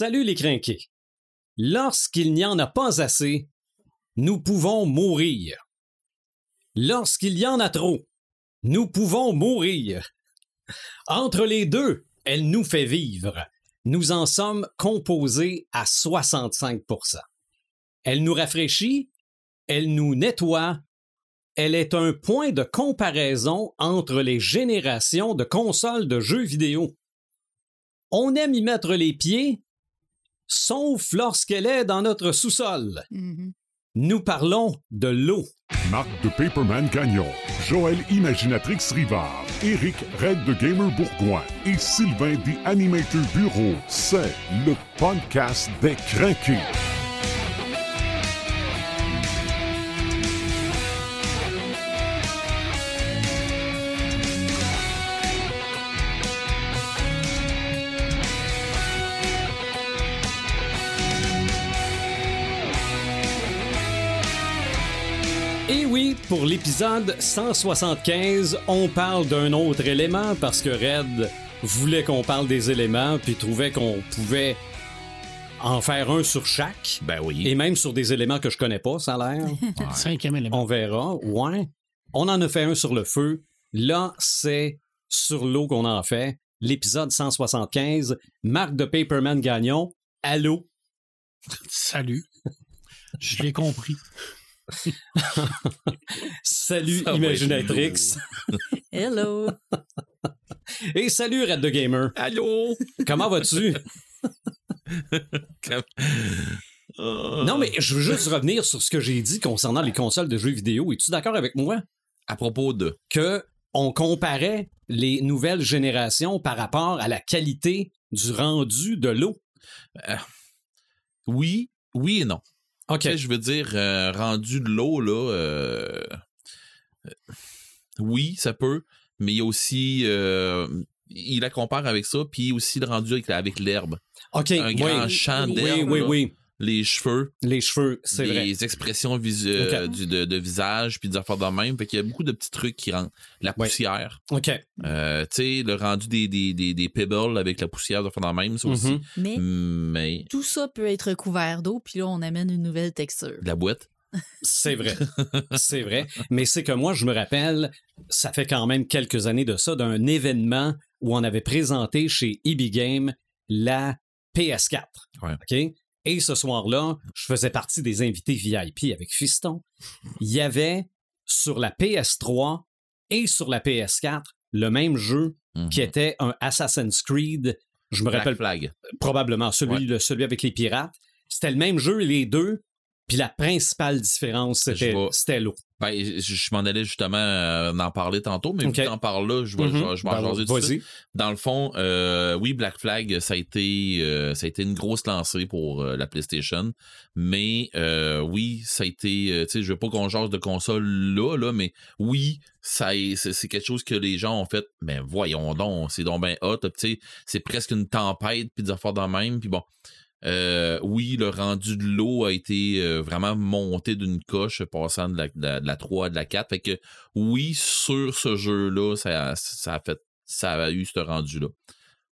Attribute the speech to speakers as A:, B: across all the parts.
A: Salut les crinqués. Lorsqu'il n'y en a pas assez, nous pouvons mourir. Lorsqu'il y en a trop, nous pouvons mourir. Entre les deux, elle nous fait vivre. Nous en sommes composés à 65% Elle nous rafraîchit, elle nous nettoie, elle est un point de comparaison entre les générations de consoles de jeux vidéo. On aime y mettre les pieds, sauf lorsqu'elle est dans notre sous-sol.
B: Mhm.
A: Nous parlons de l'eau.
C: Marc de Paperman Gagnon, Joël Imaginatrix Rivard, Eric Red de Gamer Bourgoin et Sylvain des Animator Bureau. C'est le podcast des craqués.
A: Pour l'épisode 175, on parle d'un autre élément parce que Red voulait qu'on parle des éléments puis trouvait qu'on pouvait en faire un sur chaque.
D: Ben oui.
A: Et même sur des éléments que je connais pas, ça a l'air.
B: Cinquième élément.
A: On verra. Ouais. On en a fait un sur le feu. Là, c'est sur l'eau qu'on en fait. L'épisode 175. Marc de Paperman Gagnon. Allô?
B: Salut. Je l'ai compris.
A: Salut,
D: Ça
A: Imaginatrix.
B: Hello.
A: Et salut, Red de Gamer.
D: Allô?
A: Comment vas-tu? Non, mais je veux juste revenir sur ce que j'ai dit concernant les consoles de jeux vidéo. Es-tu d'accord avec moi?
D: À propos de?
A: que on comparait les nouvelles générations par rapport à la qualité du rendu de l'eau?
D: Oui, oui et non.
A: OK.
D: Tu sais, je veux dire, euh, rendu de l'eau, là. euh, euh, oui, ça peut, mais il y a aussi. euh, il la compare avec ça, puis aussi le rendu avec, avec l'herbe.
A: OK.
D: Un grand
A: oui.
D: champ
B: Oui,
D: d'herbe.
A: oui, oui,
D: là,
A: oui.
D: Les cheveux,
A: Les cheveux, c'est
D: les
A: vrai.
D: expressions visu- euh, du- de, de visage, puis des affaires de même. Fait qu'il y a beaucoup de petits trucs qui rentrent. La
A: Ouais.
D: poussière.
A: OK.
D: Euh, tu sais, le rendu des, des, des, des pebbles avec la poussière de faire de même, ça aussi.
A: Mhm.
E: Mais
D: Mais.
E: tout ça peut être couvert d'eau, puis là, on amène une nouvelle texture.
D: De la boîte.
A: C'est vrai. c'est vrai. Mais c'est que moi, je me rappelle, ça fait quand même quelques années de ça, d'un événement où on avait présenté chez EB Game la PS4.
D: Ouais.
A: OK? Et ce soir-là, je faisais partie des invités VIP avec Fiston. Il y avait sur la PS3 et sur la PS4 le même jeu
D: Mhm.
A: qui était un Assassin's Creed. Je me
D: Black
A: rappelle
D: Flag.
A: probablement celui,
D: Ouais.
A: le- celui avec les pirates. C'était le même jeu, les deux. Puis la principale différence, c'était
D: Je
A: c'était l'eau.
D: Ben, je, je m'en allais justement euh, en parler tantôt, mais
A: Ok.
D: vu que t'en parles là, je vais, je vais- je vais en
A: Ben,
D: tout suite. Dans le fond, euh, oui, Black Flag, ça a été, euh, ça a été une grosse lancée pour euh, la PlayStation, mais euh, oui, ça a été, euh, tu sais, je veux pas qu'on jase de console là, là, mais oui, ça, est- c'est c'est quelque chose que les gens ont fait. Ben voyons donc, c'est donc ben hot, tu sais, c'est presque une tempête puis des affaires dans le même, puis bon. Euh, oui, le rendu de l'eau a été euh, vraiment monté d'une coche, passant de la, de la- de la 3 à de la 4. Fait que oui, sur ce jeu-là, ça, ça a fait ça a eu ce rendu-là.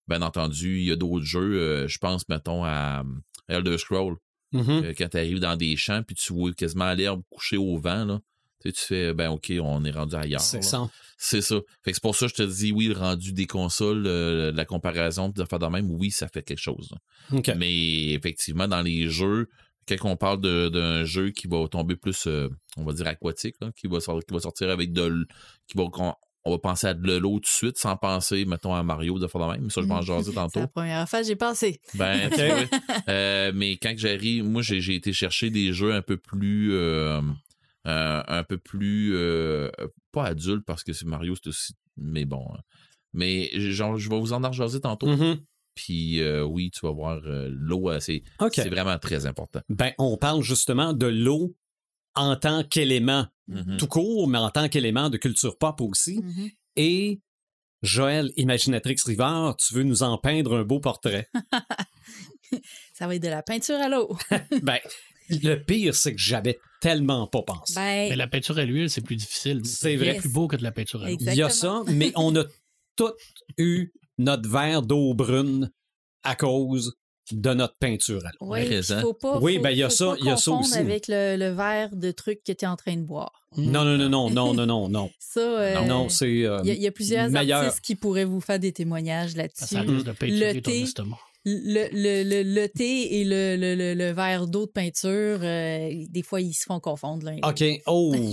D: Bien entendu, il y a d'autres jeux, euh, je pense, mettons, à Elder Scroll,
A: Mhm.
D: euh, quand tu arrives dans des champs, puis tu vois quasiment l'herbe couchée au vent, là. Tu sais, tu fais, ben ok, on est rendu ailleurs.
A: C'est
D: là.
A: ça.
D: C'est ça. Fait que c'est pour ça que je te dis, oui, le rendu des consoles, euh, la comparaison, de faire de même, oui, ça fait quelque chose. Mais effectivement, dans les jeux, quand on parle d'un jeu qui va tomber plus, euh, on va dire aquatique, là, qui, va sor- qui va sortir avec de qui va on va penser à de l'eau tout de suite sans penser, mettons, à Mario de faire de même. Ça, je vais en jaser
E: C'est
D: tantôt.
E: la première fois j'ai pensé.
D: Ben. Euh, mais quand j'arrive, moi, j'ai j'ai été chercher des jeux un peu plus. euh, euh, un peu plus. euh, pas adultes parce que c'est Mario, c'est aussi. Mais bon. hein. Mais genre, je vais vous en jaser tantôt.
A: Mhm.
D: Puis euh, oui, tu vas voir euh, l'eau, c'est
A: OK.
D: c'est vraiment très important.
A: Ben, on parle justement de l'eau en tant qu'élément
D: Mhm.
A: tout court, mais en tant qu'élément de culture pop aussi.
E: Mhm.
A: Et Joël, Imaginatrix Rivard, tu veux nous en peindre un beau portrait?
E: Ça va être de la peinture à l'eau.
A: ben, le pire, c'est que j'avais tellement pas pensé.
E: Ben,
B: Mais la peinture à l'huile, c'est plus difficile.
A: C'est vrai.
B: C'est plus beau que de la peinture à l'eau.
E: Exact.
A: Il y a ça, mais on a tous eu notre verre d'eau brune à cause de notre peinture à l'eau.
E: Oui, faut pas,
A: Oui,
E: faut-
A: ben, il y a
E: faut
A: ça-
E: pas
A: il y a ça
E: confondre
A: aussi.
E: avec le, le verre de trucs que tu es en train de boire.
A: Non, non, non, non, non, non, non, non.
E: Ça, euh,
A: Non, c'est. euh,
E: il y, a- il y a plusieurs
A: meilleur.
E: artistes qui pourraient vous faire des témoignages
B: Ça,
E: là-dessus.
B: ça risque de peinturer
E: Le
B: ton
E: thé.
B: estomac.
E: Le, le, le, le thé et le, le, le, le verre d'eau de peinture, euh, des fois, ils se font confondre l'autre.
A: OK. Oh!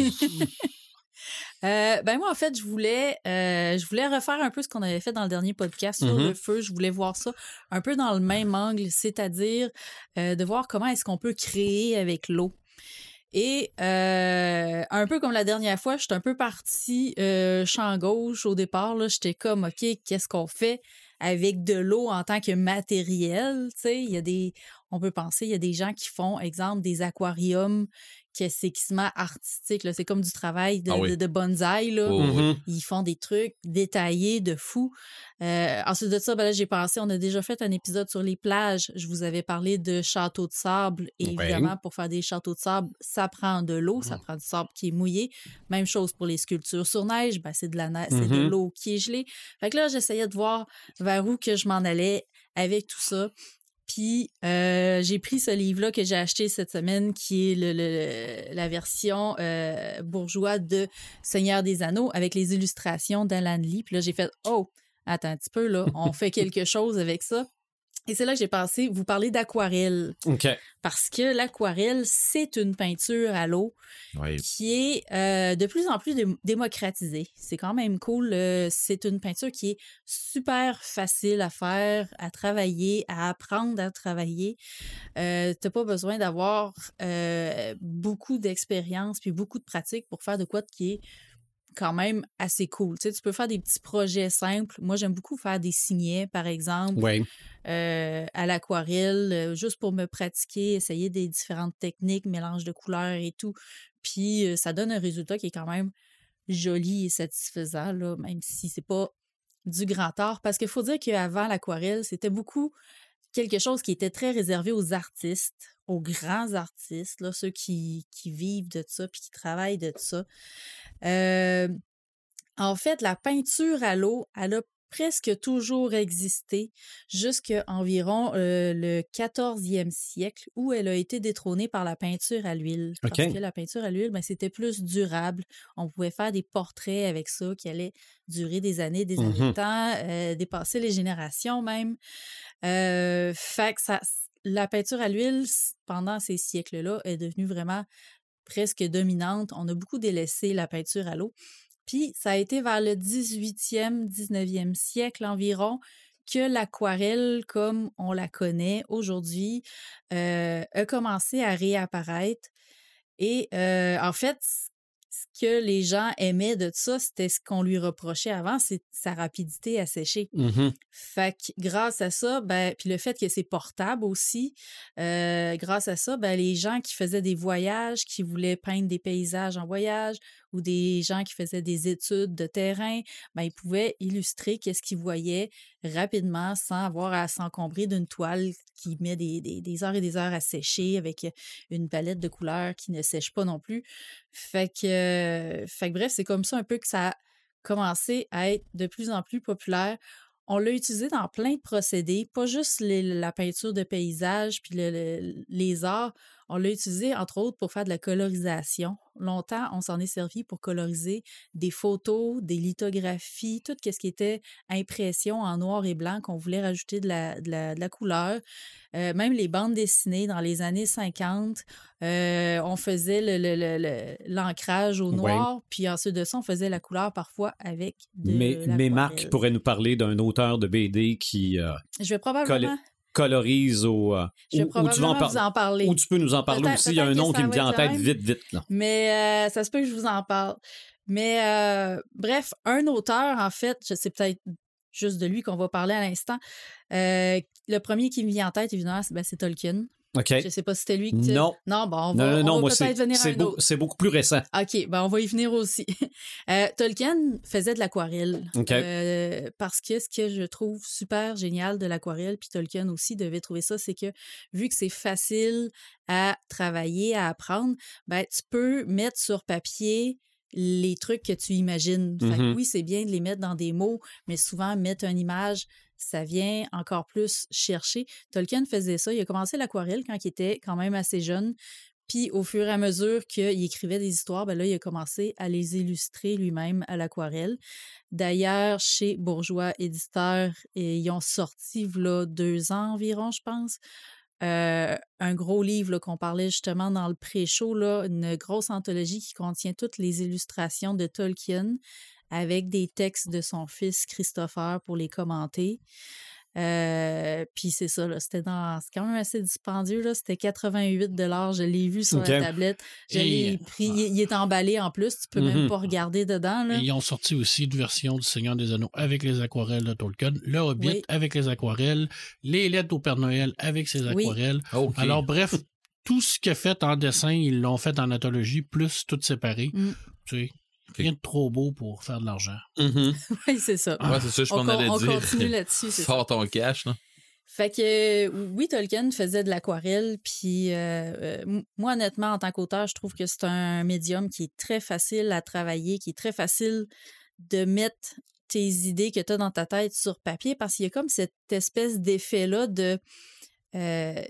E: Euh, ben moi, en fait, je voulais, euh, je voulais refaire un peu ce qu'on avait fait dans le dernier podcast sur
A: Mhm.
E: le feu. Je voulais voir ça un peu dans le même angle, c'est-à-dire euh, de voir comment est-ce qu'on peut créer avec l'eau. Et un peu comme la dernière fois, j'étais un peu partie champ gauche au départ. là. J'étais comme, OK, qu'est-ce qu'on fait? Avec de l'eau en tant que matériel? Tu sais, il y a des, on peut penser, il y a des gens qui font, exemple, des aquariums que c'est quasiment artistique. là. C'est comme du travail de,
D: Ah oui.
E: de, de bonsaï. Là.
D: Oh, oui.
A: Mhm.
E: Ils font des trucs détaillés de fou. Euh, ensuite de ça, ben là, j'ai pensé, on a déjà fait un épisode sur les plages. Je vous avais parlé de châteaux de sable. Et
A: Ouais.
E: évidemment, pour faire des châteaux de sable, ça prend de l'eau, ça
B: Mm.
E: prend du sable qui est mouillé. Même chose pour les sculptures sur neige, ben, c'est de la neige, c'est de
A: Mhm.
E: l'eau qui est gelée. Fait que là, j'essayais de voir vers où que je m'en allais avec tout ça. Puis euh, j'ai pris ce livre-là que j'ai acheté cette semaine, qui est le, le- la version euh, bourgeois de Seigneur des Anneaux avec les illustrations d'Alan Lee. Puis là, j'ai fait Oh, attends un petit peu, là, on fait quelque chose avec ça. Et c'est là que j'ai pensé vous parler d'aquarelle.
A: OK.
E: Parce que l'aquarelle, c'est une peinture à l'eau qui est euh, de plus en plus dé- démocratisée. C'est quand même cool. euh, c'est une peinture qui est super facile à faire, à travailler, à apprendre à travailler. Euh, T'as pas besoin d'avoir euh, beaucoup d'expérience puis beaucoup de pratique pour faire de quoi qui est quand même assez cool. Tu sais, tu peux faire des petits projets simples. Moi, j'aime beaucoup faire des signets, par exemple euh, à l'aquarelle, euh, juste pour me pratiquer, essayer des différentes techniques, mélange de couleurs et tout. Puis euh, ça donne un résultat qui est quand même joli et satisfaisant, là, même si c'est pas du grand art. Parce qu'il faut dire qu'avant l'aquarelle, c'était beaucoup quelque chose qui était très réservé aux artistes, aux grands artistes, là, ceux qui, qui vivent de ça puis qui travaillent de ça. Euh, en fait, la peinture à l'eau, elle a presque toujours existé jusqu'à environ euh, le 14e siècle où elle a été détrônée par la peinture à l'huile. Parce que la peinture à l'huile, ben, c'était plus durable. On pouvait faire des portraits avec ça qui allaient durer des années, des années de
A: Mhm.
E: temps, euh, dépasser les générations même. Euh, fait que ça, la peinture à l'huile, pendant ces siècles-là, est devenue vraiment presque dominante. On a beaucoup délaissé la peinture à l'eau. Puis ça a été vers le 18e, 19e siècle environ que l'aquarelle, comme on la connaît aujourd'hui, euh, a commencé à réapparaître. Et euh, en fait, ce que les gens aimaient de ça, c'était ce qu'on lui reprochait avant, c'est sa rapidité à sécher.
A: Mhm.
E: Fait que grâce à ça, ben, puis le fait que c'est portable aussi, euh, grâce à ça, ben, les gens qui faisaient des voyages, qui voulaient peindre des paysages en voyage, ou des gens qui faisaient des études de terrain, ben, ils pouvaient illustrer qu'est-ce qu'ils voyaient rapidement sans avoir à s'encombrer d'une toile qui met des, des- des heures et des heures à sécher avec une palette de couleurs qui ne sèche pas non plus. Fait que, euh, fait que bref, c'est comme ça un peu que ça a commencé à être de plus en plus populaire. On l'a utilisé dans plein de procédés, pas juste la peinture de paysage puis le- le- les arts. On l'a utilisé entre autres pour faire de la colorisation. Longtemps, on s'en est servi pour coloriser des photos, des lithographies, tout ce qui était impression en noir et blanc qu'on voulait rajouter de la, de la- de la couleur. Euh, même les bandes dessinées dans les années 50, euh, on faisait le- le- le- le- l'ancrage au
A: Ouais.
E: noir, puis ensuite de ça, on faisait la couleur parfois avec de
A: Mais, mais Marc pourrait nous parler d'un auteur de BD qui euh,
E: Je vais probablement,
A: colorise au. euh,
E: je
A: tu vas en
E: probablement
A: par-
E: vous en parler.
A: Ou tu peux nous en parler aussi. Il y a un nom qui me vient en tête vite, vite. Là.
E: Mais euh, ça se peut que je vous en parle. Mais euh, bref, un auteur, en fait, sais peut-être juste de lui qu'on va parler à l'instant. Euh, le premier qui me vient en tête, évidemment, c'est ben, c'est Tolkien. Je sais pas si c'était lui tu-
A: Non.
E: Non, bon, on va, va peut-être venir à
A: c'est
E: un
A: beau-
E: autre.
A: c'est beaucoup plus récent.
E: OK, ben on va y venir aussi. Euh, Tolkien faisait de l'aquarelle.
A: OK.
E: Euh, parce que ce que je trouve super génial de l'aquarelle, puis Tolkien aussi devait trouver ça, c'est que vu que c'est facile à travailler, à apprendre, ben tu peux mettre sur papier les trucs que tu imagines. Fait que
A: Mhm.
E: oui, c'est bien de les mettre dans des mots, mais souvent mettre une image, ça vient encore plus chercher. Tolkien faisait ça. Il a commencé l'aquarelle quand il était quand même assez jeune. Puis au fur et à mesure qu'il écrivait des histoires, ben il a commencé à les illustrer lui-même à l'aquarelle. D'ailleurs, chez Bourgeois Éditeurs, ils ont sorti, là, deux ans environ, je pense, euh, un gros livre qu'on parlait justement dans le pré-show, une grosse anthologie qui contient toutes les illustrations de Tolkien avec des textes de son fils Christopher pour les commenter. Euh, puis c'est ça, c'était dans. C'est quand même assez dispendieux, là. C'était 88 Je l'ai vu sur la tablette. Je l'ai pris. Il, est emballé en plus. Tu peux même mmh pas regarder dedans. Là.
B: ils ont sorti aussi une version du Seigneur des Anneaux avec les aquarelles de Tolkien, le Hobbit avec les aquarelles, les lettres au Père Noël avec ses aquarelles. Alors, bref, tout ce qu'il a fait en dessin, ils l'ont fait en anthologie, plus tout séparé. Mmh. Tu sais, Rien de trop beau pour faire de l'argent.
D: Mm-hmm.
E: oui, c'est ça.
D: Ouais, c'est ça, je m'en allais
E: on
D: dire.
E: On continue là-dessus.
D: Sors ton cash, là.
E: Fait que oui, Tolkien faisait de l'aquarelle, puis euh, euh, moi honnêtement en tant qu'auteur, je trouve que c'est un médium qui est très facile à travailler, qui est très facile de mettre tes idées que tu as dans ta tête sur papier parce qu'il y a comme cette espèce d'effet là de euh,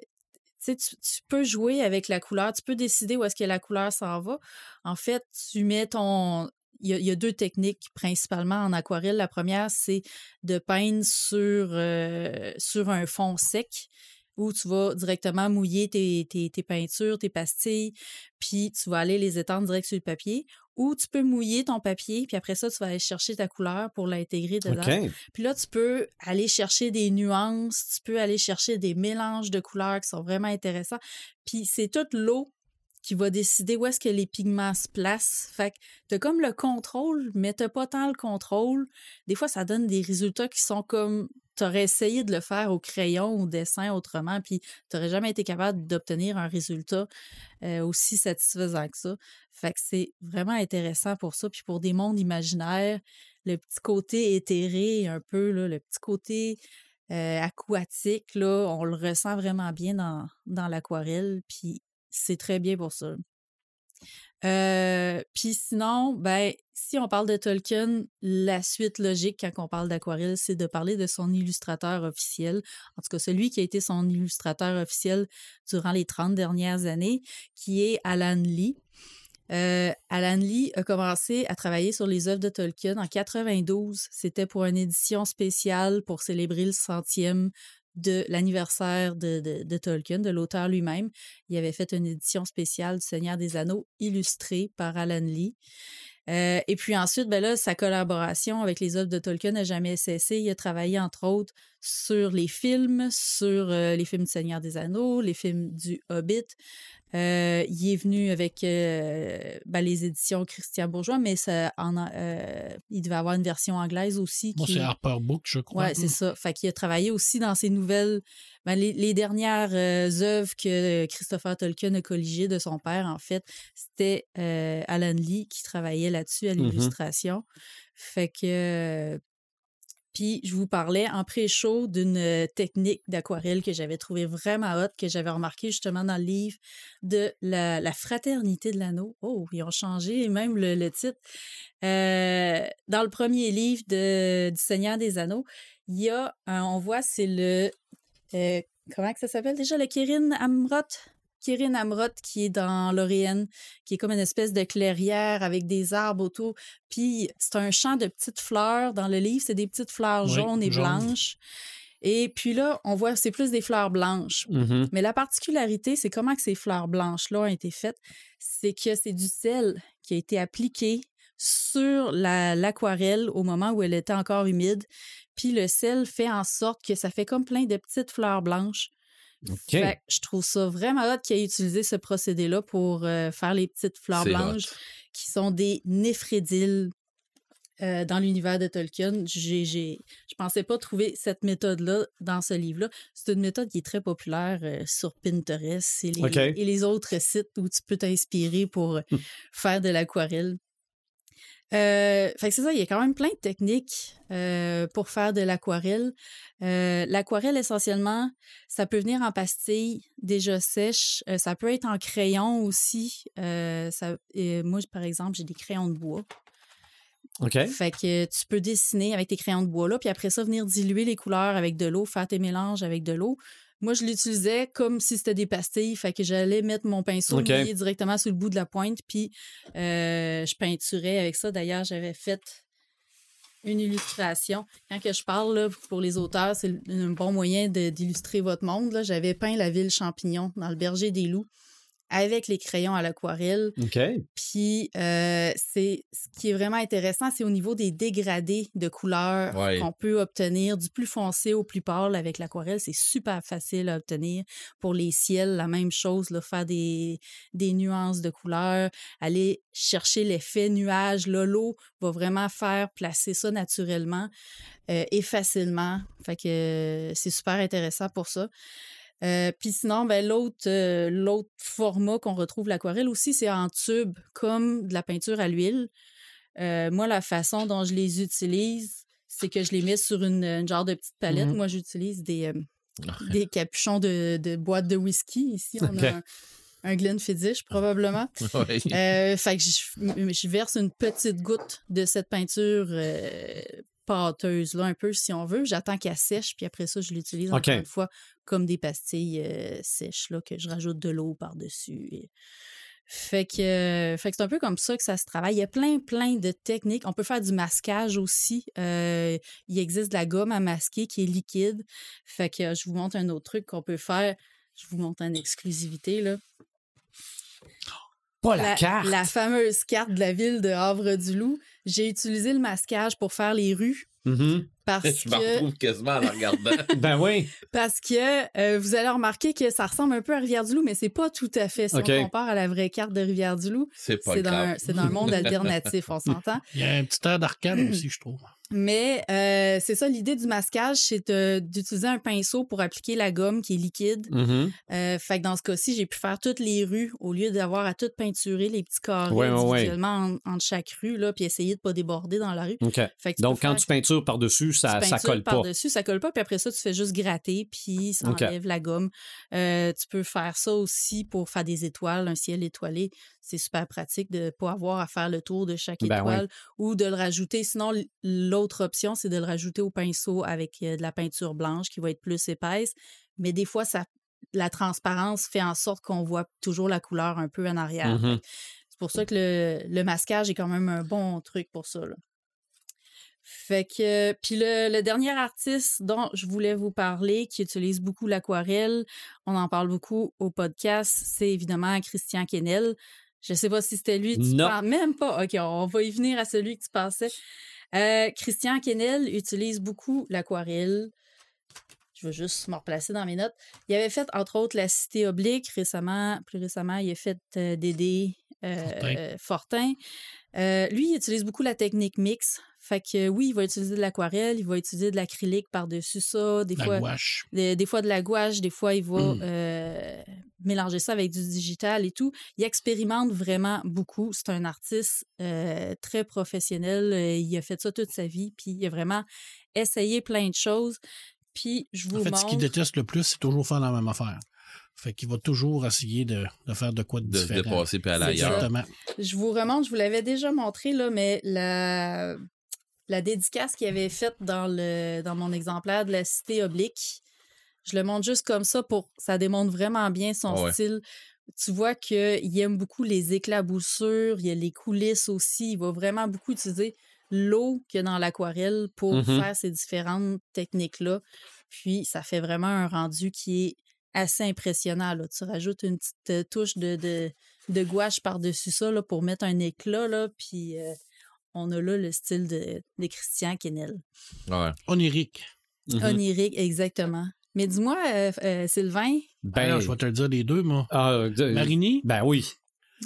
E: tu, peux jouer avec la couleur, tu peux décider où est-ce que la couleur s'en va. En fait, tu mets ton... Il y, a, deux techniques principalement en aquarelle. La première, c'est de peindre sur, euh, sur un fond sec où tu vas directement mouiller tes, tes, peintures, tes pastilles, puis tu vas aller les étendre direct sur le papier. Ou tu peux mouiller ton papier, puis après ça, tu vas aller chercher ta couleur pour l'intégrer dedans. Puis là, tu peux aller chercher des nuances, tu peux aller chercher des mélanges de couleurs qui sont vraiment intéressants. Puis c'est toute l'eau qui va décider où est-ce que les pigments se placent. Fait que t'as comme le contrôle, mais t'as pas tant le contrôle. Des fois, ça donne des résultats qui sont comme t'aurais essayé de le faire au crayon ou au dessin autrement, puis t'aurais jamais été capable d'obtenir un résultat euh, aussi satisfaisant que ça. Fait que c'est vraiment intéressant pour ça. Puis pour des mondes imaginaires, le petit côté éthéré, un peu, là, le petit côté euh, aquatique, là, on le ressent vraiment bien dans, dans l'aquarelle. Puis c'est très bien pour ça. Euh, puis sinon, ben, si on parle de Tolkien, la suite logique quand on parle d'aquarelle, c'est de parler de son illustrateur officiel. En tout cas, celui qui a été son illustrateur officiel durant les 30 dernières années, qui est Alan Lee. Euh, Alan Lee a commencé à travailler sur les œuvres de Tolkien en 92. C'était pour une édition spéciale pour célébrer le centième de l'anniversaire de, Tolkien, de l'auteur lui-même. Il avait fait une édition spéciale du Seigneur des Anneaux illustrée par Alan Lee. Euh, et puis ensuite, ben là, sa collaboration avec les œuvres de Tolkien n'a jamais cessé. Il a travaillé, entre autres, sur les films, sur euh, les films du Seigneur des Anneaux, les films du Hobbit, euh, il est venu avec euh, ben, les éditions Christian Bourgeois, mais ça, en, euh, il devait avoir une version anglaise aussi.
B: Moi, c'est Harper Book, je crois.
E: Oui, c'est ça. Fait qu'il a travaillé aussi dans ces nouvelles. Ben, les, dernières œuvres que Christopher Tolkien a colligées de son père, en fait, c'était Alan Lee qui travaillait là-dessus à mmh l'illustration. Fait que puis je vous parlais en pré-show d'une euh, technique d'aquarelle que j'avais trouvé vraiment hot, que j'avais remarqué justement dans le livre de la, fraternité de l'anneau. Oh, ils ont changé même le, titre. Euh, dans le premier livre du Seigneur des Anneaux, il y a, on voit, c'est le... Euh, comment que ça s'appelle déjà? Le Kirin Amrot? Kirin Amrot qui est dans l'Orienne, qui est comme une espèce de clairière avec des arbres autour. Puis c'est un champ de petites fleurs dans le livre, c'est des petites fleurs jaunes et blanches. Et puis là, on voit, c'est plus des fleurs blanches.
A: Mm-hmm.
E: Mais la particularité, c'est comment que ces fleurs blanches-là ont été faites. C'est que c'est du sel qui a été appliqué sur l'aquarelle au moment où elle était encore humide. Puis le sel fait en sorte que ça fait comme plein de petites fleurs blanches je trouve ça vraiment hot qu'il ait utilisé ce procédé-là pour euh, faire les petites fleurs blanches qui sont des néphrédiles euh, dans l'univers de Tolkien. J'ai, je pensais pas trouver cette méthode-là dans ce livre-là. C'est une méthode qui est très populaire euh, sur Pinterest et les, et les, autres sites où tu peux t'inspirer pour faire de l'aquarelle. Euh, fait que c'est ça, il y a quand même plein de techniques euh, pour faire de l'aquarelle. Euh, l'aquarelle, essentiellement, ça peut venir en pastille déjà sèche. ça peut être en crayon aussi. ça, moi, par exemple, j'ai des crayons de bois.
A: OK.
E: Fait que tu peux dessiner avec tes crayons de bois là, puis après ça, venir diluer les couleurs avec de l'eau, faire tes mélanges avec de l'eau. Moi, je l'utilisais comme si c'était des pastilles. Fait que j'allais mettre mon pinceau directement sur le bout de la pointe, puis euh, je peinturais avec ça. D'ailleurs, j'avais fait une illustration. Quand que je parle là, pour les auteurs, c'est un bon moyen d'illustrer votre monde. J'avais peint la ville champignon dans le berger des loups avec les crayons à l'aquarelle.
A: OK.
E: Puis, euh, c'est ce qui est vraiment intéressant, c'est au niveau des dégradés de couleurs
D: Ouais.
E: qu'on peut obtenir du plus foncé au plus pâle avec l'aquarelle. C'est super facile à obtenir. Pour les ciels, la même chose, là, faire des, des nuances de couleurs, aller chercher l'effet nuage. L'eau va vraiment faire placer ça naturellement euh, et facilement. Fait que euh, c'est super intéressant pour ça. Euh, Puis sinon, ben, l'autre euh, l'autre format qu'on retrouve l'aquarelle aussi, c'est en tube, comme de la peinture à l'huile. Euh, moi, la façon dont je les utilise, c'est que je les mets sur une, une genre de petite palette.
A: Mhm.
E: Moi, j'utilise des, euh, des capuchons de, de boîte de whisky. Ici, on a un, un Glenfiddich, probablement.
D: Ouais.
E: Euh, fait que je, je verse une petite goutte de cette peinture euh, pâteuse, là, un peu, si on veut. J'attends qu'elle sèche, puis après ça, je l'utilise encore une fois comme des pastilles euh, sèches, là, que je rajoute de l'eau par-dessus. Et- Fait que, euh, fait que c'est un peu comme ça que ça se travaille. Il y a plein, plein de techniques. On peut faire du masquage aussi. Euh, il existe de la gomme à masquer qui est liquide. Fait que euh, je vous montre un autre truc qu'on peut faire. Je vous montre en exclusivité, là.
A: Pas la,
E: La,
A: carte.
E: la fameuse carte de la ville de Havre-du-Loup. J'ai utilisé le masquage pour faire les rues
A: Mhm.
E: parce
D: Je me
E: que,
D: retrouve quasiment en la regardant.
A: Ben oui.
E: parce que euh, vous allez remarquer que ça ressemble un peu à Rivière-du-Loup, mais c'est pas tout à fait. Si
A: OK.
E: on compare à la vraie carte de Rivière-du-Loup,
D: C'est pas
E: c'est dans,
D: grave.
E: un- c'est dans le monde alternatif, on s'entend.
B: Il y a un petit air d'arcade aussi, je trouve.
E: Mais euh, c'est ça, l'idée du masquage, c'est d'utiliser un pinceau pour appliquer la gomme qui est liquide.
A: Mhm.
E: Euh, fait que dans ce cas-ci, j'ai pu faire toutes les rues au lieu d'avoir à tout peinturer les petits carrés
A: Ouais,
E: en- entre chaque rue, là, puis essayer de pas déborder dans la rue. Fait que
A: Donc, quand
E: faire-
A: tu peintures par-dessus, ça,
E: tu
A: ça colle pas.
E: par-dessus, ça colle pas, puis après ça, tu fais juste gratter, puis ça enlève la gomme. Euh, tu peux faire ça aussi pour faire des étoiles, un ciel étoilé. C'est super pratique de ne pas avoir à faire le tour de chaque
A: Ben
E: étoile ou de le rajouter. Sinon, l- l'autre option, c'est de le rajouter au pinceau avec euh, de la peinture blanche qui va être plus épaisse. Mais des fois, ça, la transparence fait en sorte qu'on voit toujours la couleur un peu en arrière.
A: Mhm.
E: C'est pour ça que le, le masquage est quand même un bon truc pour ça. là. Fait que, puis le, le dernier artiste dont je voulais vous parler, qui utilise beaucoup l'aquarelle, on en parle beaucoup au podcast, c'est évidemment Christian Kennel. Je sais pas si c'était lui, tu
A: Non.
E: penses même pas. OK, on va y venir à celui que tu pensais. Euh, Christian Kennel utilise beaucoup l'aquarelle. Je vais juste me replacer dans mes notes. Il avait fait, entre autres, La Cité Oblique récemment. Plus récemment, il a fait euh, Dédé euh,
B: Fortin.
E: Fortin. Lui, il utilise beaucoup la technique mix. Fait que oui, il va utiliser de l'aquarelle, il va utiliser de l'acrylique par-dessus ça. Des
B: La
E: fois,
B: gouache.
E: des, des fois de la gouache, des fois il va
B: Mm.
E: euh, mélanger ça avec du digital et tout. Il expérimente vraiment beaucoup. C'est un artiste euh, très professionnel. Euh, Il a fait ça toute sa vie, puis il a vraiment essayé plein de choses. Puis je vous
B: En fait, ce
E: montre.
B: qu'il déteste le plus, c'est toujours faire la même affaire. Fait qu'il va toujours essayer de, de faire de quoi de
D: De se
B: différent.
D: dépasser puis aller
E: C'est ça.
D: ailleurs.
B: Exactement.
E: Je vous remonte, je vous l'avais déjà montré, là, mais la, la dédicace qu'il avait faite dans, le, dans mon exemplaire de la cité oblique, je le montre juste comme ça pour. Ça démontre vraiment bien son
D: Ah ouais.
E: style. Tu vois qu'il aime beaucoup les éclaboussures, il y a les coulisses aussi. Il va vraiment beaucoup utiliser l'eau qu'il y a dans l'aquarelle pour
A: Mhm.
E: faire ces différentes techniques-là. Puis, ça fait vraiment un rendu qui est assez impressionnant. là. Tu rajoutes une petite euh, touche de, de, de gouache par-dessus ça là, pour mettre un éclat. Là, puis, euh, on a là le style de, de Christian Kennel.
D: Ouais.
B: Onirique.
A: Mhm.
E: Onirique, exactement. Mais dis-moi, euh, euh, Sylvain?
A: Ben,
B: Alors, je vais te le dire les deux, moi.
A: ah, de-
B: Marini,
A: Ben oui.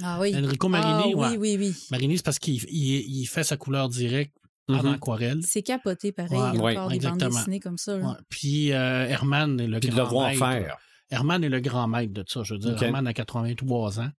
E: Ah oui.
B: Enrico
E: Ah,
B: Marini,
E: oui,
B: ouais.
E: oui, oui.
B: Marini, c'est parce qu'il il, il fait sa couleur directe en
A: Mhm.
B: aquarelle.
E: C'est capoté pareil.
B: Ouais,
E: Il y a
A: ouais,
E: encore des bandes
B: exactement.
E: dessinées comme ça.
B: Ouais. Puis euh, Herman est le
A: Puis
B: grand
A: le voir
B: maître.
A: faire.
B: Herman est le grand maître de ça. Je veux dire. Herman a 83 ans.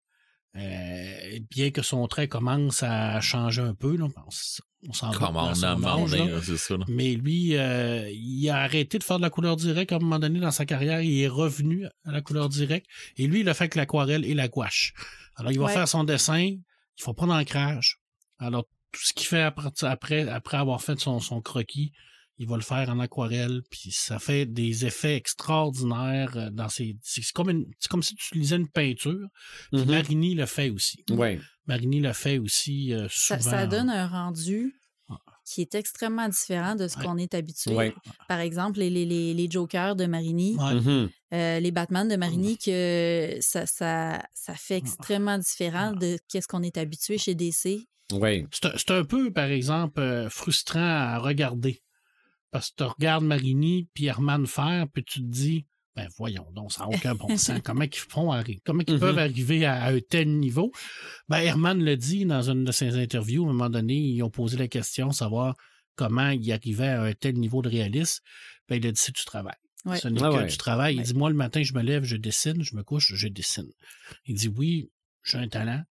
B: Euh, bien que son trait commence à changer un peu, là, on, s- on s'en dans
D: on
B: son
D: a
B: âge,
D: demandé,
B: là.
D: là, c'est ça. là.
B: Mais lui, euh, il a arrêté de faire de la couleur directe à un moment donné dans sa carrière. Il est revenu à la couleur directe. Et lui, il a fait que l'aquarelle et la gouache. Alors, il va
E: Ouais.
B: faire son dessin. Il faut pas d'ancrage. Alors, tout ce qu'il fait après, après, avoir fait son, son croquis, il va le faire en aquarelle, puis ça fait des effets extraordinaires euh, dans ses. C'est comme, comme si tu lisais une peinture. Puis mm-hmm. Marini le fait aussi.
A: Ouais.
B: Marini le fait aussi euh, souvent.
E: Ça, donne un rendu ah. qui est extrêmement différent de ce qu'on est habitué. Par exemple, les, les, les, Jokers de Marini, mm-hmm. euh, les Batman de Marini, que ça, ça, ça fait ah. extrêmement différent de ce qu'on est habitué chez DC.
A: Oui.
B: C'est un peu, par exemple, frustrant à regarder. Parce que tu regardes Marini puis Herman faire, puis tu te dis, ben voyons donc, ça n'a aucun bon sens. Comment ils font comment ils peuvent mm-hmm. arriver à, un tel niveau? Ben, Herman le dit dans une de ses interviews, à un moment donné, ils ont posé la question, savoir comment il arrivait à un tel niveau de réalisme. Ben, il a dit, c'est du travail. Ce n'est que du travail. Il dit, moi, le matin, je me lève, je dessine, je me couche, je dessine. Il dit, oui, j'ai un talent,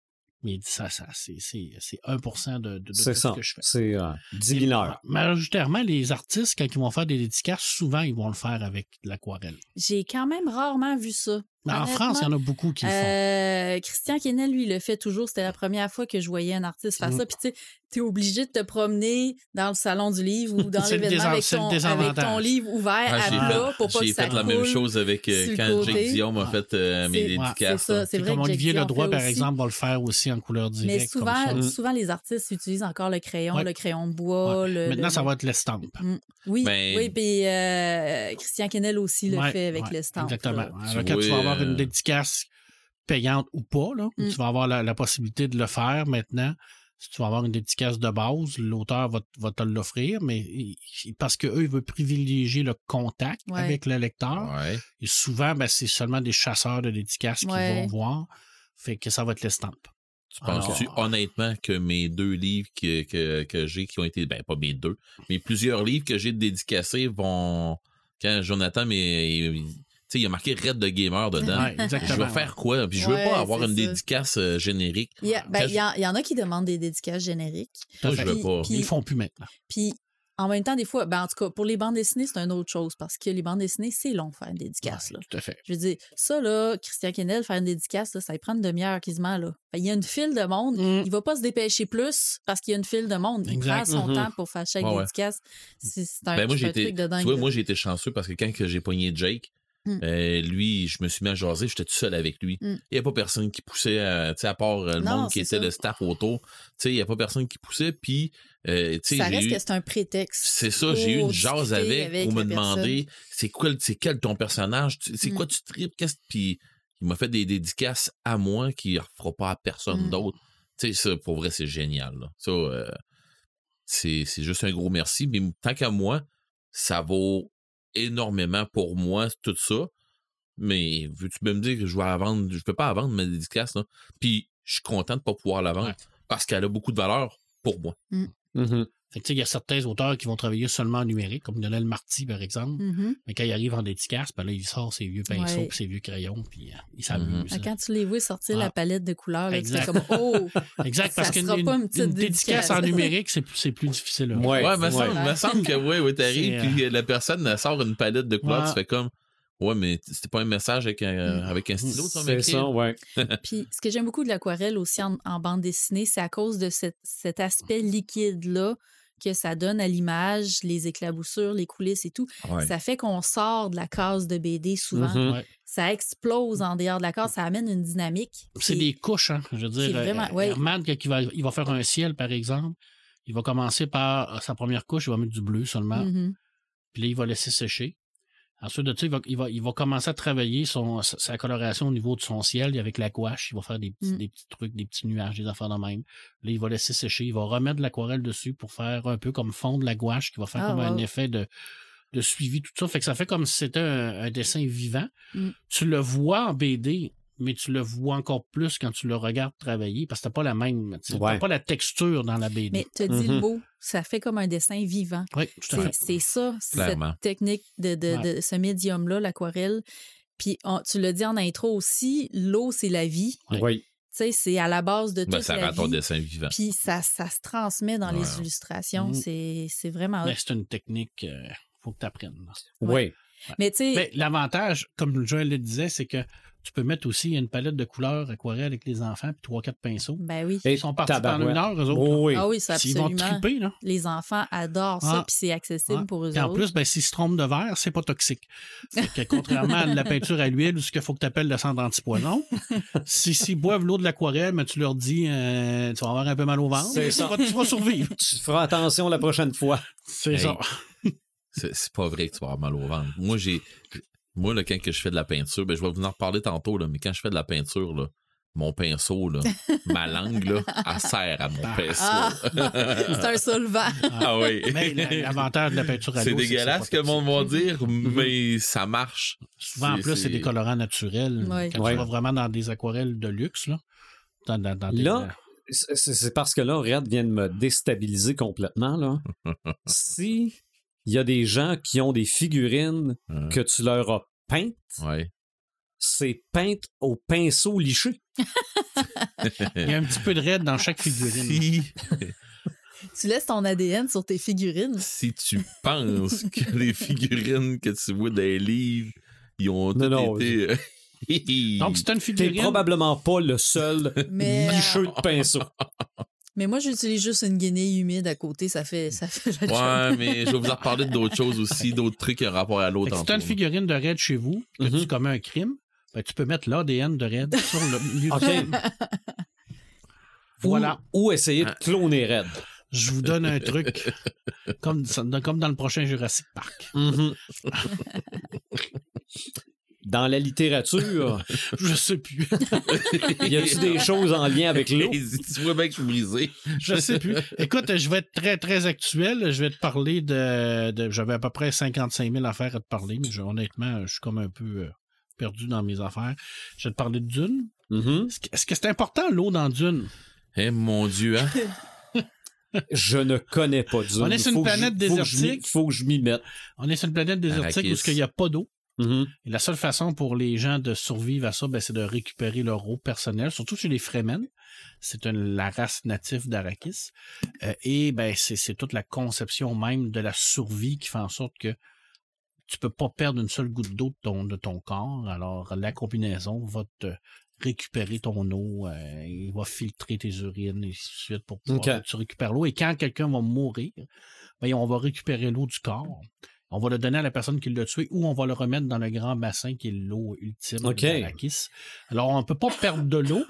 B: mais il dit ça, ça c'est 1% de, de, de ce que je fais.
A: C'est euh, 10
B: Majoritairement, les artistes, quand ils vont faire des dédicaces, souvent, ils vont le faire avec l'aquarelle.
E: J'ai quand même rarement vu ça.
B: En France, il y en a beaucoup qui le font.
E: Euh, Christian Kennel, lui, le fait toujours. C'était la première fois que je voyais un artiste faire mm. ça. Puis, tu sais, tu es obligé de te promener dans le salon du livre ou dans l'événement avec, ton, livre ouvert ah, à plat pour pas que ça
D: J'ai fait la même chose avec euh, quand Jake Dion m'a fait euh, mes dédicaces.
B: C'est comme Olivier Ledroit, par exemple, va le faire aussi en couleur directe.
E: Mais souvent, souvent les artistes utilisent encore le crayon, le crayon de bois.
B: Maintenant, ça va être l'estampe. Mm.
E: Oui, ben oui, puis euh, Christian Kennel aussi le fait avec l'estampe.
B: Exactement. Quand tu vas avoir une dédicace payante ou pas, là, mm. tu vas avoir la, possibilité de le faire maintenant. Si tu vas avoir une dédicace de base, l'auteur va, va, te l'offrir, mais parce qu'eux, ils veulent privilégier le contact avec le lecteur. Et souvent, ben, c'est seulement des chasseurs de dédicaces qui vont voir. Fait que ça va être l'estampe.
D: Tu penses-tu honnêtement que mes deux livres que, que, que j'ai, qui ont été, ben pas mes deux, mais plusieurs livres que j'ai dédicacés vont. Quand Jonathan, mais sais, il y a marqué Red de Gamer dedans. je vais faire quoi? Puis je veux pas avoir une dédicace euh, générique.
E: Il y, ben, il, y en a qui demandent des dédicaces génériques.
D: Moi, je veux pas.
B: Ils font plus maintenant.
E: Puis en même temps, des fois, ben, en tout cas, pour les bandes dessinées, c'est une autre chose parce que les bandes dessinées, c'est long faire une dédicace. là.
B: Tout à fait.
E: Je veux dire, ça, là, Christian Kennel, faire une dédicace, ça ça prend une demi-heure quasiment. Là. il y a une file de monde. Mm. Il va pas se dépêcher plus parce qu'il y a une file de monde. Il prend son mm-hmm. temps pour faire chaque dédicace. C'est un, ben, moi, truc de dingue. Tu
D: vois, moi, j'ai été chanceux parce que quand j'ai pogné Jake, Mm. Euh, lui, je me suis mis à jaser, j'étais tout seul avec lui. Mm. Il n'y a pas personne qui poussait, à, à part euh, le monde qui était le staff autour. Il n'y a pas personne qui poussait. Puis,
E: euh, ça reste que c'est un prétexte.
D: C'est ça, j'ai eu une jase avec, pour me demander c'est quoi, c'est quel ton personnage, c'est quoi mm. tu tripes, qu'est-ce puis il m'a fait des dédicaces à moi qui ne fera pas à personne d'autre. Tu sais, ça, pour vrai, c'est génial. Ça, c'est juste un gros merci. Mais tant qu'à moi, ça vaut énormément pour moi, tout ça. Mais veux-tu me dire que je vais la vendre? Je peux pas la vendre, ma dédicace, là. Puis je suis content de pas pouvoir la vendre parce qu'elle a beaucoup de valeur pour moi.
E: Mmh.
B: Mmh il y a certains auteurs qui vont travailler seulement en numérique, comme Lionel Marty, par exemple. Mmh Mais quand il arrive en dédicace, ben là, il sort ses vieux pinceaux et ses vieux crayons, puis euh, il s'amuse.
E: Quand tu les vois sortir la palette de couleurs, là, tu fais comme Oh!
B: exact, parce qu'une une, dédicace, en numérique, c'est plus difficile.
D: Oui, ouais, me semble, semble que oui, oui, t'arrives, puis euh, la personne sort une palette de couleurs, tu fais comme Ouais, mais c'était pas un message avec un, avec un stylo,
A: C'est ça, ouais.
E: Puis, ce que j'aime beaucoup de l'aquarelle aussi en, bande dessinée, c'est à cause de cet aspect liquide-là que ça donne à l'image, les éclaboussures, les coulisses et tout. Ça fait qu'on sort de la case de BD souvent. Mm-hmm. Ça explose en dehors de la case, ça amène une dynamique.
B: C'est des couches, hein. Je veux dire, vraiment, euh, Herman, quand il va, il va faire un ciel, par exemple, il va commencer par sa première couche, il va mettre du bleu seulement. Mm-hmm. Puis là, il va laisser sécher. Ensuite de ça, il va, il va, commencer à travailler son, sa coloration au niveau de son ciel avec la gouache. Il va faire des petits, mm. des petits trucs, des petits nuages, des affaires de même. Là, il va laisser sécher. Il va remettre de l'aquarelle dessus pour faire un peu comme fond de la gouache qui va faire ah, comme un effet de, de suivi, tout ça. Fait que ça fait comme si c'était un, dessin vivant. Mm. Tu le vois en BD, mais tu le vois encore plus quand tu le regardes travailler parce que t'as pas la même, tu pas la texture dans la BD.
E: Mais tu dis le mot, mm-hmm. ça fait comme un dessin vivant.
B: Oui,
E: C'est ça, cette technique de, de, ce médium-là, l'aquarelle. Puis tu l'as dit en intro aussi, l'eau, c'est la vie.
A: Oui.
E: Tu sais, c'est à la base de ben, tout.
D: ça
E: rend
D: ton dessin vivant.
E: Puis ça, ça se transmet dans les illustrations. Mm. C'est vraiment.
B: Mais c'est une technique, il euh, faut que tu apprennes.
A: Oui.
E: Mais tu sais.
B: L'avantage, comme Joël le disait, c'est que tu peux mettre aussi une palette de couleurs aquarelle avec les enfants, puis trois, quatre pinceaux.
E: Ben oui.
B: Ils sont partis pendant une heure, eux autres.
A: Oh oui.
E: Ah oui, c'est absolument.
B: Ils vont triper, là.
E: Les enfants adorent ça,
B: Ah.
E: puis c'est accessible
B: Ah.
E: pour eux
B: Puis en
E: autres.
B: plus, ben, s'ils se trompent de verre, c'est pas toxique. Que contrairement à de la peinture à l'huile, où ce qu'il faut que tu appelles le centre antipoison, si s'ils boivent l'eau de l'aquarelle, mais tu leur dis euh, tu vas avoir un peu mal au ventre,
A: C'est
B: tu
A: ça.
B: vas, tu vas survivre.
A: Tu feras attention la prochaine fois.
B: C'est
D: Hey.
B: ça.
D: C'est c'est pas vrai que tu vas avoir mal au ventre. Moi, j'ai. Moi, là, quand que je fais de la peinture, ben, je vais vous en reparler tantôt, là, mais quand je fais de la peinture, là, mon pinceau, là, ma langue, là, elle sert à mon pinceau.
E: Ah, c'est un solvant.
D: Ah oui.
B: Mais l'avantage de la peinture à
D: C'est
B: l'eau,
D: dégueulasse
B: que
D: que le monde va dire,
B: Mm-hmm.
D: mais ça marche.
B: Souvent, en
D: C'est-
B: plus, c'est des colorants naturels.
E: Ouais.
B: Quand
A: Ouais.
B: tu vas vraiment dans des aquarelles de luxe, là. Dans, dans- dans des-
A: Là, c'est c'est parce que là, Red vient de me déstabiliser complètement. Là. si il y a des gens qui ont des figurines
D: Hein.
A: que tu leur as peintes,
D: Ouais.
A: c'est peinte au pinceau liché.
B: il y a un petit peu de raide dans chaque figurine.
D: Si,
E: Tu laisses ton ADN sur tes figurines.
D: si tu penses que les figurines que tu vois dans les livres, ils ont
A: Non, non,
D: été...
B: Donc, c'est une
A: T'es
B: figurine?
A: probablement pas le seul
E: Mais, euh,
A: licheux de pinceau.
E: Mais moi, j'utilise juste une guenille humide à côté. Ça fait, ça fait la job.
D: Ouais, mais je vais vous en reparler d'autres choses aussi, d'autres trucs en rapport à l'autre.
B: si tu as une figurine de raid chez vous, que tu commets un crime, ben, tu peux mettre l'ADN de raid sur le lieu. Voilà.
A: Ou, ou essayer de cloner Red.
B: Je vous donne un truc. Comme, comme dans le prochain Jurassic Park.
A: Mhm. Dans la littérature,
B: Je sais plus.
A: y a-tu des choses en lien avec l'eau?
D: tu vois bien que je suis brisé.
B: Je sais plus. Écoute, je vais être très, très actuel. Je vais te parler de. de- J'avais à peu près 55 000 affaires à te parler, mais je- honnêtement, je suis comme un peu euh, perdu dans mes affaires. Je vais te parler de Dune.
A: Mhm.
B: Est-ce que- Est-ce que c'est important l'eau dans Dune?
D: Eh mon Dieu, hein?
A: Je ne connais pas Dune.
B: On est sur une
A: Faut
B: planète
A: je
B: désertique.
A: faut que je m'y mette.
B: On est sur une planète désertique
D: Arrakis.
B: où il n'y a pas d'eau?
A: Mhm.
B: Et la seule façon pour les gens de survivre à ça, ben, c'est de récupérer leur eau personnelle, surtout chez les Fremen. C'est une- la race native d'Arakis. Euh, et ben, c'est toute la conception même de la survie qui fait en sorte que tu peux pas perdre une seule goutte d'eau de ton, de ton corps. Alors, la combinaison va te récupérer ton eau, euh, il va filtrer tes urines et ainsi de suite pour pouvoir tu récupères l'eau. Et quand quelqu'un va mourir, ben, on va récupérer l'eau du corps. On va le donner à la personne qui l'a tué ou on va le remettre dans le grand bassin qui est l'eau ultime
A: Ok.
B: d'Arrakis. Alors, on peut pas perdre de l'eau.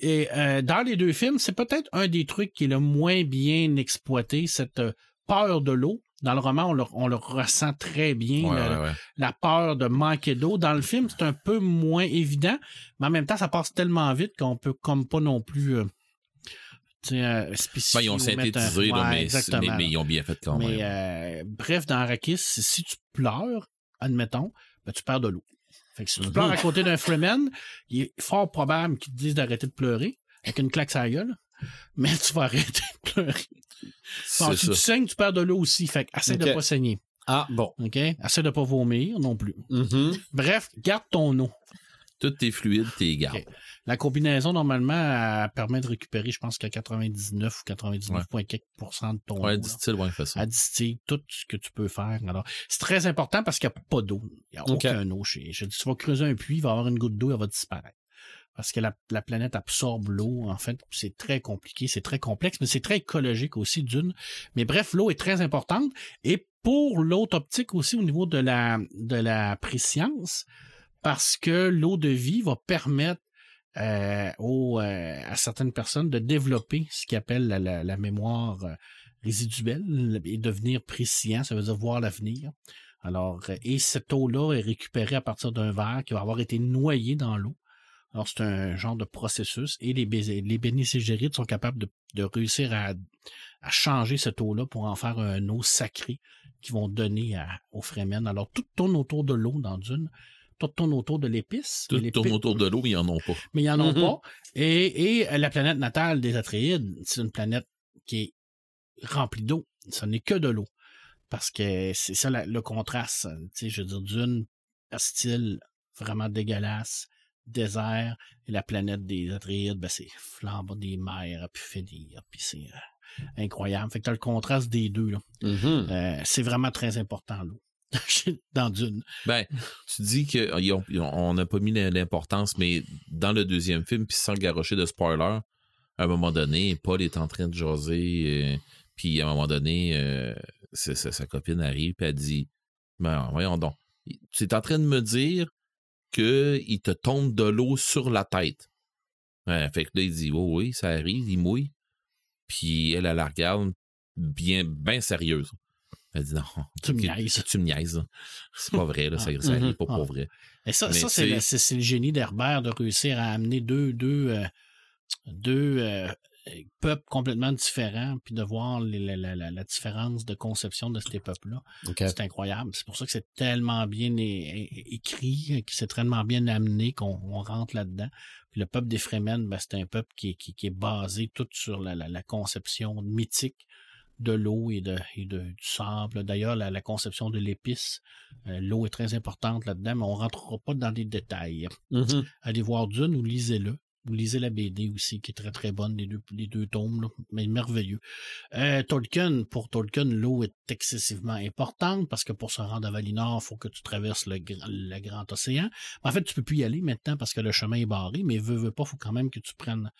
B: Et euh, dans les deux films, c'est peut-être un des trucs qui est le moins bien exploité, cette euh, peur de l'eau. Dans le roman, on le, on le ressent très bien,
D: Ouais,
B: le-
D: ouais, ouais.
B: la peur de manquer d'eau. Dans le film, c'est un peu moins évident, mais en même temps, ça passe tellement vite qu'on peut comme pas non plus euh, euh.
D: Ben, ils ont
B: un-
D: synthétisé, là,
B: Ouais,
D: mais, mais, ils ont bien fait quand
B: Mais,
D: même.
B: euh, bref, dans Arrakis, si tu pleures, admettons, ben, tu perds de l'eau. Fait que si tu
A: Mhm.
B: pleures à côté d'un Freeman, il est fort probable qu'ils te disent d'arrêter de pleurer avec une claque sur la gueule, mais tu vas arrêter de pleurer. Bon, si
D: ça.
B: tu saignes, tu perds de l'eau aussi. Fait que essaie de
A: Ok.
B: pas saigner.
A: Ah, bon.
B: OK? Essaie de pas vomir non plus.
A: Mhm.
B: Bref, garde ton eau.
D: Tous tes fluides, tes gardes.
B: Ok. La combinaison, normalement, elle permet de récupérer, je pense, qu'à 99 ou 99,4% de ton
D: Ouais, distille, ouais, fait ça.
B: Elle distille tout ce que tu peux faire. Alors, c'est très important parce qu'il n'y a pas d'eau. Il n'y a aucun eau chez. Je dis, tu vas creuser un puits, il va y avoir une goutte d'eau, elle va disparaître. Parce que la, la planète absorbe l'eau, en fait. C'est très compliqué, c'est très complexe, mais c'est très écologique aussi, d'une. Mais bref, l'eau est très importante. Et pour l'autre optique aussi, au niveau de la, de la préscience, parce que l'eau de vie va permettre euh, euh, à certaines personnes de développer ce qu'ils appellent la, la- mémoire euh, résiduelle et devenir préscient, ça veut dire voir l'avenir. Alors, euh, et cette eau-là est récupérée à partir d'un verre qui va avoir été noyé dans l'eau. Alors, c'est un genre de processus et les, les bénécégérides sont capables de, de réussir à, à changer cette eau-là pour en faire un eau sacrée qu'ils vont donner à, aux. Alors, tout tourne autour de l'eau dans Dune. Tout tourne autour de l'épice.
D: Tout tourne autour de l'eau, mais ils en ont pas.
B: mais ils en ont
A: Mhm.
B: pas. Et, et la planète natale des Atréides, c'est une planète qui est remplie d'eau. Ce n'est que de l'eau. Parce que c'est ça la- le contraste. Tu sais, je veux dire, d'une style vraiment dégueulasse, désert, et la planète des Atréides, ben, c'est flambant des mers, puis finir, puis c'est euh, incroyable. Fait que t'as le contraste des deux, là.
A: Mhm.
B: Euh, c'est vraiment très important, l'eau. dans Dune.
D: Ben, tu dis qu'on n'a pas mis l'importance, mais dans le deuxième film, puis sans garocher de spoiler, à un moment donné, Paul est en train de jaser, euh, puis à un moment donné, euh, sa copine arrive, puis elle dit Ben, voyons donc, tu es en train de me dire qu'il te tombe de l'eau sur la tête. fait que là, il dit Oh oui, ça arrive, il mouille. Puis elle, elle la regarde bien, bien sérieuse. Elle dit non.
B: Tu me niaises.
D: Tu me niaises. C'est pas vrai, là, ça, ça arrive pas pour vrai.
B: Et ça, ça c'est, le, génie d'Herbert de réussir à amener deux, deux, euh, deux euh, peuples complètement différents, puis de voir la, différence de conception de ces peuples-là. C'est incroyable. C'est pour ça que c'est tellement bien écrit, que c'est tellement bien amené qu'on rentre là-dedans. Puis le peuple des Fremen, ben, c'est un peuple qui, qui, qui, est basé tout sur la, conception mythique de l'eau et, de, et de, du sable. D'ailleurs, la, conception de l'épice, euh, l'eau est très importante là-dedans, mais on ne rentrera pas dans les détails. Mm-hmm. Allez voir Dune ou lisez-le. Vous lisez la BD aussi, qui est très très bonne, les deux, les deux tomes, mais merveilleux. Euh, Tolkien, pour Tolkien, l'eau est excessivement importante parce que pour se rendre à Valinor, il faut que tu traverses le, le, grand océan. En fait, tu peux plus y aller maintenant parce que le chemin est barré, mais veux, veux pas, faut quand même que tu prennes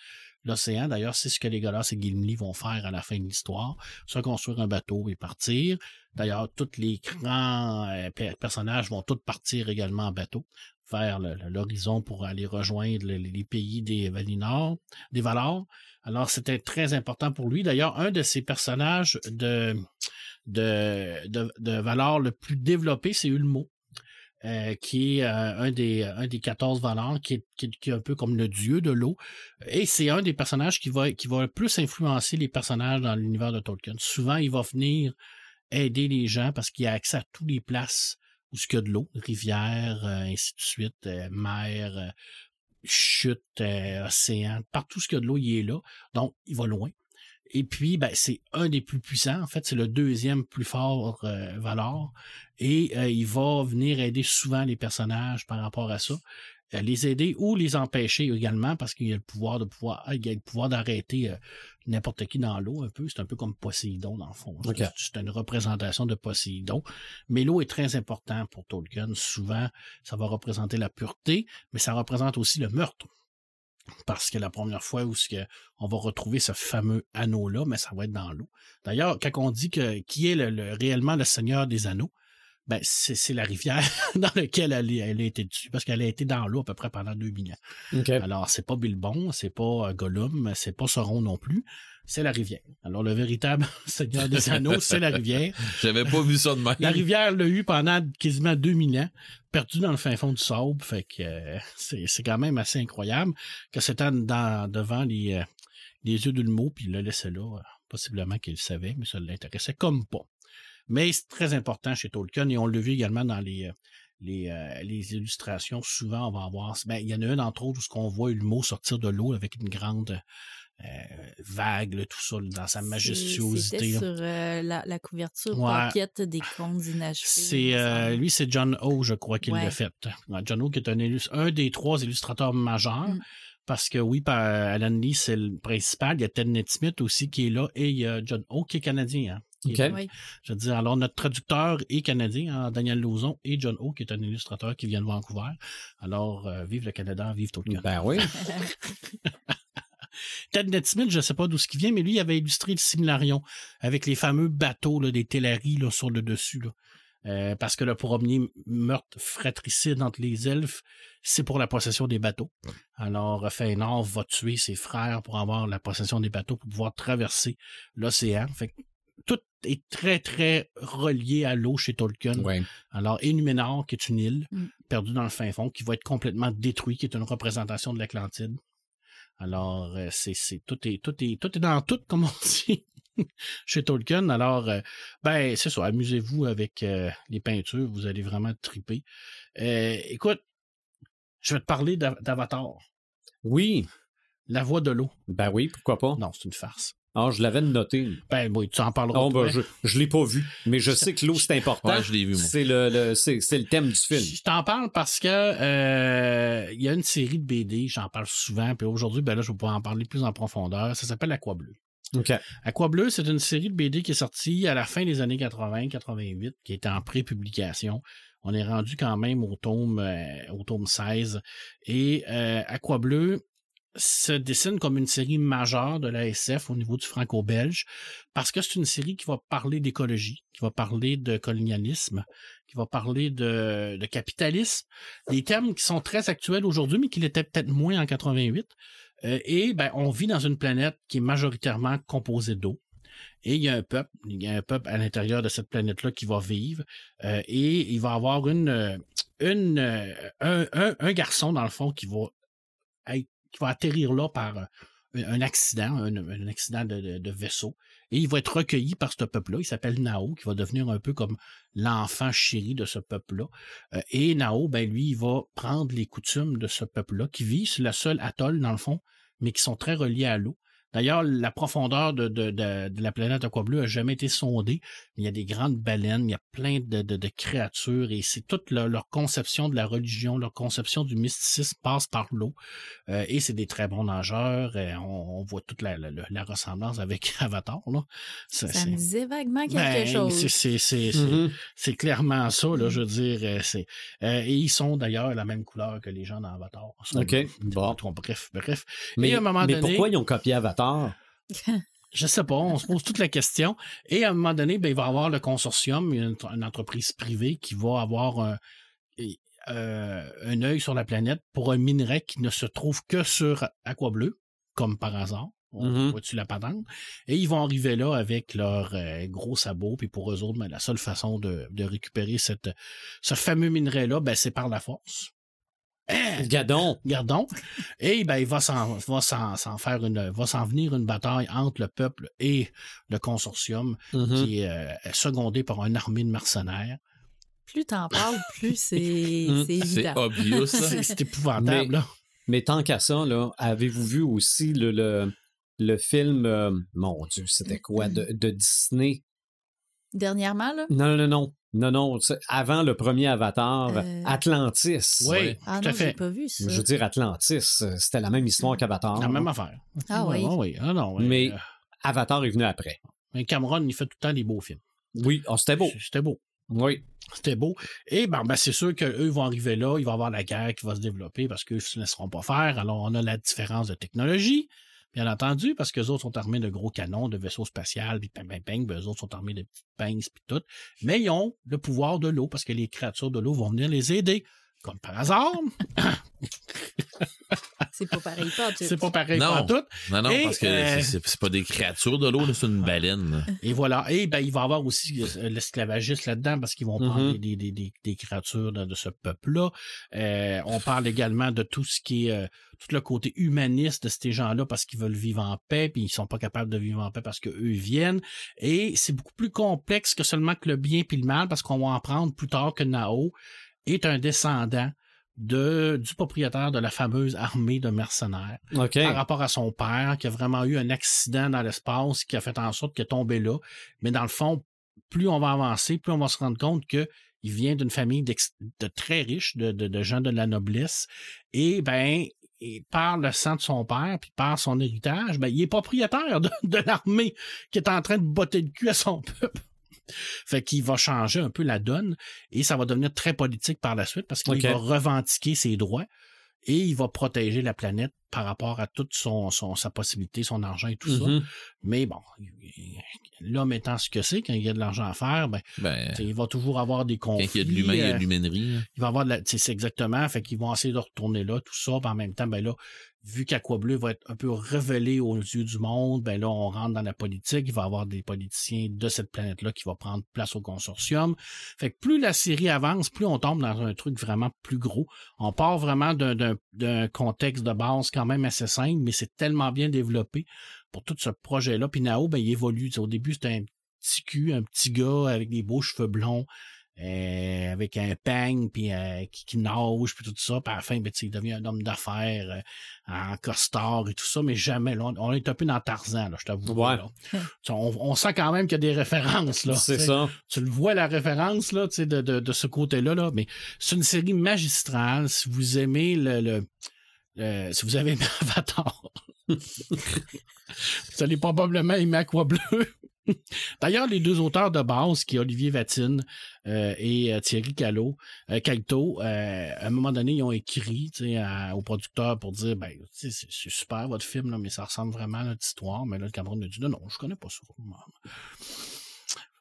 B: l'océan. D'ailleurs, c'est ce que les Golas et Gimli vont faire à la fin de l'histoire, se construire un bateau et partir. D'ailleurs, tous les grands euh, personnages vont tous partir également en bateau vers l'horizon pour aller rejoindre les pays des Valinor, des Valar. Alors, c'était très important pour lui. D'ailleurs, un de ses personnages de, de, de, Valar le plus développé, c'est Ulmo. Euh, qui est euh, un, des, un des 14 Valar, qui est, un peu comme le dieu de l'eau. Et c'est un des personnages qui va, qui plus influencer les personnages dans l'univers de Tolkien. Souvent, il va venir aider les gens parce qu'il a accès à toutes les places où il y a de l'eau, rivière, euh, ainsi de suite, euh, mer, euh, chute, océan, partout ce qu'il y a de l'eau, il est là. Donc, il va loin. Et puis, ben, c'est un des plus puissants. En fait, c'est le deuxième plus fort valeur. Et il va venir aider souvent les personnages par rapport à ça. Euh, les aider ou les empêcher également parce qu'il y a le pouvoir de pouvoir, il a le pouvoir d'arrêter euh, n'importe qui dans l'eau un peu. C'est un peu comme Poséidon dans le fond. C'est une représentation de Poséidon. Mais l'eau est très important pour Tolkien. Souvent, ça va représenter la pureté, mais ça représente aussi le meurtre. Parce que la première fois où on va retrouver ce fameux anneau-là, mais ça va être dans l'eau. D'ailleurs, quand on dit que qui est le, réellement le Seigneur des Anneaux, ben, c'est la rivière dans laquelle elle, elle, a été dessus, parce qu'elle a été dans l'eau à peu près pendant 2000 ans. Alors, c'est pas Bilbon, c'est pas euh, Gollum, c'est pas Sauron non plus, c'est la rivière. Alors, le véritable Seigneur des Anneaux, c'est la rivière.
D: J'avais pas vu ça de même.
B: La rivière l'a eu pendant quasiment 2000 ans, perdu dans le fin fond du sable, fait que euh, c'est quand même assez incroyable que c'était dans, devant les, euh, les yeux d'Ulmo, puis il l'a laissé là, possiblement qu'il le savait, mais ça l'intéressait comme pas. Mais c'est très important chez Tolkien et on le vu également dans les, euh, les, euh, les, illustrations. Souvent, on va avoir. Ben, il y en a une, entre autres, où ce qu'on voit le mot sortir de l'eau avec une grande euh, vague, tout ça, dans sa majestuosité.
E: sur la, couverture pocket des contes inachevés.
B: C'est, lui, c'est John O, je crois, qui l'a fait. John O, qui est un, un des trois illustrateurs majeurs. Mm. Parce que oui, Alan Lee, c'est le principal. Il y a Ted Smith aussi qui est là et il y a John O qui est canadien. Hein. Je veux dire, alors notre traducteur est canadien, hein, Daniel Lauzon, et John O, qui est un illustrateur qui vient de Vancouver. Alors, euh, vive le Canada, vive Tolkien.
A: Ben oui.
B: Ted Smith, je ne sais pas d'où ce qui vient, mais lui il avait illustré le Similarion avec les fameux bateaux là, des là, sur le dessus. Là. Euh, parce que le premier meurtre fratricide entre les elfes, c'est pour la possession des bateaux. Alors, Fëanor va tuer ses frères pour avoir la possession des bateaux, pour pouvoir traverser l'océan. Fait tout est très, très relié à l'eau chez Tolkien. Alors, Enuménor, qui est une île mm. perdue dans le fin fond, qui va être complètement détruite, qui est une représentation de l'Atlantide. Alors, euh, c'est, tout est, tout est, tout est dans tout, comme on dit, chez Tolkien. Alors, euh, ben, c'est ça, amusez-vous avec euh, les peintures, vous allez vraiment triper. écoute, je vais te parler d'Avatar.
A: Oui.
B: La voix de l'eau.
A: Ben oui, pourquoi pas?
B: Non, c'est une farce.
A: Ah, je l'avais noté.
B: Ben oui, tu en parleras.
A: Oh, ben, je ne l'ai pas vu, mais je sais que l'eau, c'est important.
D: Ouais, je l'ai vu, moi.
A: C'est le, c'est, le thème du film.
B: Je t'en parle parce que euh, il y a une série de BD, j'en parle souvent, puis aujourd'hui, ben là, je vais pouvoir en parler plus en profondeur. Ça s'appelle Aqua Bleu. Aqua Bleu, c'est une série de BD qui est sortie à la fin des années 80-88, qui était en pré-publication. On est rendu quand même au tome, euh, au tome 16. Et euh, Aqua Bleu se dessine comme une série majeure de la SF au niveau du franco-belge, parce que c'est une série qui va parler d'écologie, qui va parler de colonialisme, qui va parler de, capitalisme, des termes qui sont très actuels aujourd'hui, mais qui l'étaient peut-être moins en 88. Euh, et ben, on vit dans une planète qui est majoritairement composée d'eau. Et il y a un peuple, il y a un peuple à l'intérieur de cette planète-là qui va vivre. Euh, et il va avoir une, une, un, un, garçon, dans le fond, qui va, qui va atterrir là par un accident, un, accident de, vaisseau. Et il va être recueilli par ce peuple-là. Il s'appelle Nao, qui va devenir un peu comme l'enfant chéri de ce peuple-là. Euh, et Nao, ben lui, il va prendre les coutumes de ce peuple-là, qui vit sur la seule atoll, dans le fond, mais qui sont très reliés à l'eau. D'ailleurs, la profondeur de, de, de, la planète Aquableu n'a jamais été sondée. Il y a des grandes baleines, il y a plein de, créatures et c'est toute leur, conception de la religion, leur conception du mysticisme passe par l'eau. Euh, et c'est des très bons nageurs. Euh, on, voit toute la, ressemblance avec Avatar. Là.
E: Ça, me disait vaguement quelque ben, chose.
B: Mm-hmm. C'est clairement ça, là, je veux dire. Euh, et ils sont d'ailleurs la même couleur que les gens dans Avatar.
A: OK. Bon.
B: Bref, bref.
A: Mais, à un moment mais pourquoi ils ont copié Avatar?
B: Je sais pas, on se pose toute la question. Et à un moment donné, ben, il va y avoir le consortium, une, entreprise privée qui va avoir un, euh, un œil sur la planète pour un minerai qui ne se trouve que sur Aqua Bleu, comme par hasard. On mm-hmm. voit-tu la patente? Et ils vont arriver là avec leurs euh, gros sabots, puis pour eux autres, ben, la seule façon de, récupérer cette, ce fameux minerai-là, ben, c'est par la force.
A: Gardons.
B: Gardons. Et ben, il va s'en, va s'en, faire une, va s'en venir une bataille entre le peuple et le consortium mm-hmm. qui est euh, secondé par une armée de mercenaires.
E: Plus t'en parles, plus c'est, mm. c'est évident.
D: C'est obvious,
B: c'est, épouvantable,
A: mais, Mais tant qu'à ça, là, avez-vous vu aussi le, le, le film, euh, mon Dieu, c'était quoi, de, de Disney?
E: Dernièrement, là?
A: Non, non, non. Non, non, avant le premier Avatar, euh. Atlantis.
B: Oui,
E: ah
B: tout à fait.
E: pas vu ça.
A: Je veux dire, Atlantis, euh, c'était la même histoire qu'Avatar.
B: La même affaire.
E: Ah oui.
B: oui. Ah, non,
A: Mais euh. Avatar est venu après.
B: Mais Cameron, il fait tout le temps des beaux films.
A: Oui, oh, c'était beau.
B: C'était beau.
A: Oui.
B: C'était beau. Et ben, ben c'est sûr qu'eux vont arriver là, il va y avoir la guerre qui va se développer parce qu'eux ne se laisseront pas faire. Alors, on a la différence de technologie bien entendu, parce que les autres sont armés de gros canons, de vaisseaux spatials, puis ping, ping, ping, ben, eux autres sont armés de petites pinces, puis tout. Mais ils ont le pouvoir de l'eau, parce que les créatures de l'eau vont venir les aider. Comme par hasard.
E: c'est pas pareil pas tout.
B: C'est pas pareil pas tout.
D: Non, non, parce que euh, c'est pas des créatures de l'eau, c'est une baleine.
B: Et voilà. Et ben, il va y avoir aussi euh, l'esclavagiste là-dedans parce qu'ils vont prendre mm-hmm. des, des, des, des, créatures de, ce peuple-là. Euh, on parle également de tout ce qui est tout le côté humaniste de ces gens-là parce qu'ils veulent vivre en paix, puis ils sont pas capables de vivre en paix parce qu'eux viennent. Et c'est beaucoup plus complexe que seulement que le bien puis le mal, parce qu'on va en prendre plus tard que Nao est un descendant de, du propriétaire de la fameuse armée de mercenaires par rapport à son père qui a vraiment eu un accident dans l'espace qui a fait en sorte qu'il est tombé là. Mais dans le fond, plus on va avancer, plus on va se rendre compte que il vient d'une famille de très riche, de, de, gens de la noblesse. Et ben, et par le sang de son père, puis par son héritage, ben, il est propriétaire de, de l'armée qui est en train de botter le cul à son peuple. Fait qu'il va changer un peu la donne et ça va devenir très politique par la suite parce qu'il va revendiquer ses droits et il va protéger la planète par rapport à toute son, sa possibilité, son argent et tout ça. Mm-hmm. Mais bon, l'homme étant ce que c'est, quand il y a de l'argent à faire, ben, ben il va toujours avoir des conflits.
D: Quand il y a de l'humain, il y a de euh, l'humainerie. Hein.
B: Il va avoir de la, c'est exactement, fait qu'ils vont essayer de retourner là, tout ça, en même temps, ben là, vu qu'Aquableu va être un peu révélé aux yeux du monde, ben là, on rentre dans la politique. Il va y avoir des politiciens de cette planète-là qui vont prendre place au consortium. Fait que plus la série avance, plus on tombe dans un truc vraiment plus gros. On part vraiment d'un contexte de base quand même assez simple, mais c'est tellement bien développé pour tout ce projet-là. Puis Nao, ben, il évolue. au début, c'était un petit cul, un petit gars avec des beaux cheveux blonds. Euh, avec un peigne puis euh, qui, qui, nage puis tout ça puis à la fin ben, il devient un homme d'affaires euh, en costard et tout ça mais jamais là, on, est un peu dans Tarzan là je t'avoue
A: ouais.
B: on, sent quand même qu'il y a des références là
A: c'est ça
B: tu le vois la référence là de, de, de ce côté là là mais c'est une série magistrale si vous aimez le, le si vous avez aimé Avatar Vous allez probablement aimer Aqua Bleu. D'ailleurs, les deux auteurs de base, qui est Olivier Vatine euh, et euh, Thierry Calo, euh, Calto, à un moment donné, ils ont écrit au producteur pour dire ben, c'est super votre film, mais ça ressemble vraiment à notre histoire. Mais là, le Cameroun a dit non, non, je connais pas ça.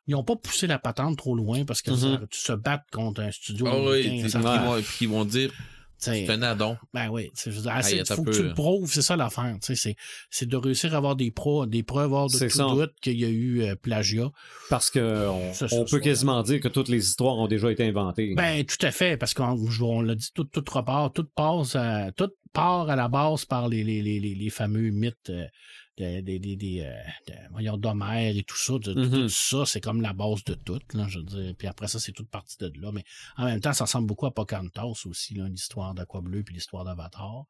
B: Ils n'ont pas poussé la patente trop loin parce que mm-hmm. tu se battre contre un studio.
D: Ah oui, ils vont dire c'est un addon.
B: Ben oui. Il faut que tu le prouves, c'est ça l'affaire. C'est de réussir à avoir des, pro, des preuves hors de tout doute qu'il y a eu euh, plagiat.
A: Parce que on, peut quasiment dire que toutes les histoires ont déjà été inventées.
B: Ben tout à fait, parce qu'on l'a dit, tout, tout repart, tout passe à, tout part à la base par les, les, les, les fameux mythes euh, des, des, des, euh, voyons, d'Homère et tout ça. Tout mm-hmm. ça, c'est comme la base de tout, là, je veux dire. Puis après ça, c'est toute partie de là. Mais en même temps, ça ressemble beaucoup à Pocahontas aussi, l'histoire d'Aqua Bleu puis l'histoire d'Avatar.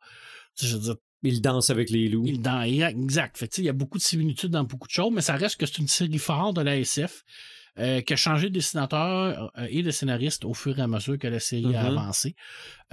B: Je veux dire,
A: il danse avec les loups.
B: Il danse, exact. Fait il y a beaucoup de similitudes dans beaucoup de choses, mais ça reste que c'est une série forte de la SF. Euh, qui a changé de dessinateur euh, et de scénariste au fur et à mesure que la série a mm-hmm. avancé.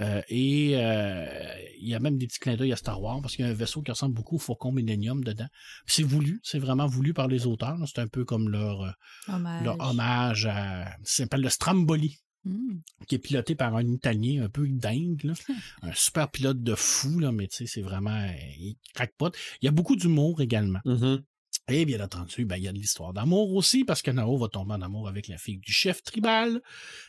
B: Euh, et il y a même des petits clins d'œil à Star Wars parce qu'il y a un vaisseau qui ressemble beaucoup au Faucon Millennium dedans. C'est voulu, c'est vraiment voulu par les auteurs. C'est un peu comme leur hommage, leur hommage à. Ça s'appelle le Stramboli. Mm. qui est piloté par un Italien un peu dingue, un super pilote de fou, là, mais tu sais, c'est vraiment, il craque pas. Il y a beaucoup d'humour également.
A: Mm-hmm.
B: Et bien entendu, ben, il y a de l'histoire d'amour aussi, parce que Nao va tomber en amour avec la fille du chef tribal,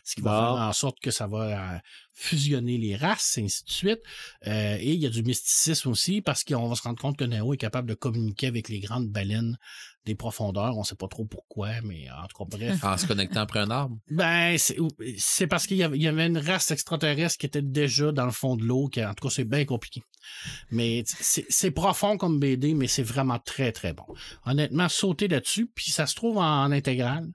B: ce qui va faire en sorte que ça va euh, fusionner les races, et ainsi de suite. Euh, et il y a du mysticisme aussi, parce qu'on va se rendre compte que Nao est capable de communiquer avec les grandes baleines des profondeurs. On sait pas trop pourquoi, mais en tout cas, bref.
D: En se connectant après un arbre?
B: Ben, c'est parce qu'il y, avait une race extraterrestre qui était déjà dans le fond de l'eau, qui, en tout cas, c'est bien compliqué. Mais c'est profond comme BD, mais c'est vraiment très, très bon. Honnêtement, sauter là-dessus, puis ça se trouve en, intégrale.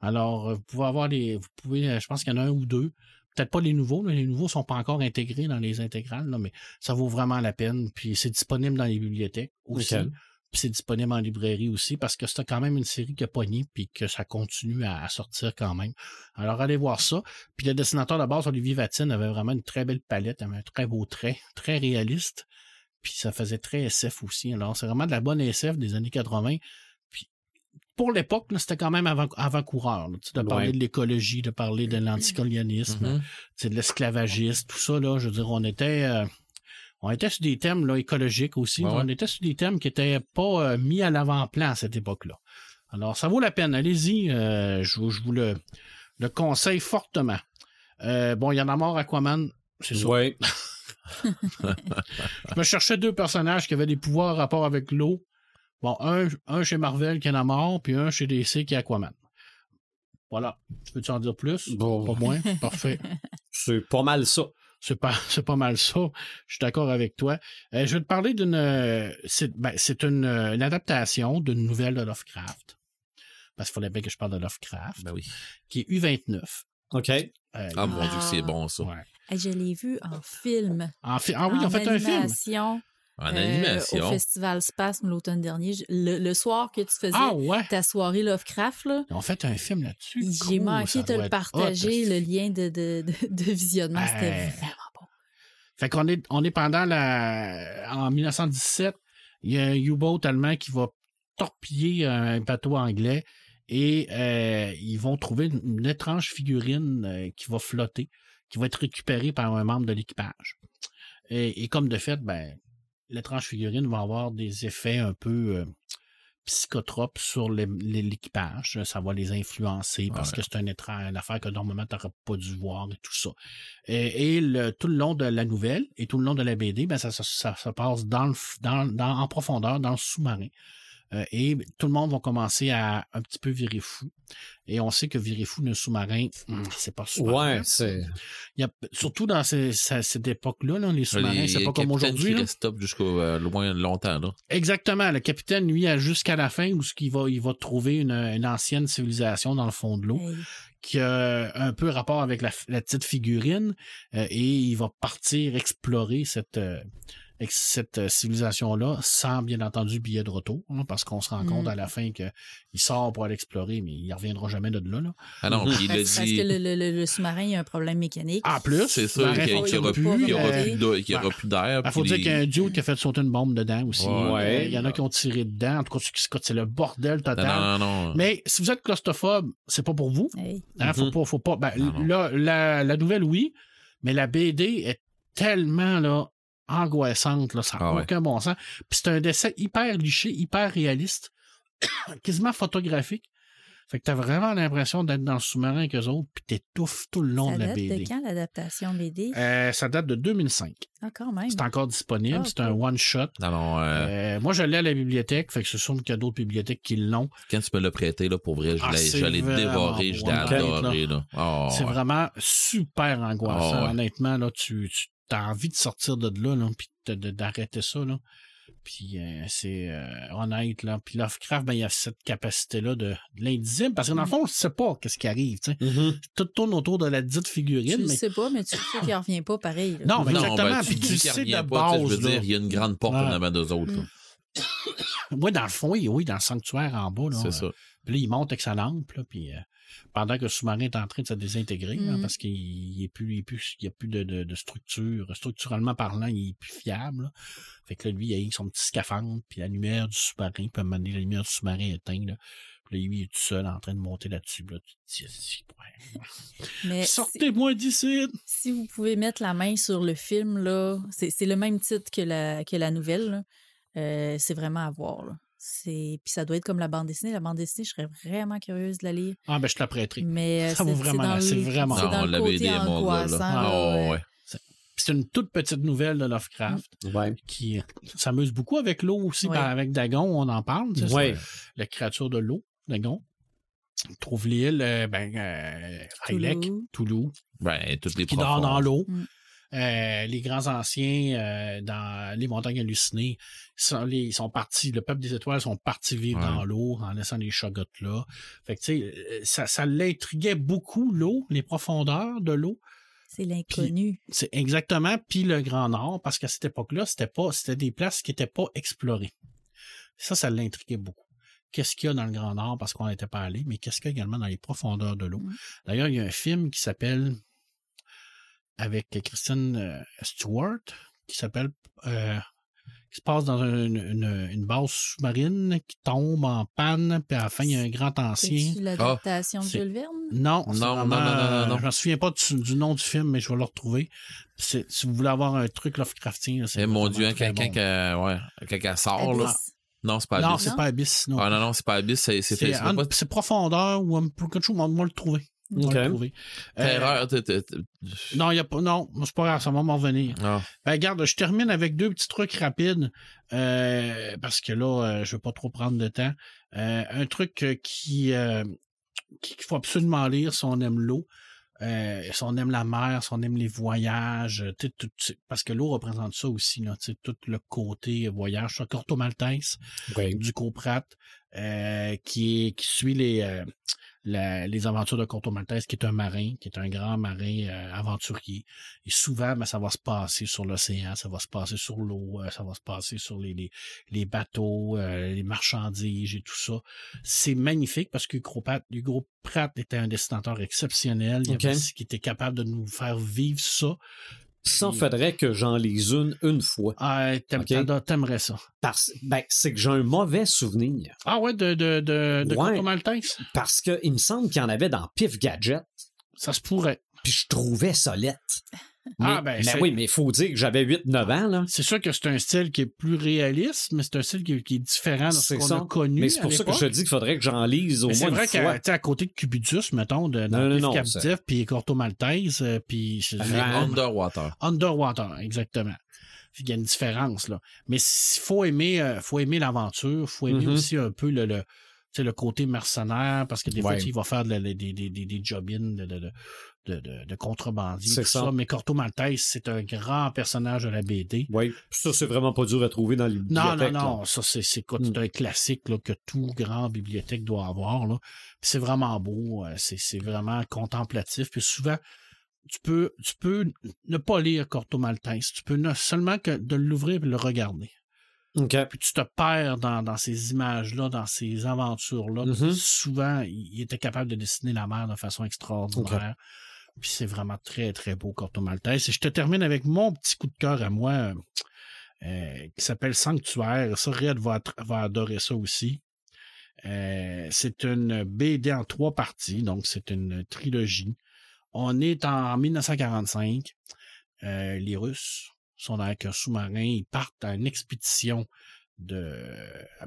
B: Alors, vous pouvez avoir les. Vous pouvez, je pense qu'il y en a un ou deux. Peut-être pas les nouveaux, les nouveaux sont pas encore intégrés dans les intégrales, mais ça vaut vraiment la peine. Puis c'est disponible dans les bibliothèques aussi c'est disponible en librairie aussi parce que c'est quand même une série qui a pogné puis que ça continue à, sortir quand même. Alors allez voir ça. Puis le dessinateur de base, Olivier Vatine, avait vraiment une très belle palette, avait un très beau trait, très réaliste. Puis ça faisait très SF aussi. Alors c'est vraiment de la bonne SF des années 80. Puis pour l'époque, c'était quand même avant-coureur. de parler de l'écologie, de parler de l'anticolonialisme, c'est mm-hmm. de l'esclavagisme, tout ça, là, je veux dire, on était... Euh, on était sur des thèmes là, écologiques aussi. On était sur des thèmes qui n'étaient pas euh, mis à l'avant-plan à cette époque-là. Alors, ça vaut la peine. Allez-y. Euh, je, vous le, le conseille fortement. Euh, bon, il y en a mort Aquaman. C'est ça.
A: Oui.
B: je me cherchais deux personnages qui avaient des pouvoirs en rapport avec l'eau. Bon, un, un chez Marvel qui en a mort, puis un chez DC qui est Aquaman. Voilà. Peux-tu en dire plus?
A: Bon.
B: Pas moins? Parfait.
A: C'est pas mal ça.
B: C'est pas, c'est pas mal ça. Je suis d'accord avec toi. Euh, je vais te parler d'une. Euh, c'est, ben, une, une, adaptation d'une nouvelle de Lovecraft. Parce qu'il fallait bien que je parle de Lovecraft.
D: Ben oui.
B: Qui est U29.
A: OK.
B: Euh,
D: ah mon Dieu, c'est bon ça.
E: Je l'ai vu en film.
B: En Ah oui, en, fait un film.
D: En animation.
E: au Festival Spasme l'automne dernier. Le, soir que tu faisais ah, ta soirée Lovecraft. Là,
B: ont fait un film là-dessus.
E: J'ai manqué de le partager, le lien de, de, de, visionnement. C'était vraiment bon.
B: Fait qu'on est, on est pendant la. En 1917, il y a un U-boat allemand qui va torpiller un bateau anglais et euh, ils vont trouver une, étrange figurine euh, qui va flotter, qui va être récupérée par un membre de l'équipage. Et, et, comme de fait, ben, l'étrange figurine va avoir des effets un peu euh, psychotropes sur l'équipage. Ça va les influencer parce que c'est un étrange, une affaire que normalement tu n'aurais pas dû voir et tout ça. Et, tout le long de la nouvelle et tout le long de la BD, ben ça, ça, passe dans, dans, en profondeur dans le sous-marin. Euh, et tout le monde va commencer à un petit peu virer fou. Et on sait que virer fou d'un sous-marin, hmm, c'est pas super.
A: Ouais, c'est.
B: Il y a, surtout dans cette époque-là, les sous-marins, c'est pas comme aujourd'hui.
D: Il stop jusqu'au euh, loin longtemps. Là.
B: Exactement. Le capitaine, lui, a jusqu'à la fin où il va, il va trouver une, ancienne civilisation dans le fond de l'eau. qui a un peu rapport avec la, petite figurine euh, et il va partir explorer cette avec cette euh, civilisation-là, sans bien entendu billet de retour, hein, parce qu'on se rend compte
E: Mm.
B: à la fin qu'il sort pour aller explorer, mais il ne reviendra jamais de là. là.
D: Ah non, puis il a
E: Parce, parce
D: dit.
E: que le, le- le- le sous-marin, il y a un problème mécanique.
B: En plus,
D: C'est sûr
B: marin
D: qu'il n'y aura
B: plus, euh,
D: d'air.
B: Il faut
D: puis
B: dire
D: les-
B: qu'il y a un dude qui a fait sauter une bombe dedans aussi.
D: Ouais.
B: Euh, Il y en a qui ont tiré dedans. En tout cas, c'est- le bordel total.
D: Non, non, non.
B: Mais si vous êtes claustrophobe, c'est pas pour vous.
E: Hey.
B: Hein, faut
A: Mhm.
B: pas, faut pas. Ben,
D: Non, non.
B: là, la, la nouvelle, oui, mais la BD est tellement là, angoissante, là, ça n'a
D: Ah ouais.
B: aucun bon sens. Puis c'est un dessin hyper liché, hyper réaliste, quasiment photographique. Fait que t'as vraiment l'impression d'être dans le sous-marin avec eux autres, puis t'étouffes tout le long
E: Ça
B: de la
E: date
B: BD.
E: de quand l'adaptation BD?
B: Euh, ça date de 2005.
E: Ah, quand même.
B: C'est encore disponible.
E: Ah,
B: c'est un one-shot.
D: Non, non, euh,
B: Euh, moi, je l'ai à la bibliothèque, fait que c'est sûr qu'il y a d'autres bibliothèques qui l'ont.
D: quand tu me l'as prêté, là, pour vrai, je
B: Ah,
D: l'ai dévoré, je l'ai adoré, là. Oh,
B: c'est
D: ouais.
B: vraiment super angoissant.
D: Ah, ouais.
B: Honnêtement, là, tu, tu as envie de sortir de là, là puis d'arrêter ça. Là. Puis euh, c'est euh, honnête. Là. Puis Lovecraft, ben, il y a cette capacité-là de, de l'indisible, parce que dans le fond, on ne sait pas qu'est-ce qui arrive. tu sais.
A: Mhm.
B: Tout tourne autour de la dite figurine.
E: Tu le
B: mais...
E: sais pas, mais tu sais qu'il revient pas pareil. là.
B: Non, mais
D: Non,
B: exactement.
D: ben,
B: puis tu le
D: qu'il
B: sais de
D: pas, tu
B: base.
D: Je veux
B: là.
D: dire, il y a une grande porte
B: Ouais.
D: en avant d'eux autres. là.
B: Moi, dans le fond, oui, oui, dans le sanctuaire en bas. Là,
D: C'est
B: euh,
D: ça.
B: Puis là, il monte avec sa lampe, là, puis euh, pendant que le sous-marin est en train de se désintégrer,
E: Mhm.
B: parce qu'il n'y a plus, il est plus, il y a plus de, de, de structure. Structurellement parlant, il est plus fiable. là. Fait que là, lui, il a son petit scaphandre, puis la lumière du sous-marin, il peut mener la lumière du sous-marin éteinte. Là. Puis là, lui, il est tout seul en train de monter là-dessus. Là, tu te dis, Si, ouais.
E: Mais si,
B: Sortez-moi d'ici!
E: si vous pouvez mettre la main sur le film, là, c'est c'est le même titre que la, que la nouvelle. là. Euh, c'est vraiment à voir. Là. C'est- Puis ça doit être comme la bande dessinée. La bande dessinée, je serais vraiment curieuse de la lire.
B: Ah, ben, je te la prêterai.
E: Mais euh,
B: Ça vaut
E: c'est- c'est
B: vraiment
E: dans
B: la- c'est vraiment-
E: dans le côté angoissant.
D: Ah,
E: là,
D: ouais,
E: ouais.
D: ouais.
B: Puis C'est une toute petite nouvelle de Lovecraft
A: Ouais.
B: qui s'amuse beaucoup avec l'eau aussi.
E: Ouais.
B: Ben, avec Dagon, on en parle. tu sais,
A: Ouais.
B: c'est la créature de l'eau, Dagon. Trouve l'île, euh, ben, euh, Hailek,
E: Toulouse.
B: Toulouse,
D: Ben, toutes les
B: qui dort dans l'eau.
E: Mm.
B: Euh, les grands anciens euh, dans les montagnes hallucinées sont, les- ils sont partis, le peuple des étoiles sont partis vivre
D: Ouais.
B: dans l'eau en laissant les chagottes là. Fait que euh, ça, ça l'intriguait beaucoup l'eau, les profondeurs de l'eau.
E: C'est l'inconnu.
B: C'est exactement puis le Grand Nord parce qu'à cette époque-là, c'était pas c'était des places qui n'étaient pas explorées. Ça, ça l'intriguait beaucoup. Qu'est-ce qu'il y a dans le Grand Nord parce qu'on n'était pas allé, mais qu'est-ce qu'il y a également dans les profondeurs de l'eau?
E: Mm.
B: D'ailleurs, il y a un film qui s'appelle avec Kristen euh, Stewart qui s'appelle euh, qui se passe dans une, une- une base sous-marine qui tombe en panne, puis à la fin, il y a un grand ancien.
E: C'est l'adaptation de Jules Verne?
B: Non,
D: Non,
B: vraiment,
D: non, non, non, non, non.
B: Je me souviens pas du, du nom du film, mais je vais le retrouver. Si vous voulez avoir un truc Lovecraftien, c'est
D: Eh, mon Dieu, hein, quelqu'un qui ouais, quelqu'un sort, là. Non, c'est pas
B: Non,
D: Abyss.
B: c'est
E: Non?
B: pas Abyss. Non.
D: Ah non, non, c'est pas Abyss, c'est c'est
B: profondeur ou un peu quelque chose, on va le trouver. On trouver. Euh, non, il a pas. Non, c'est pas grave, ça va m'en revenir.
D: Ah.
B: Ben, regarde, je termine avec deux petits trucs rapides, euh, parce que là, euh, je veux pas trop prendre de temps. Euh, un truc qui qu'il faut absolument lire si on aime l'eau, si on aime la mer, si on aime les voyages, tout- parce que l'eau représente ça aussi, là, tout le côté voyage. Ça, Corto Maltese, du Coprat, euh, qui, est, qui suit les, euh, la- les aventures de Corto Maltese, qui est un marin, qui est un grand marin euh, aventurier. Et souvent, ben, ça va se passer sur l'océan, ça va se passer sur l'eau, euh, ça va se passer sur les, les, les bateaux, euh, les marchandises et tout ça. C'est magnifique parce que Hugo Pratt, Hugo Pratt était un dessinateur exceptionnel, il
A: Ok.
B: avait- qui était capable de nous faire vivre ça.
A: Ça faudrait que j'en lise une une fois.
B: Ah, t'aimes- t'aimerais ça.
A: Parce ben, c'est que j'ai un mauvais souvenir.
B: Ah ouais, de, de, de, de
A: Ouais.
B: Corto Maltese?
A: Parce que il me semble qu'il y en avait dans Pif Gadget,
B: Ça se pourrait.
A: puis je trouvais solette. Mais,
B: Ah, ben,
A: mais oui, mais il faut dire que j'avais 8-9 ans, là.
B: C'est sûr que c'est un style qui est plus réaliste, mais c'est un style qui, est- qui est différent de ce
A: C'est
B: qu'on
A: ça.
B: a connu.
A: Mais c'est pour
B: à
A: ça que je te dis qu'il faudrait que j'en lise au
B: Mais
A: moins
B: c'est
A: une
B: vrai
A: fois.
B: qu'à à côté de Cubitus, mettons, de, dans
A: Non, non, non,
B: Captif, puis Corto Maltese, euh, puis c'est-
A: Mais
D: Underwater.
B: Underwater, exactement. Il y a une différence, là. Mais il faut aimer, euh, faut aimer l'aventure, faut aimer
A: Mhm.
B: aussi un peu le, sais, le côté mercenaire, parce que des fois,
A: Ouais.
B: il va faire des, des, des, des job-ins de, de, de, de, de, de contrebandier,
A: C'est
B: tout
A: ça.
B: Mais Corto Maltese, c'est un grand personnage de la BD.
A: Oui, ça, c'est vraiment pas dur à trouver dans les
B: Non, non,
A: bibliothèques.
B: non,
A: là.
B: ça, c'est, c'est, quoi,
A: Mm.
B: c'est un classique là, que tout grand bibliothèque doit avoir. Là. C'est vraiment beau, euh, c'est, c'est vraiment contemplatif. Puis souvent, tu peux, tu peux ne pas lire Corto Maltese. Tu peux ne, seulement que de l'ouvrir et le regarder. Puis tu te perds dans, ces images-là, dans ces aventures-là. Mm-hmm. Souvent, il était capable de dessiner la mer de façon extraordinaire. Puis c'est vraiment très, très beau, Corto Maltese. Et je te termine avec mon petit coup de cœur à moi, euh, qui s'appelle Sanctuaire. Ça, Red va, va adorer ça aussi. Euh, c'est une BD en trois parties, donc c'est une trilogie. On est en 1945. Euh, les Russes sont avec un sous-marin, ils partent à une expédition de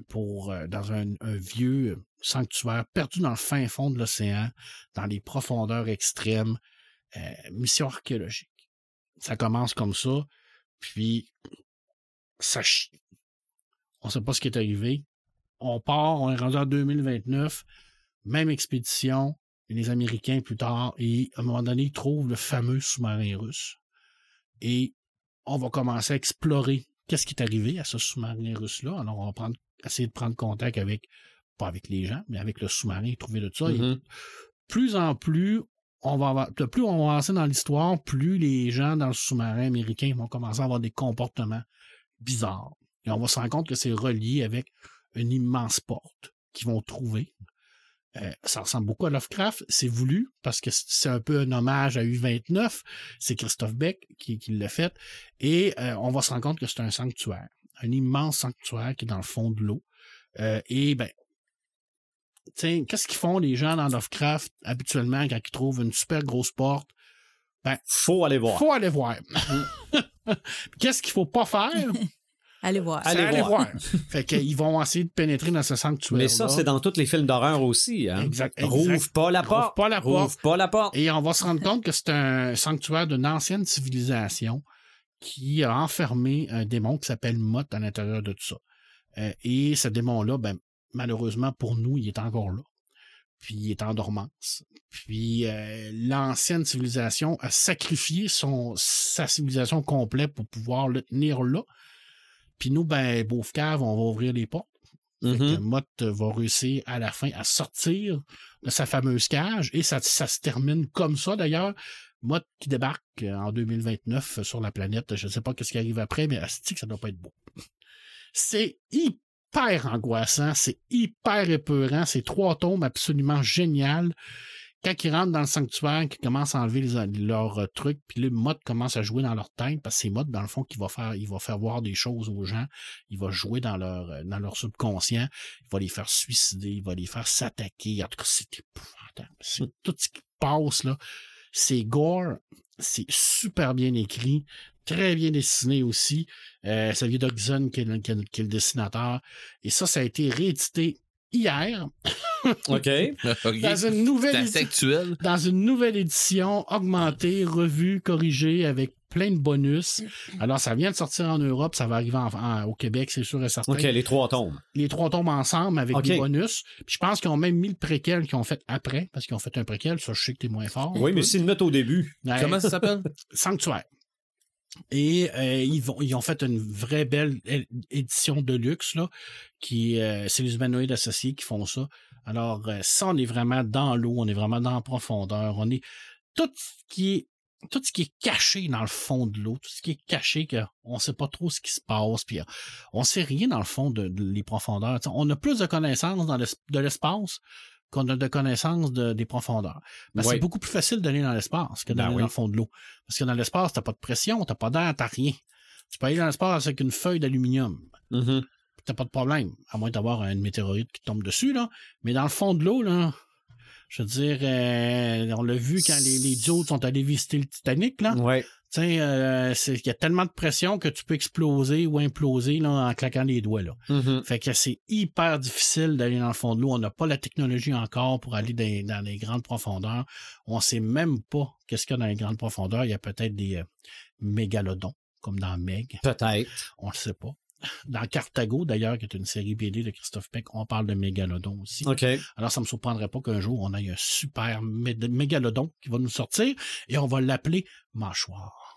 B: pour euh, dans un, vieux sanctuaire perdu dans le fin fond de l'océan, dans les profondeurs extrêmes, euh, mission archéologique. Ça commence comme ça, puis ça chie. On sait pas ce qui est arrivé. On part, on est rendu en 2029, même expédition, les Américains plus tard, et à un moment donné, ils trouvent le fameux sous-marin russe. Et on va commencer à explorer qu'est-ce qui est arrivé à ce sous-marin russe-là. Alors, on va prendre, essayer de prendre contact avec, pas avec les gens, mais avec le sous-marin et trouver de ça. Mm-hmm. plus en plus, on va avoir, plus on va avancer dans l'histoire, plus les gens dans le sous-marin américain vont commencer à avoir des comportements bizarres. Et on va se rendre compte que c'est relié avec une immense porte qu'ils vont trouver. Euh, ça ressemble beaucoup à Lovecraft. C'est voulu parce que c'est un peu un hommage à U29. C'est Christophe Beck qui, l'a fait. Et euh, on va se rendre compte que c'est un sanctuaire. Un immense sanctuaire qui est dans le fond de l'eau. Euh, et ben, tiens, qu'est-ce qu'ils font les gens dans Lovecraft habituellement quand ils trouvent une super grosse porte?
A: Ben, faut aller voir.
B: Faut aller voir. qu'est-ce qu'il faut pas faire?
E: Allez voir.
B: Allez, voir. fait qu'ils vont essayer de pénétrer dans ce sanctuaire.
A: Mais ça, c'est dans tous les films d'horreur aussi. Hein? Exact, Rouvre pas la porte. Rouvre
B: pas la porte.
A: Rouvre pas la porte.
B: Et on va se rendre compte que c'est un sanctuaire d'une ancienne civilisation qui a enfermé un démon qui s'appelle Mott à l'intérieur de tout ça. Euh, et ce démon-là, ben, malheureusement pour nous, il est encore là. Puis il est en dormance. Puis euh, l'ancienne civilisation a sacrifié son, sa civilisation complète pour pouvoir le tenir là. Puis nous, ben, Beaufcave, on va ouvrir les portes. Mm Mott va réussir à la fin à sortir de sa fameuse cage et ça, ça se termine comme ça d'ailleurs. Mott qui débarque en 2029 sur la planète. Je ne sais pas ce qui arrive après, mais que ça doit pas être beau. C'est hyper angoissant, c'est hyper épeurant, c'est trois tombes absolument géniales quand ils rentrent dans le sanctuaire, qu'ils commencent à enlever leurs euh, trucs, puis le mode commence à jouer dans leur tête, parce que c'est mode, dans le fond, qui va faire, il va faire voir des choses aux gens, il va jouer dans leur, euh, dans leur subconscient, il va les faire suicider, il va les faire s'attaquer. En tout cas, c'est épouvantable. C'est mm. tout ce qui passe, là. C'est gore, c'est super bien écrit, très bien dessiné aussi. Euh, d'Oxon qui, qui, qui, est le dessinateur. Et ça, ça a été réédité hier.
A: OK.
B: Dans une nouvelle édition. Dans une nouvelle édition augmentée, revue, corrigée avec plein de bonus. Alors, ça vient de sortir en Europe, ça va arriver au Québec, c'est sûr et certain.
A: OK, les trois tombes.
B: Les trois tombes ensemble avec des bonus. Puis je pense qu'ils ont même mis le préquel qu'ils ont fait après, parce qu'ils ont fait un préquel, ça je sais que t'es moins fort.
A: Oui, mais s'ils le mettent au début.
D: Comment ça s'appelle?
B: Sanctuaire. Et euh, ils, vont, ils ont fait une vraie belle édition de luxe, là, qui euh, c'est les humanoïdes associés qui font ça. Alors, euh, ça, on est vraiment dans l'eau, on est vraiment dans la profondeur, on est tout ce qui est tout ce qui est caché dans le fond de l'eau, tout ce qui est caché, qu'on ne sait pas trop ce qui se passe, puis on sait rien dans le fond de, les profondeurs. on a plus de connaissances dans de l'espace qu'on a de connaissances des profondeurs. Mais c'est beaucoup plus facile d'aller dans l'espace que d'aller ben dans le fond de l'eau. Parce que dans l'espace, t'as pas de pression, t'as pas d'air, t'as rien. Tu peux aller dans l'espace avec une feuille d'aluminium.
A: Mm-hmm.
B: T'as pas de problème, à moins d'avoir une météorite qui tombe dessus, là. Mais dans le fond de l'eau, là, je veux dire, euh, on l'a vu quand les, les sont allés visiter le Titanic, là.
A: Ouais.
B: Tu sais, euh, il y a tellement de pression que tu peux exploser ou imploser là, en claquant les doigts. Là.
A: Mm-hmm.
B: Fait que c'est hyper difficile d'aller dans le fond de l'eau. On n'a pas la technologie encore pour aller dans, les grandes profondeurs. On sait même pas qu'est-ce qu'il y a dans les grandes profondeurs. Il y a peut-être des euh, mégalodons, comme dans Meg.
A: Peut-être.
B: On le sait pas. Dans Cartago, d'ailleurs, qui est une série BD de Christophe Peck, on parle de mégalodon aussi.
A: OK.
B: Alors, ça me surprendrait pas qu'un jour, on ait un super mégalodon qui va nous sortir et on va l'appeler mâchoire.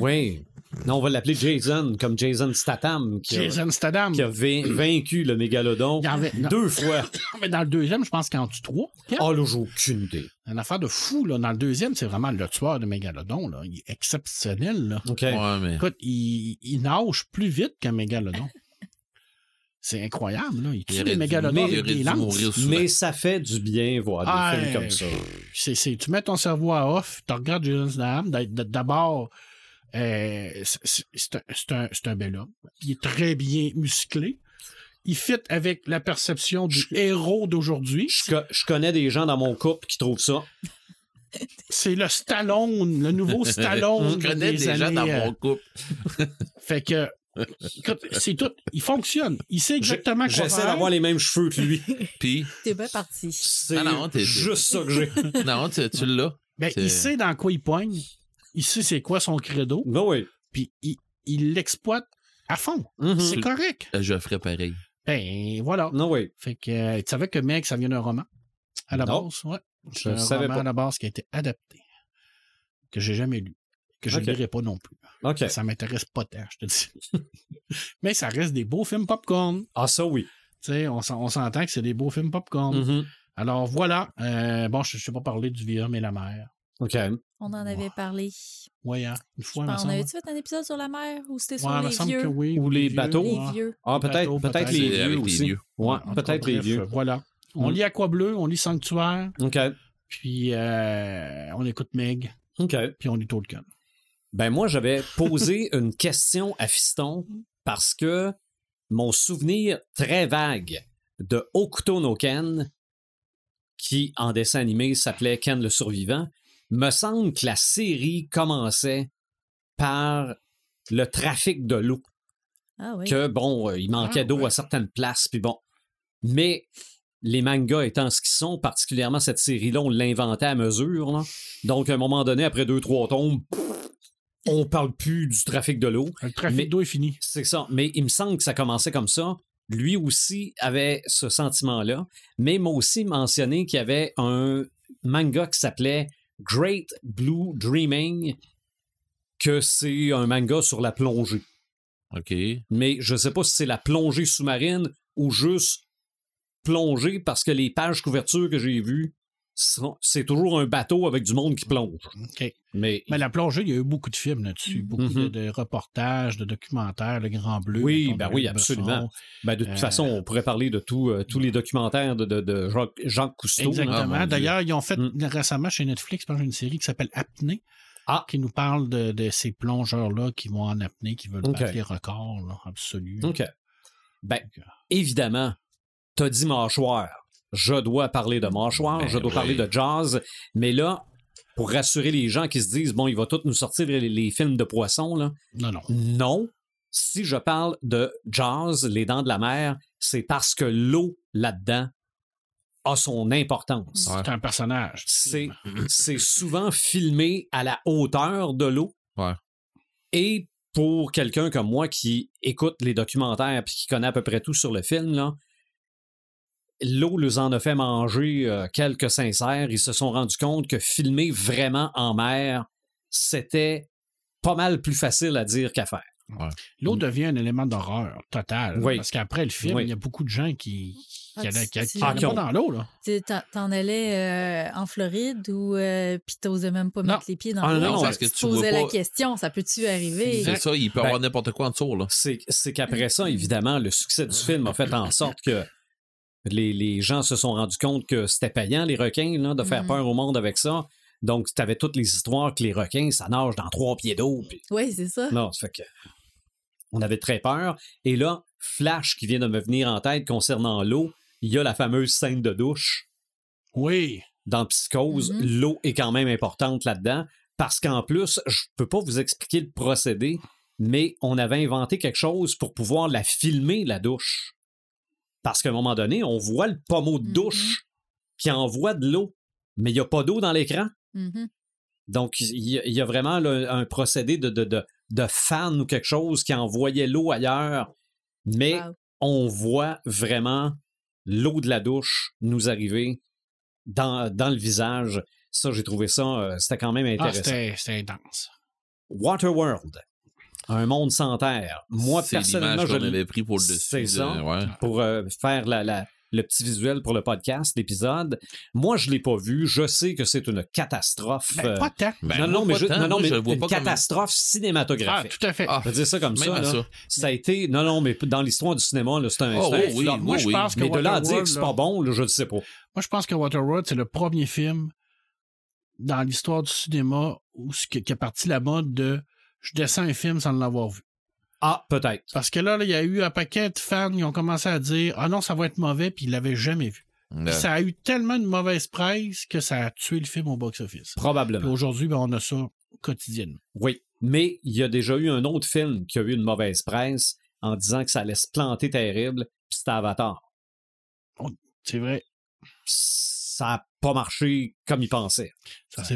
A: Oui. Non, on va l'appeler Jason, comme Jason Statham.
B: Qui Jason a, Statham.
A: Qui a vaincu le mégalodon deux fois.
B: Mais dans le deuxième, je pense qu'il en tue trois.
A: Ah, là, j'ai aucune idée.
B: Une affaire de fou, là. Dans le deuxième, c'est vraiment le tueur de mégalodon, là. Il est exceptionnel, là.
A: OK. Ouais,
B: mais... Écoute, il, il nage plus vite qu'un mégalodon. C'est incroyable, là. Il tue les mégalodons avec des lances.
A: Mais ça fait du bien voir des ah, films comme ça.
B: C'est, tu mets ton cerveau à off, tu regardes Jason Statham. D'abord, euh, c'est, un, un, bel homme. Il est très bien musclé. Il fit avec la perception du héros d'aujourd'hui.
A: Je, connais des gens dans mon couple qui trouvent ça.
B: C'est le Stallone, le nouveau Stallone.
D: Je connais des, gens dans mon couple.
B: fait que c'est tout. Il fonctionne. Il sait exactement quoi
A: J'essaie d'avoir les mêmes cheveux que lui.
D: Puis.
E: T'es bien parti.
A: C'est ah juste ça que j'ai.
D: non, tu, l'as.
B: Ben, il sait dans quoi il poigne. Il sait c'est quoi son credo.
A: Ben oui.
B: Puis il l'exploite à fond. Mm-hmm. C'est correct.
D: Je ferais pareil.
B: Ben voilà.
A: Non, oui.
B: Fait que euh, tu savais que mec, ça vient d'un roman. À la base, ouais. Je un savais roman pas. à la base qui a été adapté. Que j'ai jamais lu. Que je ne lirai pas non plus.
A: OK.
B: Ça m'intéresse pas tant, je te dis. Mais ça reste des beaux films popcorn.
A: Ah, ça oui.
B: Tu sais, on, s'entend que c'est des beaux films popcorn.
A: Mm-hmm.
B: Alors voilà. Euh, bon, je ne sais pas parler du vieux et la mer.
A: OK.
E: On en avait parlé.
B: Oui, hein, une fois.
E: on avait-tu fait un épisode sur la mer ou c'était sur les vieux?
B: oui,
A: ou les, bateaux?
E: Les vieux.
A: Ah, peut-être peut les vieux aussi. Ouais, peut-être les vieux.
B: Voilà. On mm. lit Aqua Bleu, on lit Sanctuaire.
A: OK.
B: Puis euh, on écoute Meg.
A: OK.
B: Puis on lit Tolkien.
A: Ben moi, j'avais posé une question à Fiston parce que mon souvenir très vague de Okuto no Ken, qui en dessin animé s'appelait Ken le survivant, me semble que la série commençait par le trafic de l'eau.
E: Ah oui.
A: Que bon, euh, il manquait ah d'eau à certaines places, puis bon. Mais les mangas étant ce qu'ils sont, particulièrement cette série-là, on l'inventait à mesure. Donc, à un moment donné, après deux, trois tombes, on parle plus du trafic de l'eau.
B: Le trafic d'eau est fini.
A: C'est ça. Mais il me semble que ça commençait comme ça. Lui aussi avait ce sentiment-là. Mais m'a aussi mentionné qu'il y avait un manga qui s'appelait Great Blue Dreaming, que c'est un manga sur la plongée.
D: OK.
A: Mais je ne sais pas si c'est la plongée sous-marine ou juste plongée parce que les pages couverture que j'ai vues c'est toujours un bateau avec du monde qui plonge.
B: Mais, Mais la plongée, il y a eu beaucoup de films là-dessus, beaucoup de, mm-hmm. reportages, de documentaires, Le Grand Bleu.
A: Oui, ben oui, absolument. Ben de toute façon, on pourrait parler de tout, euh, tous les documentaires de, de, Jacques, Cousteau.
B: Exactement. Ah, D'ailleurs, ils ont fait mm. récemment chez Netflix une série qui s'appelle Apnée. Ah. qui nous parle de, ces plongeurs-là qui vont en apnée, qui veulent battre les records là, absolus.
A: OK. Ben, évidemment, t'as dit mâchoire je dois parler de mâchoire, ben je dois parler de jazz, mais là, pour rassurer les gens qui se disent, bon, il va tout nous sortir les, films de poissons, là.
B: Non, non.
A: Non. Si je parle de jazz, Les Dents de la Mer, c'est parce que l'eau là-dedans a son importance.
B: C'est un personnage.
A: C'est, c'est souvent filmé à la hauteur de l'eau.
D: Ouais.
A: Et pour quelqu'un comme moi qui écoute les documentaires et qui connaît à peu près tout sur le film, là, l'eau les en a fait manger euh, quelques sincères. Ils se sont rendus compte que filmer vraiment en mer, c'était pas mal plus facile à dire qu'à faire.
B: L'eau devient un élément d'horreur total. Parce qu'après le film, il y a beaucoup de gens qui, qui, ah, pas dans l'eau.
E: Tu t'en allais euh, en Floride ou euh, puis t'osais même pas mettre les pieds dans ah, l'eau. Non, parce que tu posais la question, ça peut-tu arriver?
D: C'est ça, il peut y avoir ben, n'importe quoi en dessous.
A: C'est qu'après ça, évidemment, le succès du film a fait en sorte que les, gens se sont rendus compte que c'était payant, les requins, là, de faire mm-hmm. peur au monde avec ça. Donc, tu avais toutes les histoires que les requins, ça nage dans trois pieds d'eau.
E: Oui, c'est ça.
A: Non, ça fait que. On avait très peur. Et là, flash qui vient de me venir en tête concernant l'eau, il y a la fameuse scène de douche.
B: Oui.
A: Dans Psychose, mm-hmm. l'eau est quand même importante là-dedans. Parce qu'en plus, je peux pas vous expliquer le procédé, mais on avait inventé quelque chose pour pouvoir la filmer, la douche. Parce qu'à un moment donné, on voit le pommeau de douche mm-hmm. qui envoie de l'eau, mais il n'y a pas d'eau dans l'écran.
E: Mm-hmm.
A: Donc, il y, a vraiment un procédé de, de, fan ou quelque chose qui envoyait l'eau ailleurs, mais on voit vraiment l'eau de la douche nous arriver dans, le visage. Ça, j'ai trouvé ça, euh, c'était quand même ah, intéressant.
B: c'était intense.
A: Waterworld. Un monde sans terre. Moi, personnellement, je
D: l'avais pris pour le dessus.
A: C'est ça. Pour euh, faire la, la, le petit visuel pour le podcast, l'épisode. Moi, je l'ai pas vu. Je sais que c'est une catastrophe.
B: Ben, pas tant.
A: Ben, non, non, mais, non, non, mais une catastrophe cinématographique.
B: Ah, tout à fait.
A: Ah. Je vais dire ça comme ça, ça. a été. Non, non, mais dans l'histoire du cinéma, c'est un.
D: Oh, oui,
B: Moi, je pense que
A: mais de là à dire que c'est pas bon, je ne sais pas.
B: Moi, je pense que Waterworld, c'est le premier film dans l'histoire du cinéma où qui a parti la mode de je descends un film sans l'avoir vu.
A: Ah, peut-être.
B: Parce que là, il y a eu un paquet de fans qui ont commencé à dire Ah non, ça va être mauvais, puis ils l'avaient jamais vu. Ça a eu tellement de mauvaise presse que ça a tué le film au box-office.
A: Probablement.
B: Aujourd'hui, ben, on a ça quotidiennement.
A: Oui, mais il y a déjà eu un autre film qui a eu une mauvaise presse en disant que ça allait se planter terrible, puis c'était Avatar.
B: Oh, c'est vrai
A: ça n'a pas marché comme il pensait.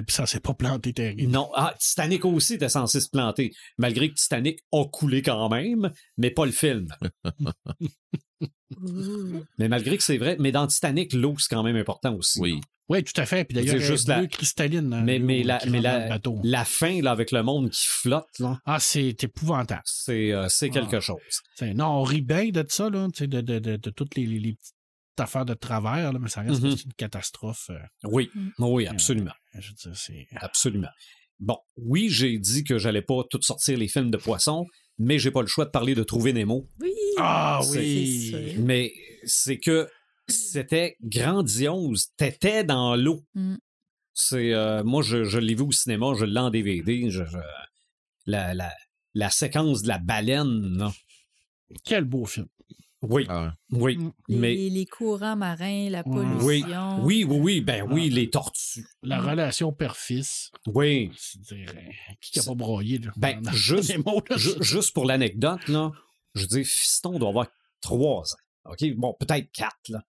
B: Ça s'est pas planté terrible.
A: Non, ah, Titanic aussi était censé se planter, malgré que Titanic a coulé quand même, mais pas le film. mais malgré que c'est vrai, mais dans Titanic, l'eau, c'est quand même important aussi.
D: Oui.
B: Oui, tout à fait. Puis d'ailleurs, juste la cristalline. Hein,
A: mais, mais, la, mais la, la, fin, là, avec le monde qui flotte, là.
B: Ah, c'est épouvantable.
A: C'est euh, quelque ah. chose.
B: Non, on rit bien de ça, là, de, de, de, de, toutes les, les, petites affaire de travers, mais ça reste mm-hmm. une catastrophe. Euh,
A: oui, mm. oui, absolument. absolument. Bon, oui, j'ai dit que j'allais pas tout sortir les films de poissons, mais j'ai pas le choix de parler de Trouver Nemo.
E: Oui.
B: Ah oui.
A: Mais c'est que c'était grandiose. T'étais dans l'eau. Mm. C'est euh, moi, je, l'ai vu au cinéma, je l'ai en DVD. la, la, la, séquence de la baleine.
B: Quel beau film.
A: Oui, ah oui, mm.
E: mais les, courants marins, la pollution.
A: Oui, oui, oui, oui ben oui, ah. les tortues.
B: La relation père-fils.
A: Oui.
B: Qui n'a pas broyé là,
A: Ben juste, juste pour l'anecdote là, je dis fiston doit avoir trois ans. Ok, bon peut-être quatre là.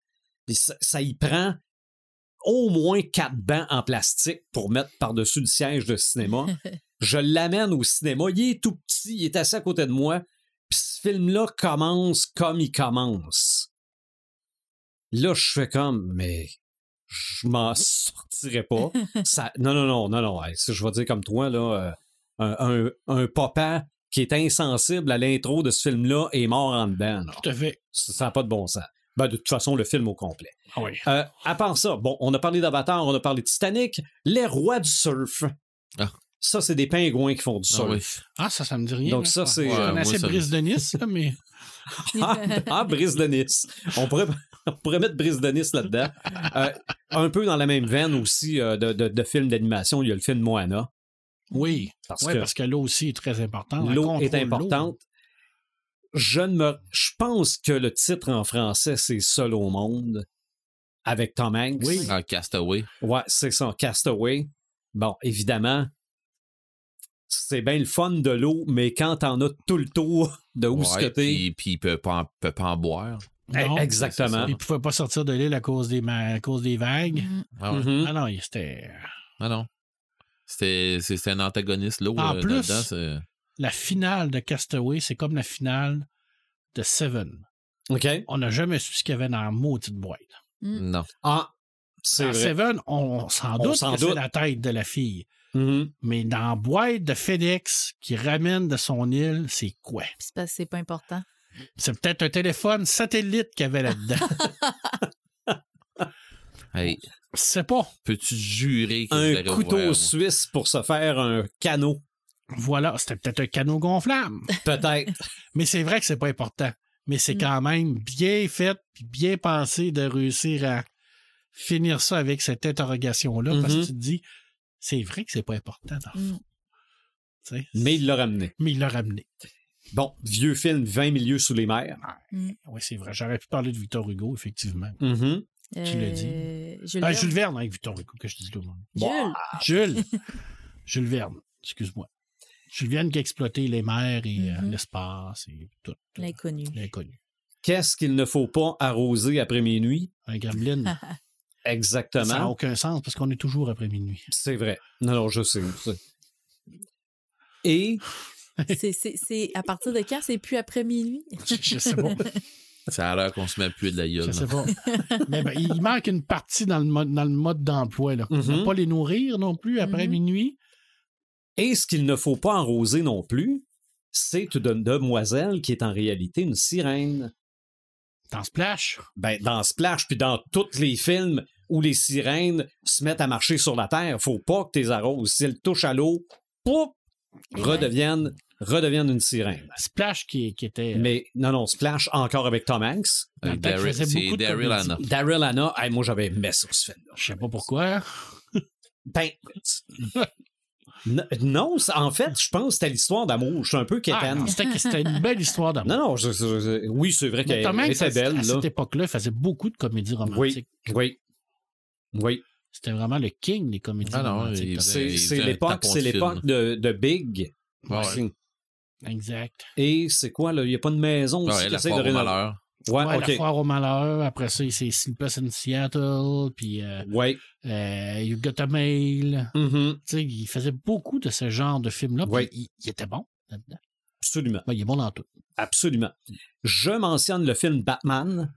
A: ça, ça y prend au moins quatre bancs en plastique pour mettre par-dessus le siège de cinéma. je l'amène au cinéma. Il est tout petit, il est assis à côté de moi. Puis ce film-là commence comme il commence. Là, je fais comme, mais je m'en sortirai pas. Ça, non, non, non, non, non. je vais dire comme toi, là, euh, un, un, papa qui est insensible à l'intro de ce film-là est mort en dedans.
B: Tout à fait.
A: Ça n'a pas de bon sens. Ben, de toute façon, le film au complet.
B: Ah oui.
A: Euh, à part ça, bon, on a parlé d'Avatar, on a parlé de Titanic, les rois du surf. Ah. Ça, c'est des pingouins qui font du ah surf.
B: Ah, ça, ça me dit rien.
A: Donc, ça, c'est.
B: Je connaissais Brise de Nice, mais.
A: ah, ah, Brise de Nice. On pourrait, on pourrait mettre Brise de Nice là-dedans. Euh, un peu dans la même veine aussi euh, de, de, de films d'animation, il y a le film Moana.
B: Oui, parce, que, parce que l'eau aussi est très importante.
A: L'eau est importante. Je, ne me, je pense que le titre en français, c'est Seul au monde, avec Tom Hanks.
D: Oui. Ah, Castaway.
A: Ouais, c'est ça, Castaway. Bon, évidemment, c'est bien le fun de l'eau, mais quand t'en as tout le tour de où ce que t'es.
D: Puis, il peut pas, peut pas en boire.
A: Exactement.
B: Il pouvait pas sortir de l'île à cause des, à cause des vagues.
E: Mm-hmm.
D: Ah,
A: mm-hmm.
B: ah, non, c'était.
D: Ah non. C'était un antagoniste, l'eau. En euh, plus,
B: la finale de Castaway, c'est comme la finale de Seven.
A: OK.
B: On n'a jamais su ce qu'il y avait dans la maudite boîte.
E: Mm.
D: Non.
A: Ah, c'est vrai.
B: Seven, on, s'en doute que c'est la tête de la fille.
A: Mm-hmm.
B: Mais dans la boîte de FedEx qui ramène de son île, c'est quoi?
E: C'est parce que c'est pas important.
B: C'est peut-être un téléphone satellite qu'il y avait là-dedans.
D: hey.
B: C'est pas.
D: Peux-tu jurer
A: Un couteau suisse pour se faire un canot.
B: Voilà, c'était peut-être un canot gonflable.
A: Peut-être.
B: Mais c'est vrai que c'est pas important. Mais c'est mm. quand même bien fait puis bien pensé de réussir à finir ça avec cette interrogation-là parce que mm-hmm. tu te dis, c'est vrai que c'est pas important.
E: Mm.
A: Mais il l'a ramené.
B: Mais il l'a ramené.
A: Bon, vieux film, 20 milieux sous les mers.
B: Mm. Oui, c'est vrai. J'aurais pu parler de Victor Hugo, effectivement.
A: Mm-hmm.
B: Tu l'as dit.
E: Euh, Jules,
B: ah, Jules Verne avec Victor Hugo, que je dis le monde.
E: Jules.
B: Jules. Jules Verne, excuse-moi. Jules Verne qui a exploité les mers et euh, mm-hmm. l'espace et tout.
E: L'inconnu.
B: L'inconnu.
A: Qu'est-ce qu'il ne faut pas arroser après minuit?
B: Un gremlin.
A: Exactement. Ça
B: n'a aucun sens parce qu'on est toujours après minuit.
A: C'est vrai. Non, non, je sais. Et.
E: c'est à partir de quand c'est plus après minuit?
B: je sais pas.
D: Ça a l'air qu'on se met plus de la gueule.
B: Je sais pas. Mais ben, il manque une partie dans le mode, dans le mode d'emploi. Là. Mm-hmm. Pas les nourrir non plus après mm-hmm. minuit.
A: Et ce qu'il ne faut pas arroser non plus, c'est une demoiselle qui est en réalité une sirène.
B: Dans Splash?
A: Ben, dans Splash, puis dans tous les films où les sirènes se mettent à marcher sur la terre, faut pas que tes arroses. Si elles touchent à l'eau, pouf, redeviennent, redeviennent une sirène.
B: Splash qui, qui était. euh,
A: Mais non, non, Splash encore avec Tom Hanks.
B: Le temps,
D: Daryl- Daryl. Hannah.
A: Daryl Hannah, hey, moi j'avais aimé ça, ce film-là.
B: Je sais pas pourquoi.
A: Ben, non, en fait, je pense que c'était l'histoire d'amour. Je suis un peu
B: Ah,
A: quétaine.
B: C'était une belle histoire d'amour.
A: non, non, je- je- je- oui, c'est vrai
B: Mais
A: qu'elle était belle.
B: à
A: là.
B: cette époque-là, il faisait beaucoup de comédies romantiques.
A: Oui, oui.
B: C'était vraiment le king des comédies
D: Ah non,
B: romantiques.
A: C'est l'époque,
D: de
A: Big.
D: Ouais.
B: Exact.
A: Et c'est quoi, là? Il n'y a pas de maison aussi
D: Ouais,
A: qui
D: la
A: essaie de rénover. Ouais,
B: Ouais,
A: ok.
B: La foire au malheur. Après ça, c'est Sleepless in Seattle. Puis euh,
A: Ouais.
B: euh, You Got a Mail.
A: Mhm.
B: Tu sais, il faisait beaucoup de ce genre de films-là.
A: Ouais.
B: il, il était bon là-dedans.
A: Absolument.
B: Ben, il est bon dans tout.
A: Absolument. Je mentionne le film Batman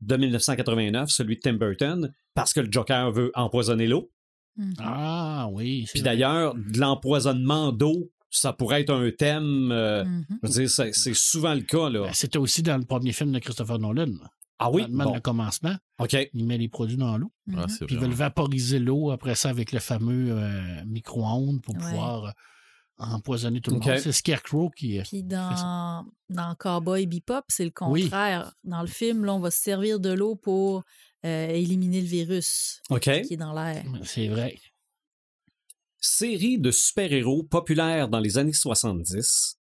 A: de 1989, celui de Tim Burton, parce que le Joker veut empoisonner l'eau.
E: Mhm.
B: Ah oui.
A: Puis d'ailleurs, de l'empoisonnement d'eau, ça pourrait être un thème. euh,
E: Mhm.
A: C'est souvent le cas, là.
B: Ben, C'était aussi dans le premier film de Christopher Nolan.
A: Ah oui? Bon.
B: le commencement.
A: OK.
B: Il met les produits dans l'eau.
E: Mhm.
D: Ah,
B: Puis ils veulent vaporiser l'eau après ça avec le fameux euh, micro-ondes pour
E: Ouais.
B: pouvoir euh, empoisonner tout le monde. C'est Scarecrow qui.
E: Puis dans, dans Cowboy Bebop, c'est le
B: Oui.
E: contraire. Dans le film, là, on va se servir de l'eau pour euh, éliminer le virus qui est dans l'air.
B: C'est vrai.
A: Série de super-héros populaire dans les années 70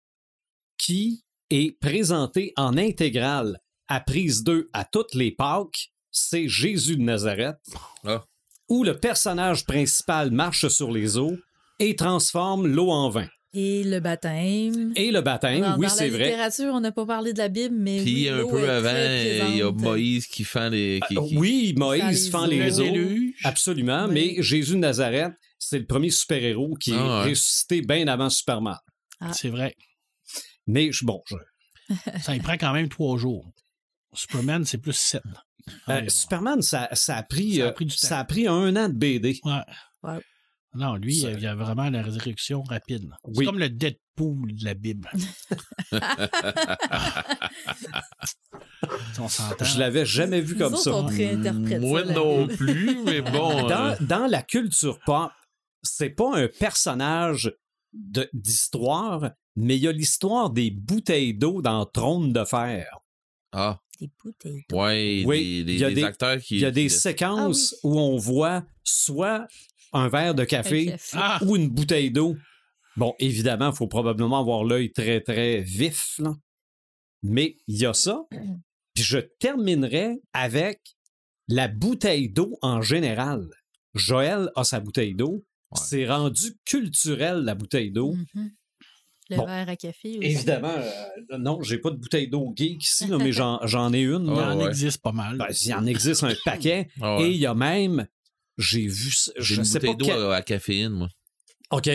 A: qui est présentée en intégrale à prise 2 à toutes les Pâques, c'est Jésus de Nazareth,
D: Ah.
A: où le personnage principal marche sur les eaux et transforme l'eau en vin.
E: Et le baptême.
A: Et le baptême,
E: dans,
A: oui,
E: dans
A: c'est
E: la
A: vrai.
E: littérature, on n'a pas parlé de la Bible, mais
D: Puis
E: oui,
D: un peu avant, il y a. Moïse qui fait les. Qui,
A: Ah,
D: qui-
A: Oui, Moïse
E: Fend
A: fend
E: les
A: les
E: eaux.
A: Absolument,
E: Oui.
A: mais Jésus de Nazareth, c'est le premier super-héros qui
D: Ah,
A: est
D: ouais.
A: ressuscité bien avant Superman.
E: Ah.
B: C'est vrai.
A: Mais je- bon, je-
B: Ça il prend quand même trois jours. Superman, c'est plus sept.
A: Euh, Superman, ça, ça a pris,
B: Ça a
A: euh,
B: pris du temps.
A: ça a pris un an de BD.
B: Ouais.
E: Ouais.
B: Non, lui, il y a vraiment la résurrection rapide. C'est comme le Deadpool de la Bible. On s'entend.
A: Je l'avais jamais vu
E: Nous
A: comme
E: autres,
A: ça.
D: Moi non
E: Bible.
D: plus, mais bon.
A: Dans,
D: euh,
A: dans la culture pop, c'est pas un personnage d'histoire, mais il y a l'histoire des bouteilles d'eau dans Trône de fer.
D: Ah,
E: Des bouteilles.
D: ouais,
A: Oui,
D: des,
A: il y a
D: des
A: des-
D: acteurs qui.
A: Il y a des
D: qui-
A: séquences
E: Ah oui.
A: où on voit soit un verre de
E: Un
A: café
E: café.
B: Ah!
A: ou une bouteille d'eau. Bon, évidemment, il faut probablement avoir l'œil très, très vif, là. mais il y a ça. Puis je terminerai avec la bouteille d'eau en général. Joël a sa bouteille d'eau.
D: Ouais.
A: C'est rendu culturel, la bouteille d'eau.
E: Mhm. Le
A: Bon.
E: verre à café aussi.
A: Évidemment, euh, non, j'ai pas de bouteille d'eau geek ici, là, mais j'en, ai une.
B: Il
A: là.
B: en
D: ouais.
B: existe pas mal.
A: Ben, il en existe un paquet.
D: Ah ouais.
A: Et il y a même, j'ai vu, ça-
D: J'ai une
A: sais
D: bouteille d'eau
A: quel-
D: à, à caféine, moi.
A: OK.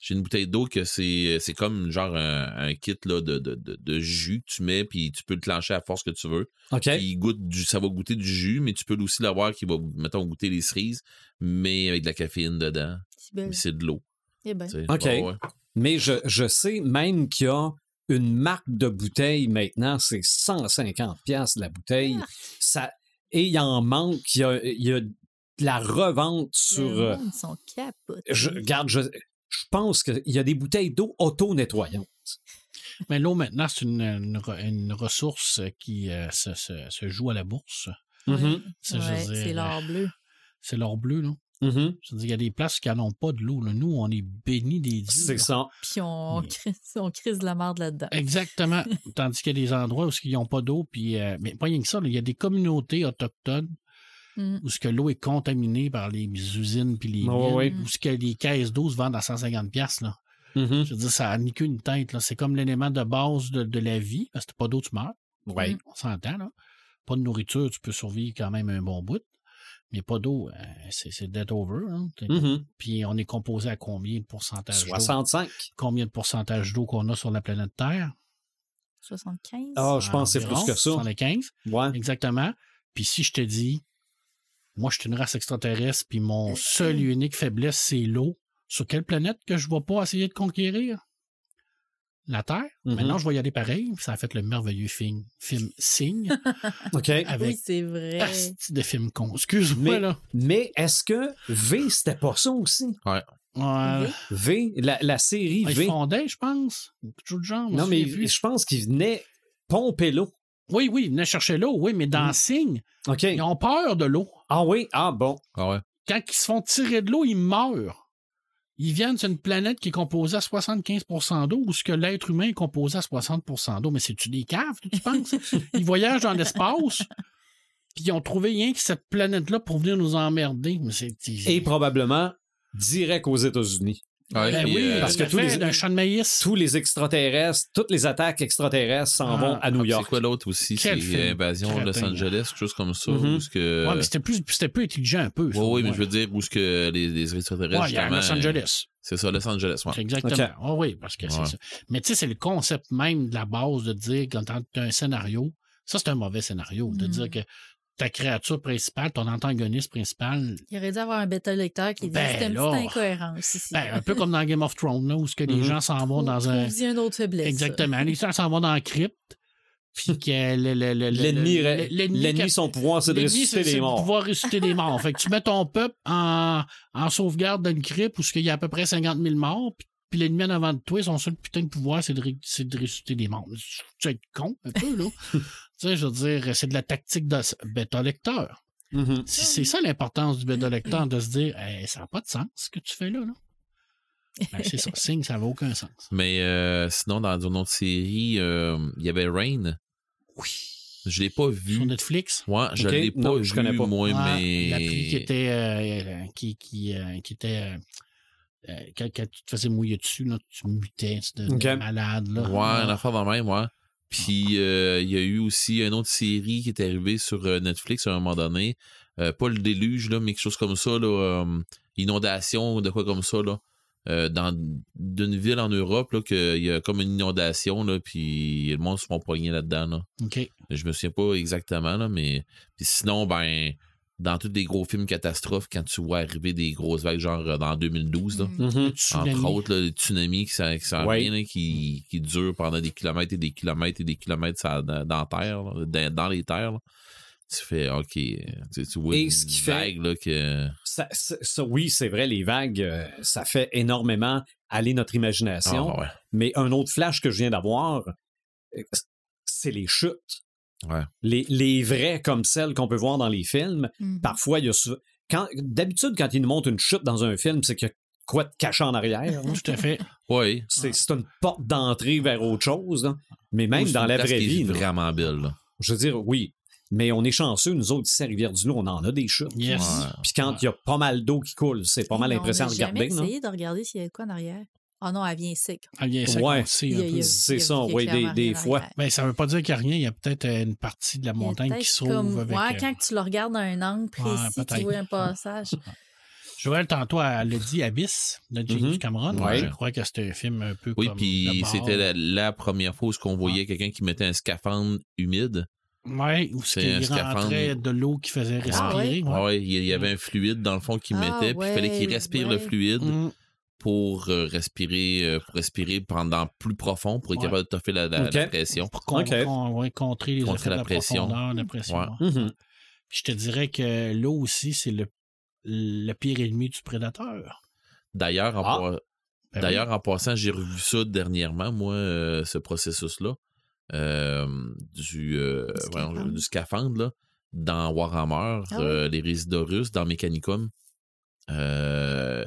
D: J'ai une bouteille d'eau que c'est c'est comme genre un, un kit là, de, de, de, de jus que tu mets, puis tu peux le clencher à force que tu veux.
A: OK.
D: Puis il goûte du, ça va goûter du jus, mais tu peux aussi l'avoir qui va, mettons, goûter les cerises, mais avec de la caféine dedans.
E: C'est
D: c'est de l'eau.
E: Eh ben.
A: OK.
D: Ouais, ouais.
A: Mais je, je sais même qu'il y a une marque de bouteille maintenant, c'est 150 pièces la bouteille.
E: Ah.
A: Ça, et il en manque, il y a, il y a de la revente sur...
E: Le
A: euh,
E: monde sont capotés.
A: je, regarde, je, je pense qu'il y a des bouteilles d'eau auto-nettoyantes.
B: Mais l'eau, maintenant, c'est une, une re- une ressource qui euh, se, se- se joue à la bourse.
A: Mhm.
E: Ouais,
B: dire,
E: c'est l'or bleu.
B: C'est l'or bleu, là. Je veux dire, il y a des places qui n'en ont pas de l'eau. Nous, on est bénis des dieux.
A: C'est ça.
E: Puis on, crise, on crise de la merde là-dedans.
B: Exactement. Tandis qu'il y a des endroits où ils n'ont pas d'eau, puis euh, mais pas rien que ça, là, il y a des communautés autochtones
E: Mm.
B: où ce que l'eau est contaminée par les usines puis les mines, où ce que les caisses d'eau se vendent à 150 pièces là.
A: Mhm.
B: Je veux dire, ça a ni qu'une tête là. C'est comme l'élément de base de, de la vie. Parce que pas d'eau, tu meurs.
A: Ouais.
B: On s'entend là. Pas de nourriture, tu peux survivre quand même un bon bout. Mais pas d'eau, euh, c'est dead over. hein.
A: Mhm.
B: Puis on est composé à combien de pourcentage d'eau?
A: 65.
B: Combien de pourcentage d'eau qu'on a sur la planète Terre?
E: 75?
A: Ah, je pense que c'est plus que ça.
B: 75.
A: Ouais.
B: Exactement. Puis si je te dis, moi, je suis une race extraterrestre, puis mon seul et unique faiblesse, c'est l'eau, sur quelle planète que je ne vais pas essayer de conquérir? La Terre.
A: Mhm.
B: Maintenant, je vais y aller pareil. Ça a fait le merveilleux film, film Signe.
A: OK.
B: Avec
E: Oui, c'est vrai.
B: de films con. Excuse-moi,
A: Mais,
B: là.
A: mais est-ce que V, c'était pas ça aussi?
B: Ouais.
A: V, la, la série
B: Ils
A: V.
B: fondaient, je pense. De genre.
A: Non, mais je pense qu'il venait pomper l'eau.
B: Oui, oui, ils venaient chercher l'eau, oui, mais dans
A: Mhm.
B: Signe,
A: OK.
B: ils ont peur de l'eau.
A: Ah oui? Ah bon.
D: Ah ouais.
B: Quand ils se font tirer de l'eau, ils meurent. Ils viennent sur une planète qui est composée à 75% d'eau, où ce que l'être humain est composé à 60% d'eau. Mais c'est-tu des caves, tu penses? ils voyagent dans l'espace, puis ils ont trouvé rien que cette planète-là pour venir nous emmerder. Mais c'est...
A: Et probablement direct aux États-Unis.
D: Ouais,
B: Ben oui,
D: euh,
A: parce que tous les-
B: d'un champ de maïs.
A: Tous les extraterrestres, toutes les attaques extraterrestres s'en
B: Ah,
A: vont à New
D: c'est
A: York.
D: quoi l'autre aussi? C'est
B: film?
D: Invasion de Los. Angeles, quelque chose comme ça. Où ce que...
B: Ouais, mais c'était plus, c'était plus intelligent un peu.
D: Oui, mais je veux dire, où ce que les, les extraterrestres,
B: Ouais, y a Los Angeles.
D: C'est ça, Los Angeles, ouais.
B: C'est exactement. Ah oui, parce que c'est ça. Mais tu sais, c'est le concept même de la base de dire quand tu as un scénario, ça c'est un mauvais scénario, de
E: Mhm.
B: dire que ta créature principale, ton antagoniste principal,
E: Il aurait dû avoir un bêta-lecteur qui dit
B: Ben
E: c'est une petite incohérence ici.
B: ben, un peu comme dans Game of Thrones, là, où ce que les
A: Mhm.
B: gens s'en vont dans un.
E: Trouve-y une autre faiblesse.
B: Exactement. Les gens s'en vont dans la crypte, puis que le- le- le- le-
A: L'ennemi,
B: le-
A: re-
B: l'ennemi
A: l'ennemi,
B: cap-
A: son pouvoir, c'est de ressusciter
B: c'est
A: les
B: de
A: morts.
B: pouvoir ressusciter des morts. Fait que tu mets ton peuple en, en sauvegarde d'une crypte où ce qu'il y a à peu près 50 000 morts, puis, puis l'ennemi en avant de toi, son seul putain de pouvoir, c'est de, de ressusciter des morts. Tu es con, un peu, là. tu sais, je veux dire, c'est de la tactique de bêta-lecteur.
A: Mhm.
B: C'est c'est ça l'importance du bêta-lecteur, de se dire, Hey, ça n'a pas de sens ce que tu fais là. là. Ben, c'est ça, signe, ça n'a aucun sens.
D: Mais euh, sinon, dans une autre série, euh, il y avait Rain.
B: Oui.
D: Je l'ai pas vu.
B: Sur Netflix?
D: Ouais, je
A: Ok,
D: l'ai pas
A: non,
D: vu,
A: je connais pas.
D: moi,
B: Ouais,
D: mais.
B: L'appli qui était. euh, qui, qui, euh, qui était. euh, euh, quand, quand tu te faisais mouiller dessus, là, tu mutais, tu devenais malade. Là.
D: Ouais, une affaire dans le même, ouais. Puis euh, il y a eu aussi une autre série qui est arrivée sur euh, Netflix à un moment donné. Euh, pas le déluge, là, mais quelque chose comme ça, là. euh, inondation, de quoi comme ça, là. Dans d'une ville en Europe, là, qu'il y a comme une inondation, là, puis le monde se font poigner là-dedans, là.
B: OK.
D: Je me souviens pas exactement, là, mais. Puis sinon, ben. Dans tous les gros films catastrophes, quand tu vois arriver des grosses vagues, genre euh, dans 2012, là,
E: Mm.
A: Mhm.
B: Tsunami.
D: entre autres, là, les tsunamis qui
A: Ouais.
D: viennent, là, qui, qui durent pendant des kilomètres et des kilomètres et des kilomètres ça, dans, terre, dans, dans les terres. Tu fais, OK, tu, tu vois
A: Et
D: une
A: ce qui fait-
D: vague là, que...
A: Ça, ça- ça, oui, c'est vrai, les vagues, euh, ça fait énormément aller notre imagination.
D: Ah, ouais.
A: Mais un autre flash que je viens d'avoir, euh, c'est les chutes.
D: Ouais.
A: Les, les vraies comme celles qu'on peut voir dans les films.
E: Mhm.
A: Parfois, il y a. Quand, d'habitude, quand ils nous montrent une chute dans un film, c'est qu'il y a quoi de caché en arrière.
B: Tout à fait.
D: Oui.
A: C'est, c'est une porte d'entrée vers autre chose. là. Mais même
D: Ou c'est
A: dans la vraie vie, là.
D: vraiment belle. là.
A: je veux dire, oui. Mais on est chanceux, nous autres, ici à Rivière-du-Loup, on en a des chutes.
B: Yes.
D: Ouais.
A: Puis quand il y a pas mal d'eau qui coule, c'est pas mal
E: Mais
A: impressionnant de regarder.
E: jamais
A: non?
E: essayé de regarder s'il y a de quoi en arrière. Ah non, elle vient sec.
B: Ah, y a ça
A: Ouais.
E: a- a-
A: C'est
E: a-
A: ça,
E: a
A: oui, des- des fois.
E: arrière.
B: Ben, ça veut pas dire qu'il n'y a rien. Il y a peut-être euh, une partie de la
E: a
B: montagne qui s'ouvre
E: comme-
B: avec.
E: ouais,
B: euh,
E: quand tu le regardes à un angle précis,
B: peut-être.
E: tu vois un passage.
B: Joël, tantôt, elle l'a dit Abyss de James
A: Mhm.
B: Cameron.
A: Ouais.
B: Je crois que c'était un film un peu
D: Oui,
B: comme.
D: puis c'était la, la première fois où on voyait quelqu'un qui mettait un scaphandre humide.
B: Ouais, où
D: C'est un scaphandre.
B: de l'eau qui faisait respirer.
D: Ah
B: ouais.
D: ouais, il y- avait un fluide dans le fond qu'il
E: Ah,
D: mettait, puis il fallait qu'il
E: ouais,
D: respire le fluide
B: Mm.
D: Pour euh, respirer euh, pour respirer pendant plus profond pour être
B: Ouais.
D: capable de toffer la, la- pression.
B: Pour con-
A: Ok.
B: con- ouais, contrer les
D: Contrer la pression.
B: profondeur, la pression.
D: Ouais.
B: ouais.
A: Mhm.
B: Puis je te dirais que l'eau aussi, c'est le, le pire ennemi du prédateur.
D: D'ailleurs, en,
A: Ah.
B: Ben
D: d'ailleurs, en passant, j'ai revu ça dernièrement, moi, euh, ce processus-là, euh, du, euh,
E: scaphandre.
D: du scaphandre, là, dans Warhammer,
E: Ah oui.
D: euh, les Résidorus, dans Mechanicum. Euh,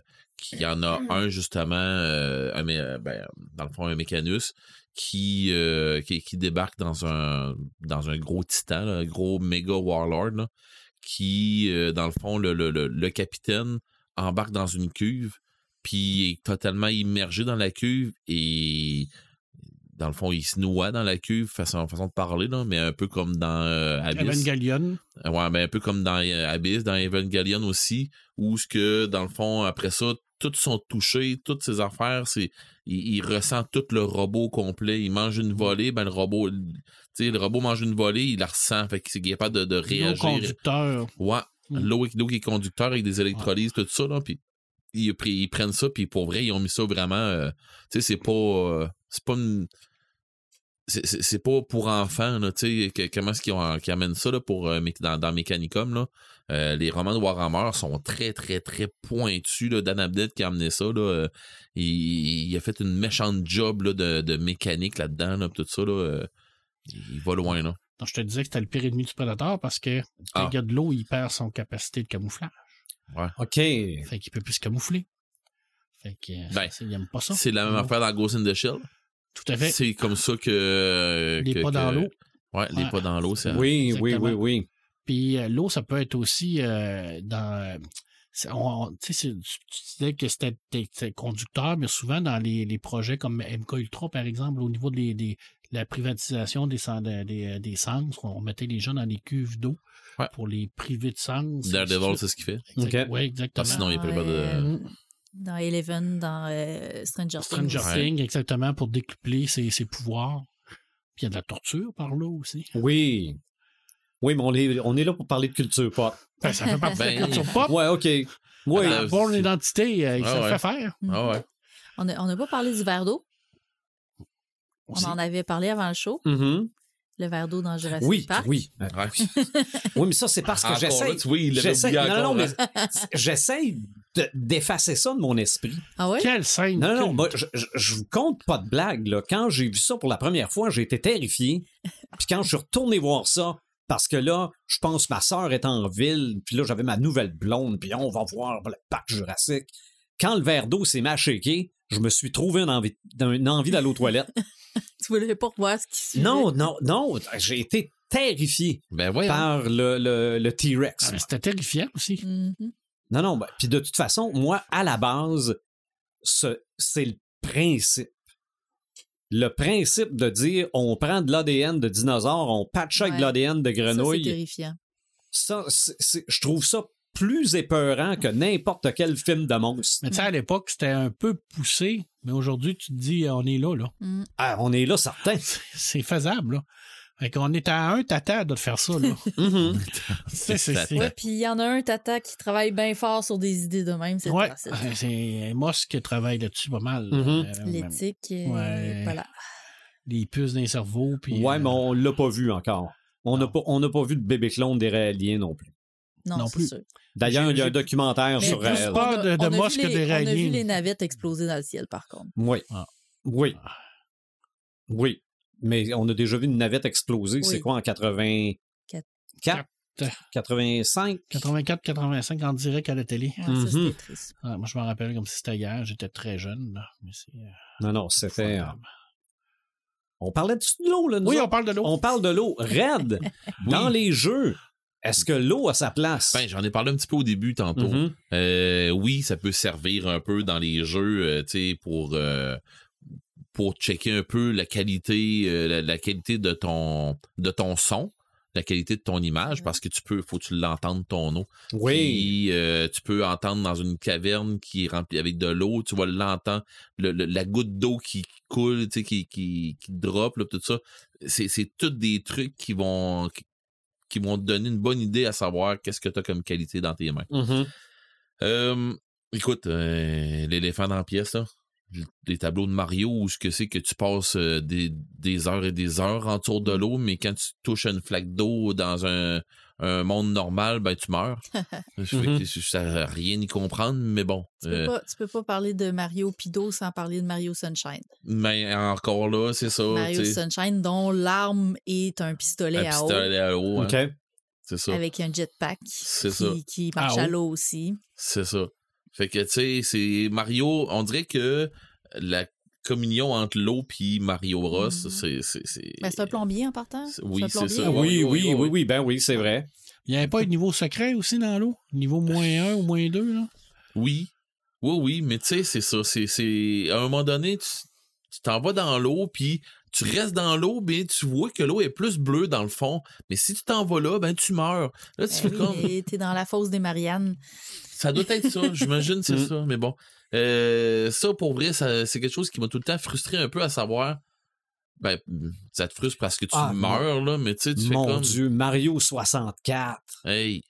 D: qu'il y en a un, justement, euh, un euh, ben, dans le fond, un Mécanus, qui, euh, qui, qui débarque dans un, dans un gros titan, là, un gros méga warlord, là, qui, euh, dans le fond, le, le, le, le capitaine embarque dans une cuve, puis il est totalement immergé dans la cuve et dans le fond, il se noie dans la cuve, façon, façon de parler, là, mais un peu comme dans euh, Abyss.
B: Evangelion.
D: Ouais, ben un peu comme dans euh, Abyss, dans Evangelion aussi, où ce que, dans le fond, après ça, tous sont touchés, toutes ces affaires, c'est. Il, il ressent tout le robot complet. Il mange une volée, ben le robot. Tu sais, le robot mange une volée, il la ressent. Fait qu'il est capable de, de
B: L'eau
D: réagir.
B: conducteur.
D: Ouais.
B: Mm.
D: L'eau qui est conducteur avec des électrolyses, tout ça, là. Puis ils, prennent ça, puis pour vrai, ils ont mis ça vraiment. Euh, tu sais, c'est pas. Euh, c'est pas une. C'est pas pour enfants, tu sais, comment est-ce qu'ils amènent ça là, pour, euh, dans, dans Mechanicum, là. Les romans de Warhammer sont très, très, très pointus. Là. Dan Abnett qui a amené ça, là, il, a fait une méchante job là, de, de mécanique là-dedans, là, tout ça. Là, il va loin. Là.
B: Donc, je te disais que c'était le pire ennemi du prédateur parce que ah. le gars de l'eau, il perd son capacité de camouflage.
D: Ouais.
A: OK.
B: Fait qu'il peut plus se camoufler. Fait que ben, il aime pas ça.
D: C'est la même affaire dans Ghost in the Shell.
B: Tout à fait.
D: C'est comme ça que.
B: Les pas dans l'eau.
D: Ouais, les pas dans l'eau, c'est.
A: Oui, oui, oui, oui.
B: Puis euh, l'eau, ça peut être aussi euh, dans. tu disais que c'était conducteur, mais souvent dans les, les, projets comme MK Ultra, par exemple, au niveau des la privatisation des, des, des sens, on mettait les gens dans des cuves d'eau pour les priver de sens.
D: Daredevil, c'est ce qu'il fait.
B: Oui, exactement.
D: sinon, il n'y a pas de. Euh,
E: dans Eleven, dans euh, Stranger,
B: Stranger Things. exactement, pour décupler ses, ses pouvoirs. Puis il y a de la torture par là aussi.
A: Oui. Oui, mais on est, on est là pour parler de culture pop.
B: Ben, ça fait partie de la ben, culture pop.
A: Ouais, OK. Oui.
B: La bonne identité, euh, il ah, fait faire.
D: Ah ouais.
E: On n'a pas parlé du verre d'eau. On en avait parlé avant le show.
A: Mm-hmm
E: le verre d'eau dans Jurassic
A: oui,
E: Park.
A: Oui, oui. mais ça, c'est parce que j'essaie.
D: Oui,
A: non, non, mais j'essaie d'effacer ça de mon esprit.
E: Ah oui?
B: Quelle scène!
A: Non, non, moi, je, je, vous compte pas de blague. Là. Quand j'ai vu ça pour la première fois, j'ai été terrifié. Puis quand je suis retourné voir ça, parce que là, je pense que ma soeur est en ville, puis là, j'avais ma nouvelle blonde, puis on va voir le parc Jurassique. Quand le verre d'eau s'est mâché, je me suis trouvé une envie, une envie d'aller aux toilettes.
E: tu voulais pas voir ce qui se
A: Non, non, non. J'ai été terrifié
D: ben
A: par le, le, le T-Rex.
B: Ah, c'était terrifiant aussi.
E: Mm-hmm.
A: Non, non. Ben, puis de toute façon, moi, à la base, c'est le principe. Le principe de dire on prend de l'ADN de dinosaure, on patche avec de l'ADN de grenouille.
E: c'est terrifiant.
A: Ça, je trouve ça plus épeurant que n'importe quel film de monstre.
B: Mais tu sais, à l'époque, c'était un peu poussé, mais aujourd'hui, tu te dis, on est là, là.
E: Mm.
A: Ah, on est là, certain.
B: C'est faisable, là. Fait qu'on est à un tata de faire ça, là.
A: mm
E: Ouais, puis il y en a un tata qui travaille bien fort sur des idées de même. C'est
B: ouais, c'est Moss qui travaille là-dessus pas mal.
A: Mm-hmm.
E: Euh, L'éthique, euh, ouais. voilà.
B: Les puces d'un cerveau. Puis,
A: ouais,
B: euh,
A: mais on l'a pas vu encore. On n'a pas, pas vu de bébé clone des réaliens non plus.
E: Non, plus.
A: D'ailleurs, il y a un documentaire sur
B: elle. pas de, de mosques des
E: On a vu les navettes exploser dans le ciel, par contre.
A: Oui. Ah. Oui. Ah. Oui. Mais on a déjà vu une navette exploser. C'est quoi en 84? 4. 85?
B: 84, 85 en direct à la télé.
E: Ah, ça, triste.
B: moi, je me rappelle comme si c'était hier. J'étais très jeune. Là. Mais
A: euh, non, non, c'était. Euh, on parlait de l'eau, là.
B: oui, on parle de l'eau.
A: On parle de l'eau. Red. Dans les jeux. Est-ce que l'eau a sa place?
D: Ben, j'en ai parlé un petit peu au début tantôt.
A: Mm-hmm.
D: Euh, oui, ça peut servir un peu dans les jeux, euh, tu sais, pour euh, pour checker un peu la qualité, la, qualité de ton de ton son, la qualité de ton image, parce que tu peux, faut que tu l'entendes ton eau.
A: Oui.
D: tu peux entendre dans une caverne qui est remplie avec de l'eau, tu vas l'entendre, la goutte d'eau qui coule, tu sais, qui, qui, qui drop, là, tout ça. C'est, c'est tous des trucs qui vont, qui vont te donner une bonne idée à savoir qu'est-ce que tu as comme qualité dans tes mains.
A: Mm-hmm.
D: Euh, écoute, euh, l'éléphant dans la pièce, les tableaux de Mario où ce que c'est que tu passes euh, des, heures et des heures en tour de l'eau, mais quand tu touches une flaque d'eau dans un, monde normal, ben tu meurs. mm Ça rien y comprendre, mais bon.
E: Tu peux, pas, peux pas parler de Mario Pido sans parler de Mario Sunshine.
D: Mais encore là, c'est ça.
E: Mario Sunshine, dont l'arme est un pistolet à eau.
D: pistolet à eau. Hein. C'est ça.
E: Avec un jetpack qui, qui marche à l'eau aussi.
D: C'est ça. Fait que, tu sais, c'est Mario, on dirait que la communion entre l'eau puis Mario Bros, mm-hmm. c'est.
E: Ben, c'est un plombier en partant.
D: Oui, c'est ça.
A: Oui, oui, oui, oui, ben oui, c'est vrai.
B: Il n'y avait pas de niveau secret aussi dans l'eau? Niveau moins 1 ou moins 2, là?
D: Oui. Oui, oui, mais tu sais, c'est ça. C'est, À un moment donné, tu t'en vas dans l'eau, puis tu restes dans l'eau, ben tu vois que l'eau est plus bleue dans le fond. Mais si tu t'en vas là, ben tu meurs. Là, tu
E: ben fais comme. T'es dans la fosse des Mariannes.
D: Ça doit être ça, j'imagine c'est mm. ça. Mais bon. Euh, ça, pour vrai, c'est quelque chose qui m'a tout le temps frustré un peu à savoir. Ben, ça te frustre parce que tu ah, meurs, là, mais tu sais, tu
A: fais
D: comme. Mon
A: Dieu, Mario 64.
D: Hey.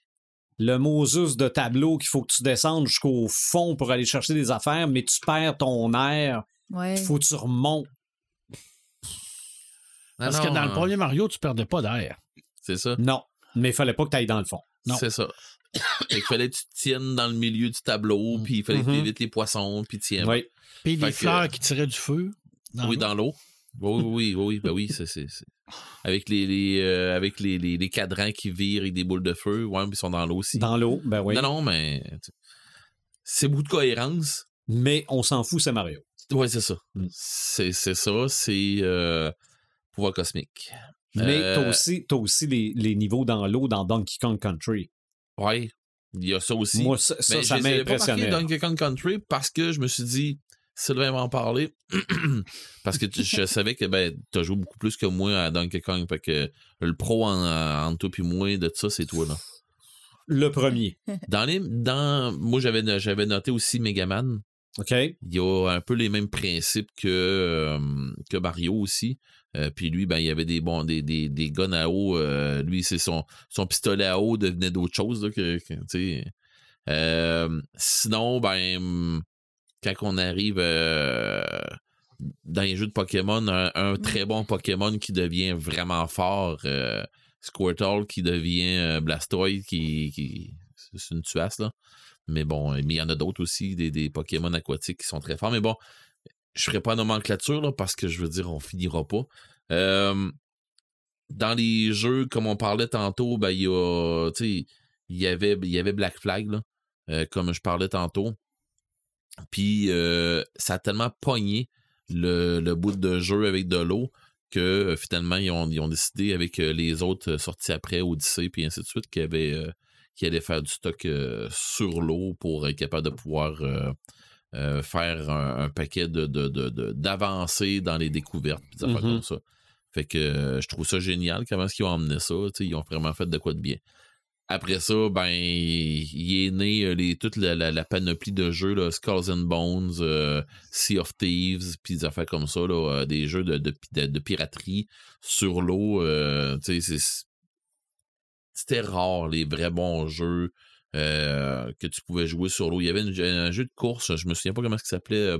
A: le Moses de tableau qu'il faut que tu descendes jusqu'au fond pour aller chercher des affaires, mais tu perds ton air. Il faut que tu remontes.
B: Parce que dans le premier Mario, tu perdais pas d'air.
D: C'est ça.
A: Non, mais il fallait pas que tu ailles dans le fond.
B: Non.
D: C'est ça. il fallait que tu tiennes dans le milieu du tableau, puis il fallait que tu
A: Mhm.
D: évites les poissons, puis tiens.
A: Oui.
B: Puis
D: que-
B: fleurs qui tiraient du feu. dans
D: oui,
B: l'eau.
D: dans l'eau. Oui, oui, oui, oui, ben oui, c'est, c'est, c'est- Avec les, les, euh, avec les, les, les cadrans qui virent avec des boules de feu, ouais, puis ils sont dans l'eau aussi.
A: Dans l'eau, ben oui.
D: Non, non, mais c'est beaucoup de cohérence.
A: Mais on s'en fout, c'est Mario.
D: Ouais, c'est ça.
A: Mm.
D: C'est, c'est ça, c'est euh, pouvoir cosmique.
A: Mais
D: Euh,
A: t'as aussi, t'as aussi les, les niveaux dans l'eau dans Donkey Kong Country.
D: Ouais, il y a ça aussi.
A: Moi, ça, ça,
D: Mais
A: ça
D: je
A: m'a impressionné.
D: Donkey Kong Country parce que je me suis dit, Sylvain va en parler. parce que tu- je savais que ben, tu as joué beaucoup plus que moi à Donkey Kong. Fait que le pro en, en toi puis moi de ça, c'est toi. Là.
A: Le premier.
D: Dans les, dans, moi, j'avais, j'avais noté aussi Megaman. Il y a un peu les mêmes principes que, euh, que Mario aussi. Euh, puis lui, ben, il y avait des bons, des, des, des guns à eau. euh, lui, c'est son, son pistolet à eau devenait d'autres choses. Là, que, que, tu sais. Sinon, ben, quand on arrive dans les jeux de Pokémon, un, un très bon Pokémon qui devient vraiment fort, Squirtle qui devient Blastoise, qui, qui c'est une tuasse, là. Mais bon, il y en a d'autres aussi, des, des Pokémon aquatiques qui sont très forts. Mais bon, je ferai pas nomenclature là, parce que je veux dire, on finira pas. Euh, dans les jeux, comme on parlait tantôt, ben, il y a. Il y avait, il y avait Black Flag, là, euh, comme je parlais tantôt. Puis euh, ça a tellement pogné le, le bout de jeu avec de l'eau que finalement, ils ont, ils ont décidé avec les autres sorties après, Odyssey, puis ainsi de suite, qu'ils avaient, euh, qu'ils allaient faire du stock euh, sur l'eau pour être capable de pouvoir euh, euh, faire un, un paquet de, de, de- de- d'avancées dans les découvertes, des affaires
A: Mhm.
D: comme ça. Fait que je trouve ça génial comment est-ce qu'ils ont emmené ça. Ils ont vraiment fait de quoi de bien. Après ça, ben, il est né les, toute la, la- la panoplie de jeux, là, Skulls and Bones, euh, Sea of Thieves, puis des affaires comme ça, là, euh, des jeux de, de, de- de piraterie sur l'eau. euh, c'était rare, les vrais bons jeux euh, que tu pouvais jouer sur l'eau. Il y avait une- un jeu de course, je me souviens pas comment il s'appelait. euh,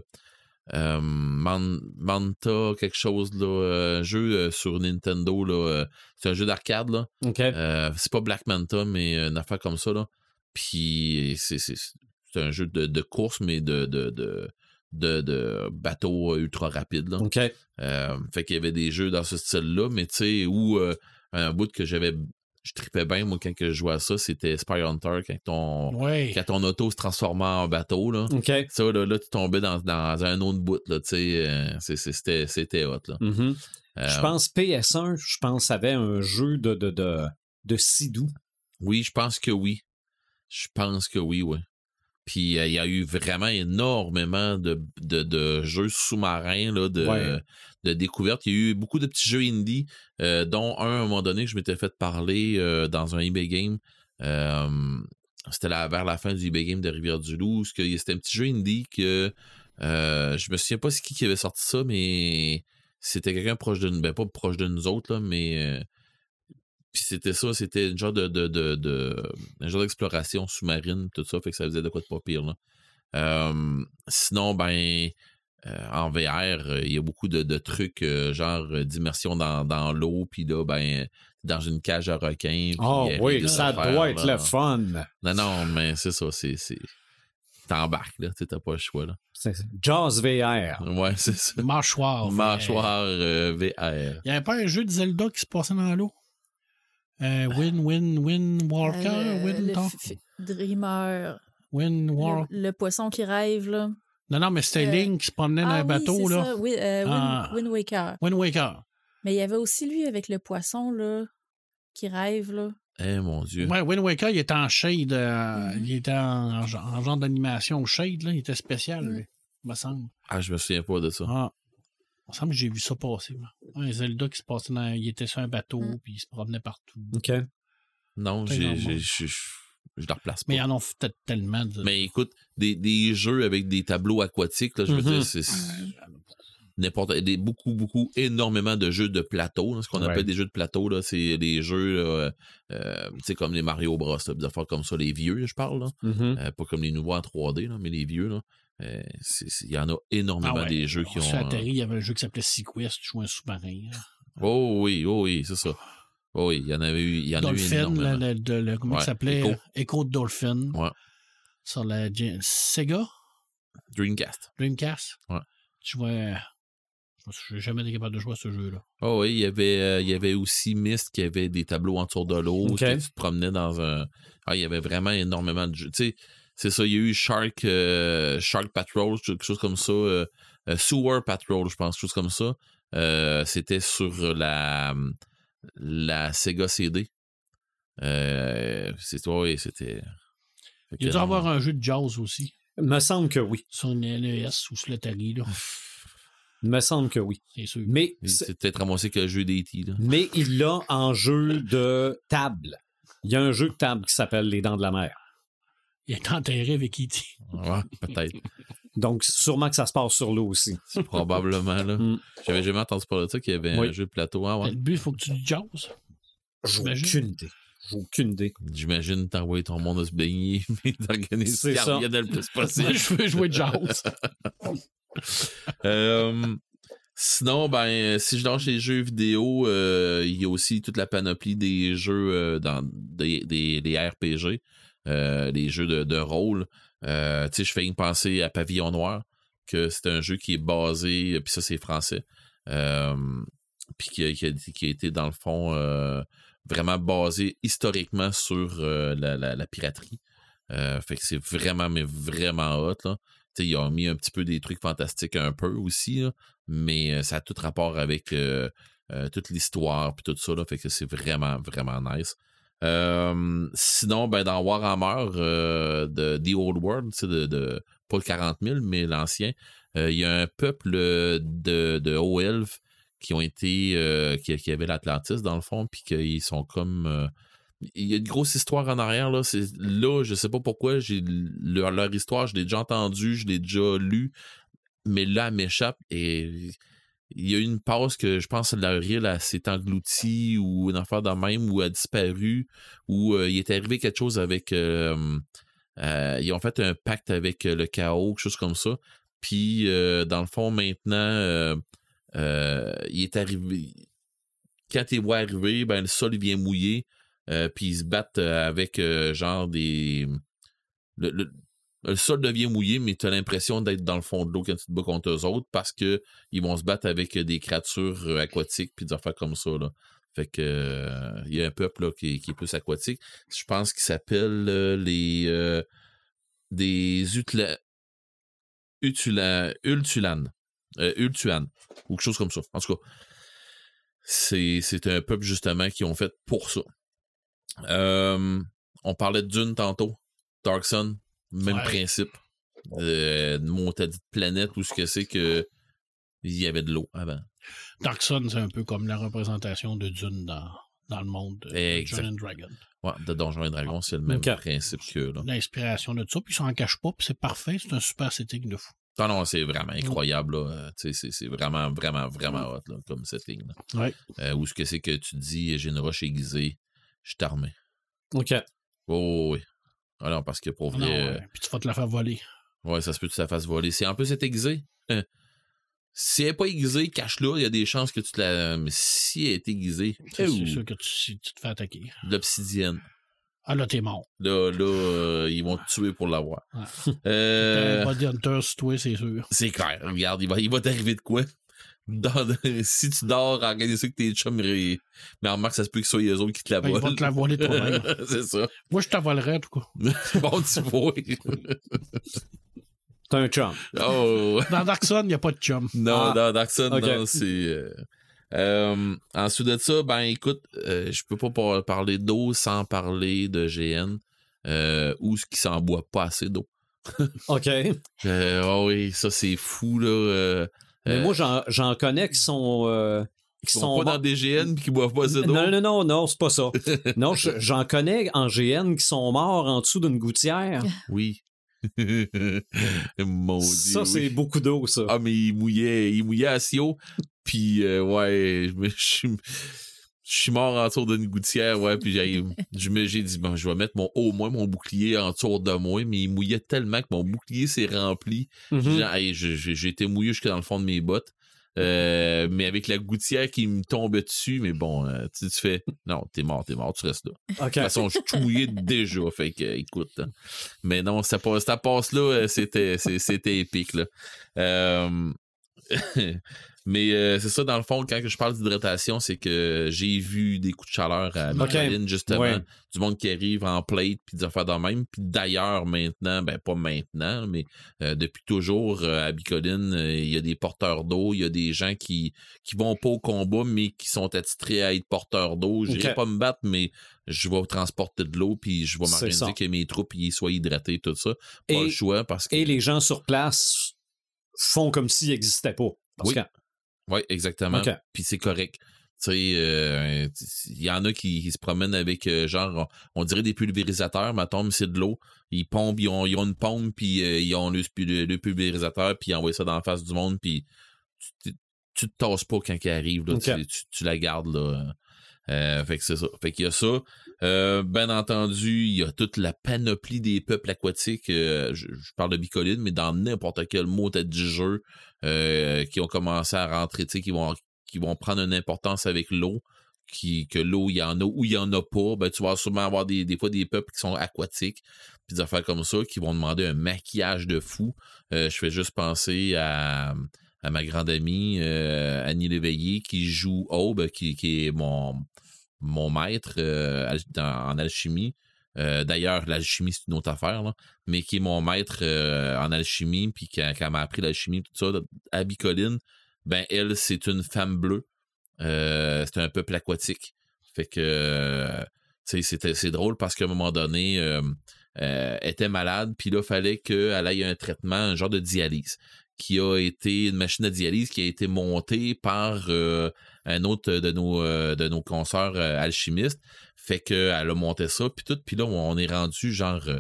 D: euh, Man- Manta, quelque chose, là, euh, jeu sur Nintendo, là, c'est un jeu d'arcade, là.
A: OK.
D: Euh, c'est pas Black Manta, mais une affaire comme ça, là. Puis c'est, c'est, c'est un jeu de, de course, mais de, de, de, de, de bateau ultra rapide, là. Euh, fait qu'il y avait des jeux dans ce style-là, mais tu sais, où euh, un bout que j'avais. Je tripais bien, moi, quand je jouais à ça, c'était Spy Hunter, quand ton,
B: Ouais.
D: quand ton auto se transformait en bateau, là. Ça, là, là, tu tombais dans, dans un autre bout, là, tu sais. euh, c'était, c'était hot, là.
A: Mhm.
D: Euh,
A: Je pense PS1, je pense, avait un jeu de, de, de, de Sidou.
D: Oui, je pense que oui. Je pense que oui, oui. Puis euh, il y a eu vraiment énormément de, de, de jeux sous-marins, là, de,
A: Ouais.
D: De découvertes. Il y a eu beaucoup de petits jeux indie, euh, dont un à un moment donné que je m'étais fait parler euh, dans un eBay Game. C'était vers la fin du eBay Game de Rivière-du-Loup. C'était un petit jeu indie que euh, je me souviens pas qui avait sorti ça, mais c'était quelqu'un proche de nous. Ben, pas proche de nous autres, mais. puis c'était ça, c'était un genre de, un genre d'exploration sous-marine, tout ça, fait que ça faisait de quoi de pas pire. Sinon, ben, euh, en VR, euh, il y a beaucoup de, de trucs, euh, genre euh, d'immersion dans, dans l'eau, puis là, ben, dans une cage à requins.
A: Oh oui, ça
D: affaires,
A: doit être
D: là.
A: le fun.
D: Non, non, mais c'est ça, c'est. T'embarques, là, tu sais, t'as pas le choix, là.
A: C'est- Jaws VR.
D: Ouais, c'est ça.
B: Mâchoire.
D: Mâchoire euh, VR.
B: Il n'y avait pas un jeu de Zelda qui se passait dans l'eau? Euh, win, win, win, Walker,
E: Euh,
B: win,
E: Dreamer.
B: win, War.
E: Le, le poisson qui rêve, là.
B: Non, non, mais c'était
E: Euh,
B: Link qui se promenait dans
E: Ah
B: un
E: oui,
B: bateau,
E: c'est
B: là.
E: ça, Oui, euh, Wind,
B: Ah.
E: Wind Waker.
B: Wind Waker.
E: Mais il y avait aussi lui avec le poisson, là, qui rêve, là.
D: Eh, mon Dieu.
B: Ouais, Wind Waker, il était en shade. euh,
E: Mhm.
B: Il était en, en genre- en genre d'animation shade, là. Il était spécial, lui, il me semble.
D: Ah, je me souviens pas de ça.
B: Ah. Il me semble que j'ai vu ça passer. Un Zelda qui se passait dans. Il était sur un bateau,
E: Mhm.
B: puis il se promenait partout.
A: OK.
D: Non, j'ai, je, la replace pas.
B: Mais ils en ont fait tellement de.
D: Mais écoute, des, des jeux avec des tableaux aquatiques, là, je veux
A: Mhm.
D: dire, c'est. n'importe des beaucoup beaucoup énormément de jeux de plateau ce qu'on appelle des jeux de plateau là c'est des jeux euh, euh comme les Mario Bros là, des affaires comme ça les vieux je parle là.
A: Mm-hmm.
D: Euh, pas comme les nouveaux en 3D là, mais les vieux là euh, il y en a énormément ah des jeux qui ont
B: atterri il y avait un jeu qui s'appelait Sequest tu jouais un sous-marin
D: oh oui oh oui c'est ça oh oui il y en avait eu il y en
B: Dolphin,
D: a eu.
B: Le, le, comment ça s'appelait Echo. Echo Dolphin
D: ouais.
B: sur la Sega?
D: Dreamcast
B: Dreamcast?
D: Ouais
B: tu vois je n'ai jamais été capable de jouer à ce jeu-là.
D: Oh oui, il y avait, euh, il y avait aussi Myst qui avait des tableaux autour de l'eau. Tu te promenais dans un. Ah, il y avait vraiment énormément de jeux. Tu sais, c'est ça, il y a eu Shark, euh, Shark Patrol, quelque chose comme ça. Euh, Sewer Patrol, je pense, quelque chose comme ça. C'était sur la, la Sega CD. c'est toi, oui, c'était.
B: Il y a dû avoir un jeu de jazz aussi.
A: Il me semble que oui.
B: Sur une NES ou sur l'Atari, là.
A: Il me semble que oui.
B: C'est sûr.
A: Mais
D: c'est peut-être ramassé que le jeu d'E.T.
A: Mais il l'a en jeu de table. Il y a un jeu de table qui s'appelle Les Dents de la Mer.
B: Il est enterré avec E.T.
D: Ouais, peut-être.
A: Donc, sûrement que ça se passe sur l'eau aussi.
D: Probablement, là. Mm. J'avais jamais entendu parler de ça, qu'il y avait un jeu de plateau. Ah, ouais.
B: Le but, il faut que tu jazzes.
A: J'ai aucune idée. J'ai aucune idée.
D: J'imagine t'envoyer ton monde à se baigner, mais d'organiser ce qu'il y a le plus possible.
B: je veux jouer jazz.
D: Euh, sinon, ben, si je lâche les jeux vidéo, euh, il y a aussi toute la panoplie des jeux euh, dans des, des, RPG, les jeux de, rôle. Tu sais, je fais une pensée à Pavillon Noir, que c'est un jeu qui est basé, puis ça c'est français, puis qui, qui, a, été dans le fond vraiment basé historiquement sur la, piraterie. fait que c'est vraiment, mais vraiment hot, là ils ont mis un petit peu des trucs fantastiques un peu aussi, mais ça a tout rapport avec toute l'histoire puis tout ça. Là, fait que c'est vraiment, vraiment nice. Sinon, ben, dans Warhammer de The Old World, de, pas le 40 000, mais l'ancien, il y a un peuple de, de hauts elfes qui ont été qui, qui avaient l'Atlantis dans le fond, puis qu'ils sont comme il y a une grosse histoire en arrière. Là, c'est, là je sais pas pourquoi. Leur, leur histoire, je l'ai déjà entendue, je l'ai déjà lu, mais là, elle m'échappe. Et il y a eu une pause que je pense que leur île s'est engloutie ou une affaire de même ou a disparu ou euh, il est arrivé quelque chose avec. Euh, euh, ils ont fait un pacte avec le chaos, quelque chose comme ça. Puis, dans le fond, maintenant, il est arrivé. Quand ils voient arriver, ben, le sol vient mouiller puis ils se battent avec genre des. Sol devient mouillé, mais tu as l'impression d'être dans le fond de l'eau quand tu te bats contre eux autres parce que ils vont se battre avec des créatures aquatiques puis des affaires comme ça. Fait que il y a un peuple qui, est plus aquatique. Je pense qu'il s'appelle les des Utla, Utula, Ultulan. Ou quelque chose comme ça. En tout cas. C'est, un peuple justement qui ont fait pour ça. Euh, on parlait Dune tantôt. Dark Sun, même principe. Euh, de planète où ce que c'est que il y avait de l'eau avant.
B: Dark Sun, c'est un peu comme la représentation de Dune dans, dans le monde de Dungeons Dragon.
D: Ouais, de Donjons et Dragons, c'est le même principe que
B: L'inspiration de ça, puis ils s'en cachent pas, puis c'est parfait, c'est un super setting de fou.
D: Non, non, c'est vraiment incroyable. C'est, c'est vraiment, vraiment, vraiment hot là, comme setting.
B: Ouais.
D: Euh, où ce que c'est que tu dis, j'ai une roche aiguisée, je suis armé.
A: OK.
D: Oh, oui. Alors, parce que pour vrai.
B: Euh, puis tu vas te la faire voler.
D: Ouais, ça se peut que tu la fasses voler. C'est un peu c'est aiguisé. Hein. Si elle n'est pas aiguisée, cache-la, il y a des chances que tu te la. Mais si elle est aiguisée.
B: C'est sûr que tu, te fais attaquer.
D: L'obsidienne.
B: Ah là, t'es mort.
D: Là, là, euh, ils vont te tuer pour l'avoir. Ouais. Euh...
B: Hunter toi, c'est sûr.
D: C'est clair. Regarde, il va, il va t'arriver de quoi? si tu dors, organise ça que tes chums, mais en remarque, ça se peut que ce soit eux autres qui te la volent.
B: Ils vont te la voler toi-même.
D: c'est ça.
B: Moi, je t'avolerais, en tout cas.
D: bon, tu vois.
A: T'as un chum.
D: Oh.
B: Dans Dark Sun, il n'y a pas de chum.
D: Non, ah. dans Dark Sun, non, c'est. Euh... Euh, ensuite de ça, ben écoute, euh, je peux pas parler d'eau sans parler de GN euh, ou ce qui s'en boit pas assez d'eau.
A: OK.
D: Euh, oh oui, ça c'est fou là.
A: Mais moi, j'en connais qui sont. Euh,
D: qui sont, pas dans des GN et qui boivent pas d'eau.
A: Non, non, non, non, c'est pas ça. non, j'en connais en GN qui sont morts en dessous d'une gouttière.
D: Oui.
A: ça, c'est beaucoup d'eau, ça.
D: Ah, mais il mouillait, il mouillait assez haut. Puis, euh, ouais, je suis mort en tour d'une gouttière, ouais, puis j'ai, j'ai dit, bon, je vais mettre mon, au moins mon bouclier en tour de moi, mais il mouillait tellement que mon bouclier s'est rempli. Mm-hmm. J'ai été mouillé jusque dans le fond de mes bottes. Euh, mais avec la gouttière qui me tombe dessus, mais bon, euh, tu, fais non, t'es mort, t'es mort, tu restes là. De toute façon, je suis mouillé déjà, fait que écoute. Hein. Mais non, ça passe, ça passe là, euh, c'était, c'était épique là. Mais euh, c'est ça, dans le fond, quand je parle d'hydratation, c'est que j'ai vu des coups de chaleur à Micheline, justement, du monde qui arrive en plate, puis des affaires de même. Puis d'ailleurs, maintenant, ben pas maintenant, mais euh, depuis toujours, euh, à Bicoline, il y a des porteurs d'eau, il y a des gens qui, qui vont pas au combat, mais qui sont attitrés à être porteurs d'eau. Je okay. pas me battre, mais je vais transporter de l'eau, puis je vais m'organiser que mes troupes y soient hydratées, tout ça. Pas le choix, parce que...
A: Et les gens sur place font comme s'ils n'existaient pas.
D: oui. Oui, exactement. Puis c'est correct. Tu sais, euh, il y en a qui, se promènent avec, euh, genre, on, dirait des pulvérisateurs, mais mais c'est de l'eau. Ils pompent, ils ont, une pompe, puis euh, ils ont le, pulvérisateur, puis ils envoient ça dans la face du monde, puis tu, tu te tasses pas quand il arrive, là, tu, la gardes, là. fait que c'est ça. Fait qu'il y a ça. Bien entendu, il y a toute la panoplie des peuples aquatiques. je, parle de bicoline, mais dans n'importe quel mot du jeu, euh, qui ont commencé à rentrer, qui vont, qui vont prendre une importance avec l'eau, qui, que l'eau, il y en a ou il y en a pas, ben, tu vas sûrement avoir des, des fois des peuples qui sont aquatiques, puis des affaires comme ça, qui vont demander un maquillage de fou. Euh, je fais juste penser à, à ma grande amie euh, Annie Léveillé qui joue Aube, qui, qui est mon, mon maître en alchimie. Euh, d'ailleurs, l'alchimie, c'est une autre affaire, mais qui est mon maître euh, en alchimie, puis qui, m'a appris l'alchimie, tout ça, à Bicoline, ben elle, c'est une femme bleue. Euh, c'est un peuple aquatique. Fait que c'est drôle parce qu'à un moment donné, elle était malade, puis là, il fallait qu'elle ait un traitement, un genre de dialyse, qui a été une machine de dialyse qui a été montée par un autre de nos, nos consoeurs alchimistes. Fait qu'elle a monté ça, puis tout. Puis là, on est rendu genre euh,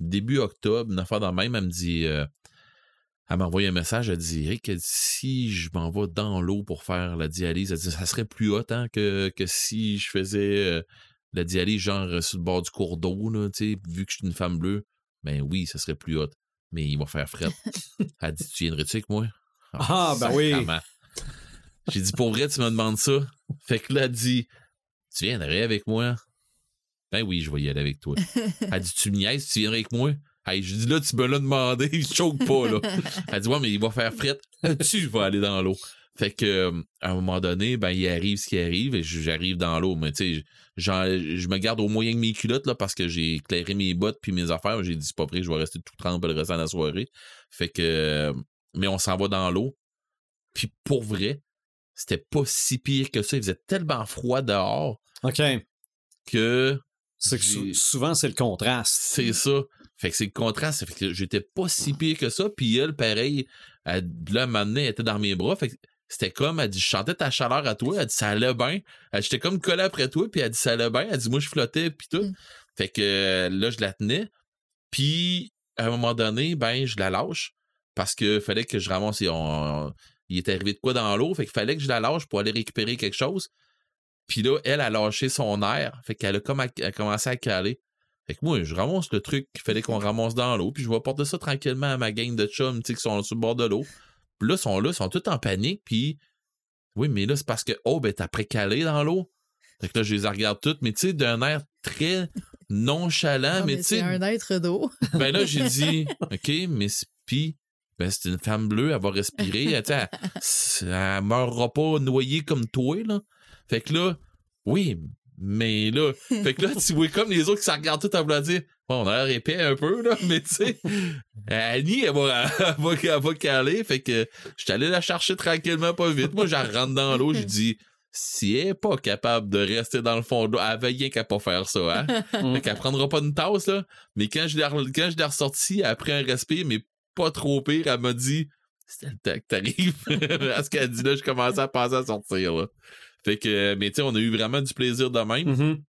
D: début octobre, une affaire dans même. Elle me dit. Euh, elle m'a envoyé un message, elle dit Eric, si je m'en vais dans l'eau pour faire la dialyse, ça serait plus haut hein, que, si je faisais euh, la dialyse genre sur le bord du cours d'eau, vu que je suis une femme bleue. Ben oui, ça serait plus haut. Mais il va faire fret. elle dit Tu viendrais-tu avec moi?
A: Ah, ben oui.
D: J'ai dit Pour vrai, tu me demandes ça. Fait que là, elle dit Tu viendrais avec moi? Ben oui, je vais y aller avec toi. Elle dit, tu me niaises, tu viendrais avec moi? Hey, je dis là, tu me l'as demandé, je choque pas, là. Elle dit, ouais, mais il va faire fret. tu vas aller dans l'eau. Fait que, euh, à un moment donné, ben, il arrive ce qui arrive et j'arrive dans l'eau. Mais, tu sais, je me garde au moyen de mes culottes, là, parce que j'ai éclairé mes bottes puis mes affaires. J'ai dit, c'est pas vrai, je vais rester tout trempe le restant de la soirée. Fait que, euh, mais on s'en va dans l'eau. Puis, pour vrai, c'était pas si pire que ça. Il faisait tellement froid dehors.
A: OK.
D: Que
A: c'est souvent, c'est le contraste.
D: C'est ça. Fait que c'est le contraste. Fait que j'étais pas si pire que ça. Puis elle, pareil, elle, là, maintenant, elle était dans mes bras. Fait que c'était comme, elle dit, je chantais ta chaleur à toi. Elle dit, ça allait bien. J'étais comme collé après toi. Puis elle dit, ça allait bien. Elle dit, moi, je flottais. Puis tout. Mm. Fait que là, je la tenais. Puis, à un moment donné, ben, je la lâche. Parce que fallait que je ramasse. il était arrivé de quoi dans l'eau. Fait qu'il fallait que je la lâche pour aller récupérer quelque chose. Puis là, elle a lâché son air. Fait qu'elle a comme commencé à caler. Fait que moi, je ramasse le truc qu'il fallait qu'on ramasse dans l'eau. Puis je vais porter ça tranquillement à ma gang de chums, tu sais, qui sont sur le bord de l'eau. Puis là, ils sont là, ils sont tous en panique. Puis oui, mais là, c'est parce que, oh, ben, t'as précalé dans l'eau. Fait que là, je les regarde toutes, mais tu sais, d'un air très nonchalant, mais, tu sais.
E: Un être d'eau.
D: ben là, j'ai dit, OK, mais puis, ben, c'est une femme bleue, elle va respirer. Elle, elle, elle meurra pas noyée comme toi, là. Fait que là, oui, mais là, fait que là, tu vois comme les autres qui se regardent tout en voulant dire, bon, on a l'air épais un peu, là, mais tu sais, Annie, elle va, elle, va, caler, fait que je suis allé la chercher tranquillement, pas vite. Moi, j'en rentre dans l'eau, je dis, si elle est pas capable de rester dans le fond de l'eau, elle rien qu'à pas faire ça, hein. fait qu'elle prendra pas une tasse, là. Mais quand je l'ai, quand je l'ai après un respire, mais pas trop pire, elle m'a dit, c'était le temps que t'arrives. à ce qu'elle dit là, je commençais à penser à sortir, là. Fait que, mais tu sais, on a eu vraiment du plaisir de même.
A: Mm-hmm.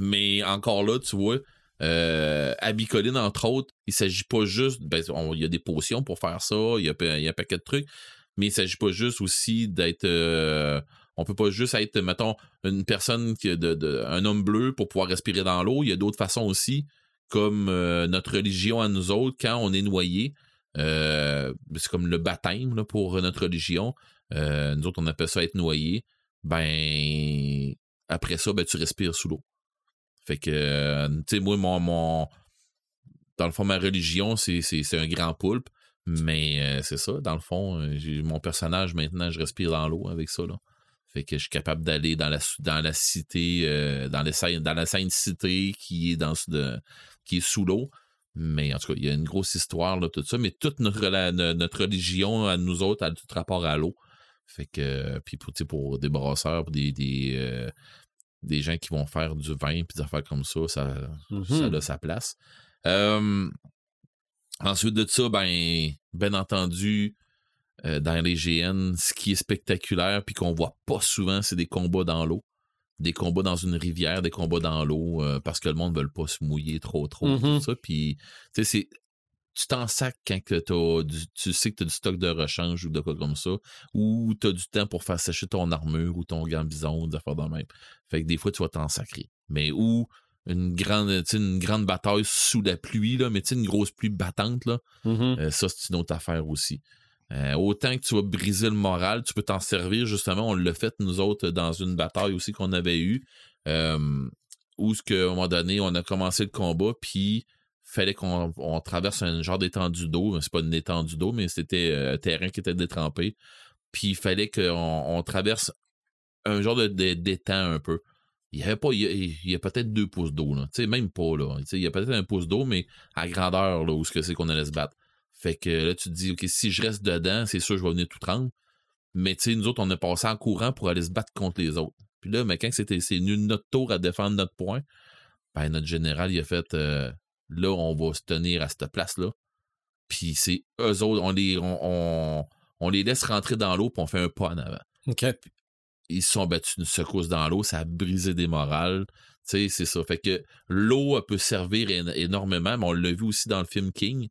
D: Mais encore là, tu vois, Euh, Abicoline, entre autres, il s'agit pas juste. Ben, il y a des potions pour faire ça, il y a, un paquet de trucs, mais il s'agit pas juste aussi d'être. Euh, on peut pas juste être, mettons, une personne qui de, un homme bleu pour pouvoir respirer dans l'eau. Il y a d'autres façons aussi, comme euh, notre religion à nous autres, quand on est noyé. c'est comme le baptême pour notre religion. nous autres, on appelle ça être noyé. Ben, après ça, ben, tu respires sous l'eau. Fait que, euh, tu sais, moi, mon, Dans le fond, ma religion, c'est un grand poulpe. Mais euh, c'est ça, dans le fond, euh, mon personnage, maintenant, je respire dans l'eau avec ça. Là. Fait que je suis capable d'aller dans la, dans la cité, dans, la sainte cité qui est, dans, qui est sous l'eau. Mais en tout cas, il y a une grosse histoire, là, tout ça. Mais toute notre, notre religion, à nous autres, a tout rapport à l'eau. Fait que, puis pour, pour des brasseurs, pour des, des gens qui vont faire du vin puis des affaires comme ça, ça, ça a sa place. ensuite de ça, ben, bien entendu, euh, dans les GN, ce qui est spectaculaire puis qu'on voit pas souvent, c'est des combats dans l'eau. Des combats dans une rivière, des combats dans l'eau, euh, parce que le monde ne veut pas se mouiller trop, trop, tout ça. Puis, tu sais, c'est tu t'en sacs quand que tu sais que tu as du stock de rechange ou de quoi comme ça, ou tu as du temps pour faire sécher ton armure ou ton gambison, des affaires de même. Fait que des fois, tu vas t'en sacrer. Mais ou une grande, une grande bataille sous la pluie, là, mais une grosse pluie battante, là,
A: mm-hmm.
D: euh, ça, c'est une autre affaire aussi. Euh, autant que tu vas briser le moral, tu peux t'en servir, justement, on l'a fait, nous autres, dans une bataille aussi qu'on avait eue, euh, où, à un moment donné, on a commencé le combat, puis fallait qu'on traverse un genre d'étendue d'eau. C'est pas une étendue d'eau, mais c'était euh, un terrain qui était détrempé. Puis il fallait qu'on traverse un genre d'étang un peu. Il y avait pas. Il y a, peut-être deux pouces d'eau, même pas, là. il y a peut-être un pouce d'eau, mais à grandeur, là, où ce que c'est qu'on allait se battre. Fait que là, tu te dis, OK, si je reste dedans, c'est sûr, je vais venir tout tremble. Mais tu sais, nous autres, on a passé en courant pour aller se battre contre les autres. Puis là, mais quand c'était c'est notre tour à défendre notre point, ben notre général, il a fait euh, là, on va se tenir à cette place-là. Puis c'est eux autres, on les, on, on, les laisse rentrer dans l'eau, puis on fait un pas en avant.
A: OK.
D: Ils se sont battus une secousse dans l'eau, ça a brisé des morales. Tu sais, c'est ça. Fait que l'eau peut servir énormément, mais on l'a vu aussi dans le film King.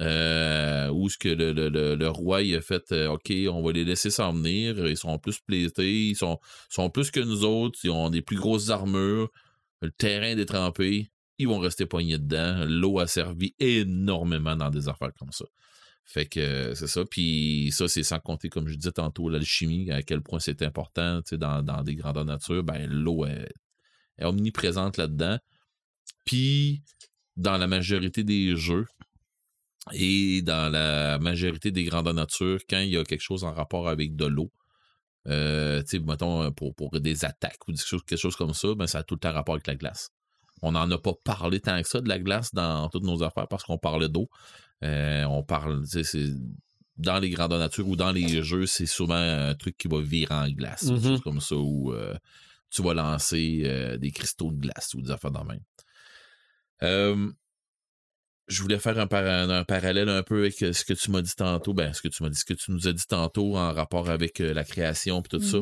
D: Euh, où ce que le, le, le, roi il a fait euh, OK, on va les laisser s'en venir, ils sont plus plétés, ils sont, sont plus que nous autres, ils ont des plus grosses armures, le terrain est détrempé, ils vont rester poignés dedans. L'eau a servi énormément dans des affaires comme ça. Fait que c'est ça. Puis ça, c'est sans compter, comme je disais tantôt, l'alchimie, à quel point c'est important dans, dans des grandeurs nature. Ben, l'eau est, omniprésente là-dedans. Puis, dans la majorité des jeux et dans la majorité des grandeurs nature, quand il y a quelque chose en rapport avec de l'eau, euh, mettons, pour, pour des attaques ou quelque chose comme ça, ben, ça a tout le temps rapport avec la glace. On n'en a pas parlé tant que ça de la glace dans toutes nos affaires parce qu'on parlait d'eau. Euh, on parle, c'est dans les grandes nature ou dans les jeux, c'est souvent un truc qui va virer en glace,
A: mm-hmm.
D: comme ça, où euh, tu vas lancer euh, des cristaux de glace ou des affaires dans même. je voulais faire un, parallèle un peu avec ce que tu m'as dit tantôt, ben ce que tu m'as dit, ce que tu nous as dit tantôt en rapport avec la création et tout ça.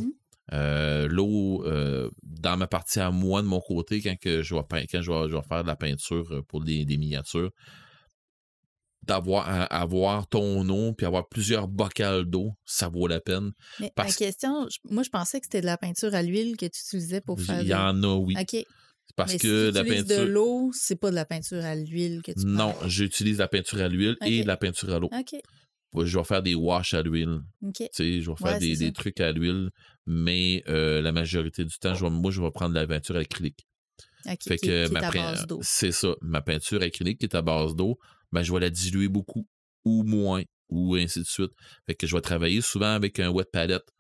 D: Euh, l'eau, euh, dans ma partie à moi, de mon côté, quand, que je, vais quand je, vais, faire de la peinture euh, pour des, miniatures, d'avoir avoir ton eau puis avoir plusieurs bocals d'eau, ça vaut la peine.
E: Mais la question, moi je pensais que c'était de la peinture à l'huile que tu utilisais pour faire.
D: Il y en a, oui.
E: OK.
D: Parce que
E: si
D: la peinture.
E: de l'eau, c'est pas de la peinture à l'huile que tu
D: Non, j'utilise la peinture à l'huile et la peinture à l'eau.
E: OK
D: je vais faire des wash à l'huile. Je vais faire des, trucs à l'huile, mais euh, la majorité du temps, je moi, je vais prendre la peinture acrylique.
E: fait que ma
D: C'est ça. Ma peinture acrylique qui est à base d'eau, ben, je vais la diluer beaucoup ou moins, ou ainsi de suite. Fait que je vais travailler souvent avec un wet palette.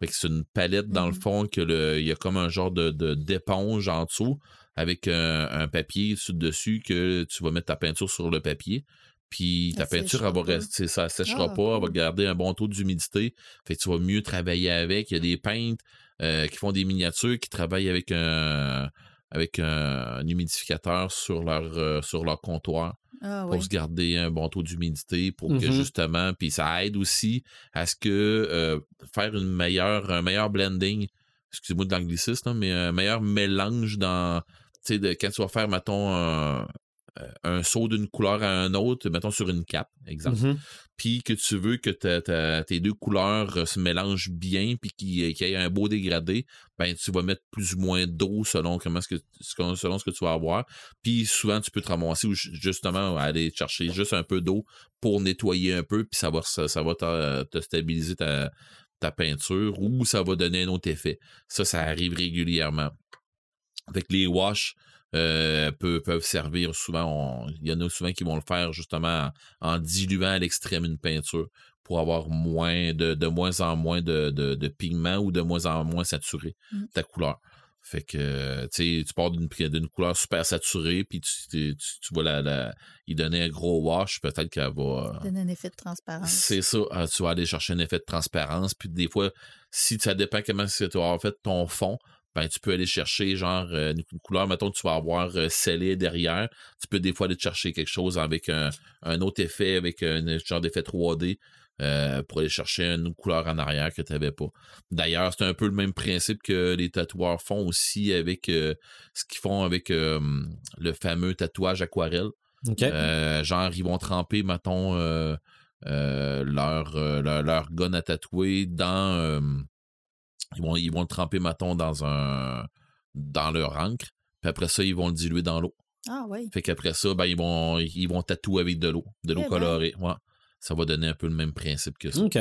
D: Fait que c'est une palette, dans le mmh fond, que il y a comme un genre de d'éponge en dessous avec un, un papier dessus que tu vas mettre ta peinture sur le papier. Puis ta peinture, elle va rester, ça séchera ah, pas, elle va garder un bon taux d'humidité. Fait que tu vas mieux travailler avec. Il y a des peintres euh, qui font des miniatures, qui travaillent avec un avec un, humidificateur sur leur euh, sur leur comptoir
E: ah,
D: pour se garder un bon taux d'humidité pour que
A: mmh
D: justement puis ça aide aussi à ce que euh, faire une meilleure un meilleur blending. Excusez-moi de l'anglicisme mais un meilleur mélange dans tu sais, quand tu vas faire, mettons, un, un saut d'une couleur à un autre, mettons sur une cape, exemple. Mm-hmm. Puis que tu veux que tes deux couleurs euh, se mélangent bien, puis qu'il y ait un beau dégradé, ben tu vas mettre plus ou moins d'eau selon comment ce que selon ce que tu vas avoir. Puis souvent tu peux te ramasser ou justement aller chercher juste un peu d'eau pour nettoyer un peu, puis ça va ça, va te, stabiliser ta, ta peinture ou ça va donner un autre effet. Ça, ça arrive régulièrement. Avec les wash, euh, peuvent, servir souvent. Il y en a souvent qui vont le faire justement en, diluant à l'extrême une peinture pour avoir moins de, de moins en moins de, de, pigments ou de moins en moins saturé mmh. ta couleur. Fait que tu pars d'une couleur super saturée, puis tu, tu, vas la, la, y donner un gros wash, peut-être qu'elle va.
E: Donner un effet de transparence.
D: C'est ça. Ah, tu vas aller chercher un effet de transparence. Puis des fois, si ça dépend comment tu vas fait ton fond, ben, tu peux aller chercher genre euh, une couleur, mettons, tu vas avoir euh, scellé derrière. Tu peux des fois aller chercher quelque chose avec un, autre effet, avec un genre d'effet 3D. Euh, pour aller chercher une couleur en arrière que tu n'avais pas. D'ailleurs, c'est un peu le même principe que les tatoueurs font aussi avec ce qu'ils font avec le fameux tatouage aquarelle. genre, ils vont tremper, mettons, leur, leur, leur, gun à tatouer dans ils vont, ils vont le tremper, maton dans un dans leur encre. Puis après ça, ils vont le diluer dans l'eau.
E: Ah oui.
D: Fait qu'après ça, ben, ils vont ils vont tatouer avec de l'eau, de l'eau colorée. Ouais. Ça va donner un peu le même principe que ça.
A: OK.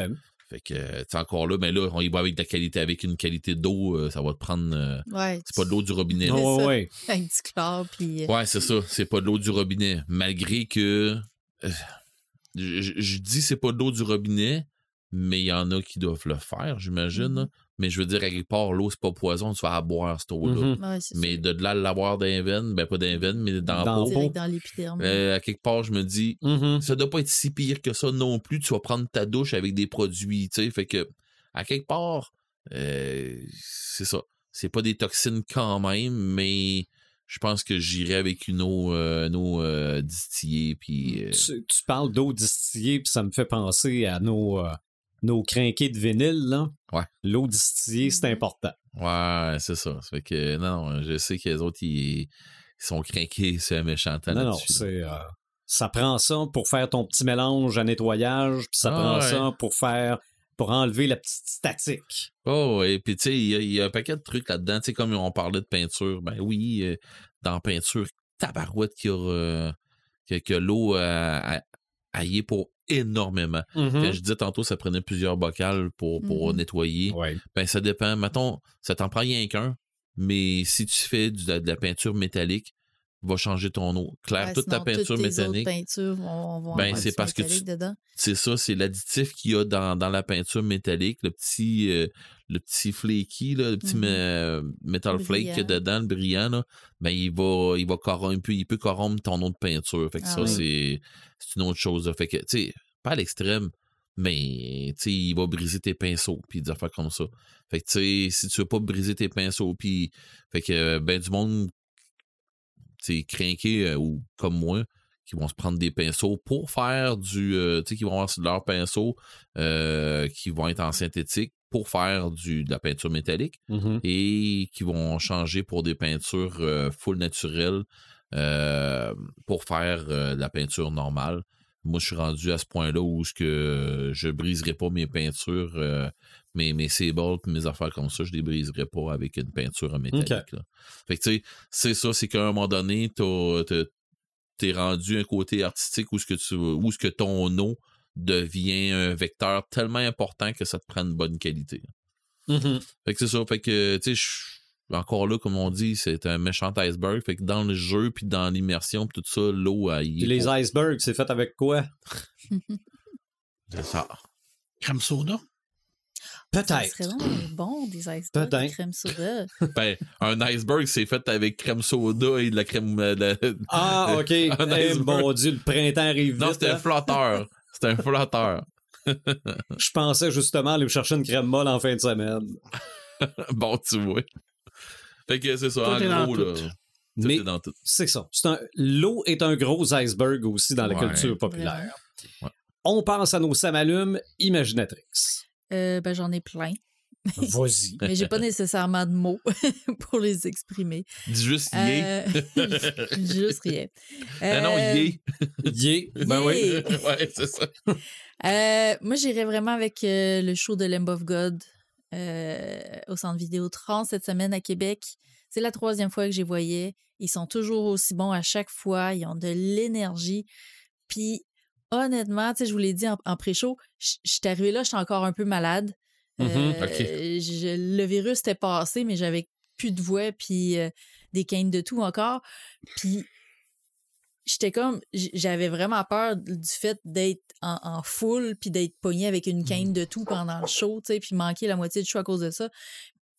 D: Fait que, c'est encore là, mais là, on y va avec de la qualité, avec une qualité d'eau, euh, ça va te prendre. Euh,
E: ouais,
D: c'est pas de l'eau du robinet.
A: Oh, ouais.
E: Avec du chlore, puis.
D: Euh, ouais, c'est ça. C'est pas de l'eau du robinet. Malgré que. je, je, dis c'est pas de l'eau du robinet, mais il y en a qui doivent le faire, j'imagine. Mais je veux dire, à quelque part, l'eau, c'est pas poison, tu vas à boire cette eau-là.
E: Mm-hmm.
D: mais de là l'avoir dans les veines, ben pas dans les veines, mais dans, la peau.
E: dans l'épiderme.
D: Euh, à quelque part, je me dis, mm-hmm. ça doit pas être si pire que ça non plus. Tu vas prendre ta douche avec des produits, tu sais. Fait que, à quelque part, euh, c'est ça. C'est pas des toxines quand même, mais je pense que j'irai avec une eau, euh, une eau distillée. Puis,
A: mm. tu, tu, parles d'eau distillée, puis ça me fait penser à nos nos crinqués de vinyle, là.
D: Ouais.
A: L'eau distillée, c'est important.
D: Ouais, c'est ça. Ça fait que, non, je sais que les autres, ils, sont crinqués, c'est un méchant
A: Non, non, c'est. Euh, ça prend ça pour faire ton petit mélange à nettoyage, puis ça ah, prend ça pour faire. pour enlever la petite statique.
D: Oh, et puis tu sais, il y, a un paquet de trucs là-dedans. Tu sais, comme on parlait de peinture, ben oui, euh, dans peinture, tabarouette qui a. Euh, que, l'eau a, aillé pour énormément.
A: Mm-hmm.
D: je disais tantôt, ça prenait plusieurs bocales pour, pour mm-hmm. nettoyer. Ben, ça dépend. Mettons, ça t'en prend rien qu'un, mais si tu fais de la peinture métallique, va changer ton eau. Claire, toute ta peinture métallique. ben, c'est parce que c'est ça, c'est l'additif qu'il y a dans, dans, la peinture métallique, le petit euh, le petit flaky, là, le petit mm-hmm. metal flake qu'il y a dedans, le brillant, là, ben il va il va corrompre, il peut corrompre ton eau de peinture. Fait que ah ça, c'est une autre chose. Fait que, tu sais, pas à l'extrême, mais tu sais, il va briser tes pinceaux, puis des affaires comme ça. Fait que, tu sais, si tu veux pas briser tes pinceaux, puis, fait que, ben, du monde c'est craqué euh, ou comme moi qui vont se prendre des pinceaux pour faire du euh, tu sais qui vont avoir leurs pinceaux euh, qui vont être en synthétique pour faire du de la peinture métallique
A: mm-hmm.
D: et qui vont changer pour des peintures full naturelles pour faire de la peinture normale moi je suis rendu à ce point-là où je que je briserai pas mes peintures mes, mes Sable mes affaires comme ça, je les briserai pas avec une peinture métallique. Fait que tu sais, c'est ça, c'est qu'à un moment donné, t'es rendu un côté artistique où ce que tu où ce que ton eau devient un vecteur tellement important que ça te prend une bonne qualité.
A: Mm-hmm.
D: Fait que c'est ça. Fait que tu sais, encore là, comme on dit, c'est un méchant iceberg. Fait que dans le jeu, puis dans l'immersion, puis tout ça, l'eau a.
A: les icebergs, c'est fait avec quoi?
D: c'est ça.
B: Crème soda?
A: Peut-être.
E: C'est vraiment bon, des icebergs de crème soda.
D: ben, un iceberg, c'est fait avec crème soda et de la crème. Euh,
A: ah, OK. un hey, eh, mon Dieu, le printemps arrive vite.
D: Non, c'était un hein. flotteur. C'était un flotteur.
A: Je pensais justement aller chercher une crème molle en fin de semaine.
D: bon, tu vois. Fait que c'est ça, en gros, là.
A: Mais c'est ça. L'eau est un gros iceberg aussi dans la culture populaire. On pense à nos samalumes imaginatrix.
E: Euh, ben, j'en ai plein.
A: Vas-y.
E: Mais j'ai pas nécessairement de mots pour les exprimer.
D: Dis juste yé.
E: Euh, juste rien.
D: Ah non,
E: Euh,
D: yé.
A: Yé. Ben oui.
D: ouais, c'est ça.
E: Euh, moi, j'irais vraiment avec euh, le show de Lamb of God euh, au centre Vidéotron cette semaine à Québec. C'est la troisième fois que j'y voyais. Ils sont toujours aussi bons à chaque fois. Ils ont de l'énergie. Puis, honnêtement, tu sais, je vous l'ai dit en, en pré-show, je je suis arrivée là, j'étais encore un peu malade.
A: Mhm,
E: Euh, je- le virus était passé, mais j'avais plus de voix, puis euh, des quintes de tout encore. Puis, j'étais comme, j'avais vraiment peur du fait d'être en, en foule, puis d'être pogné avec une quinte de tout pendant le show, tu sais, puis manquer la moitié du show à cause de ça.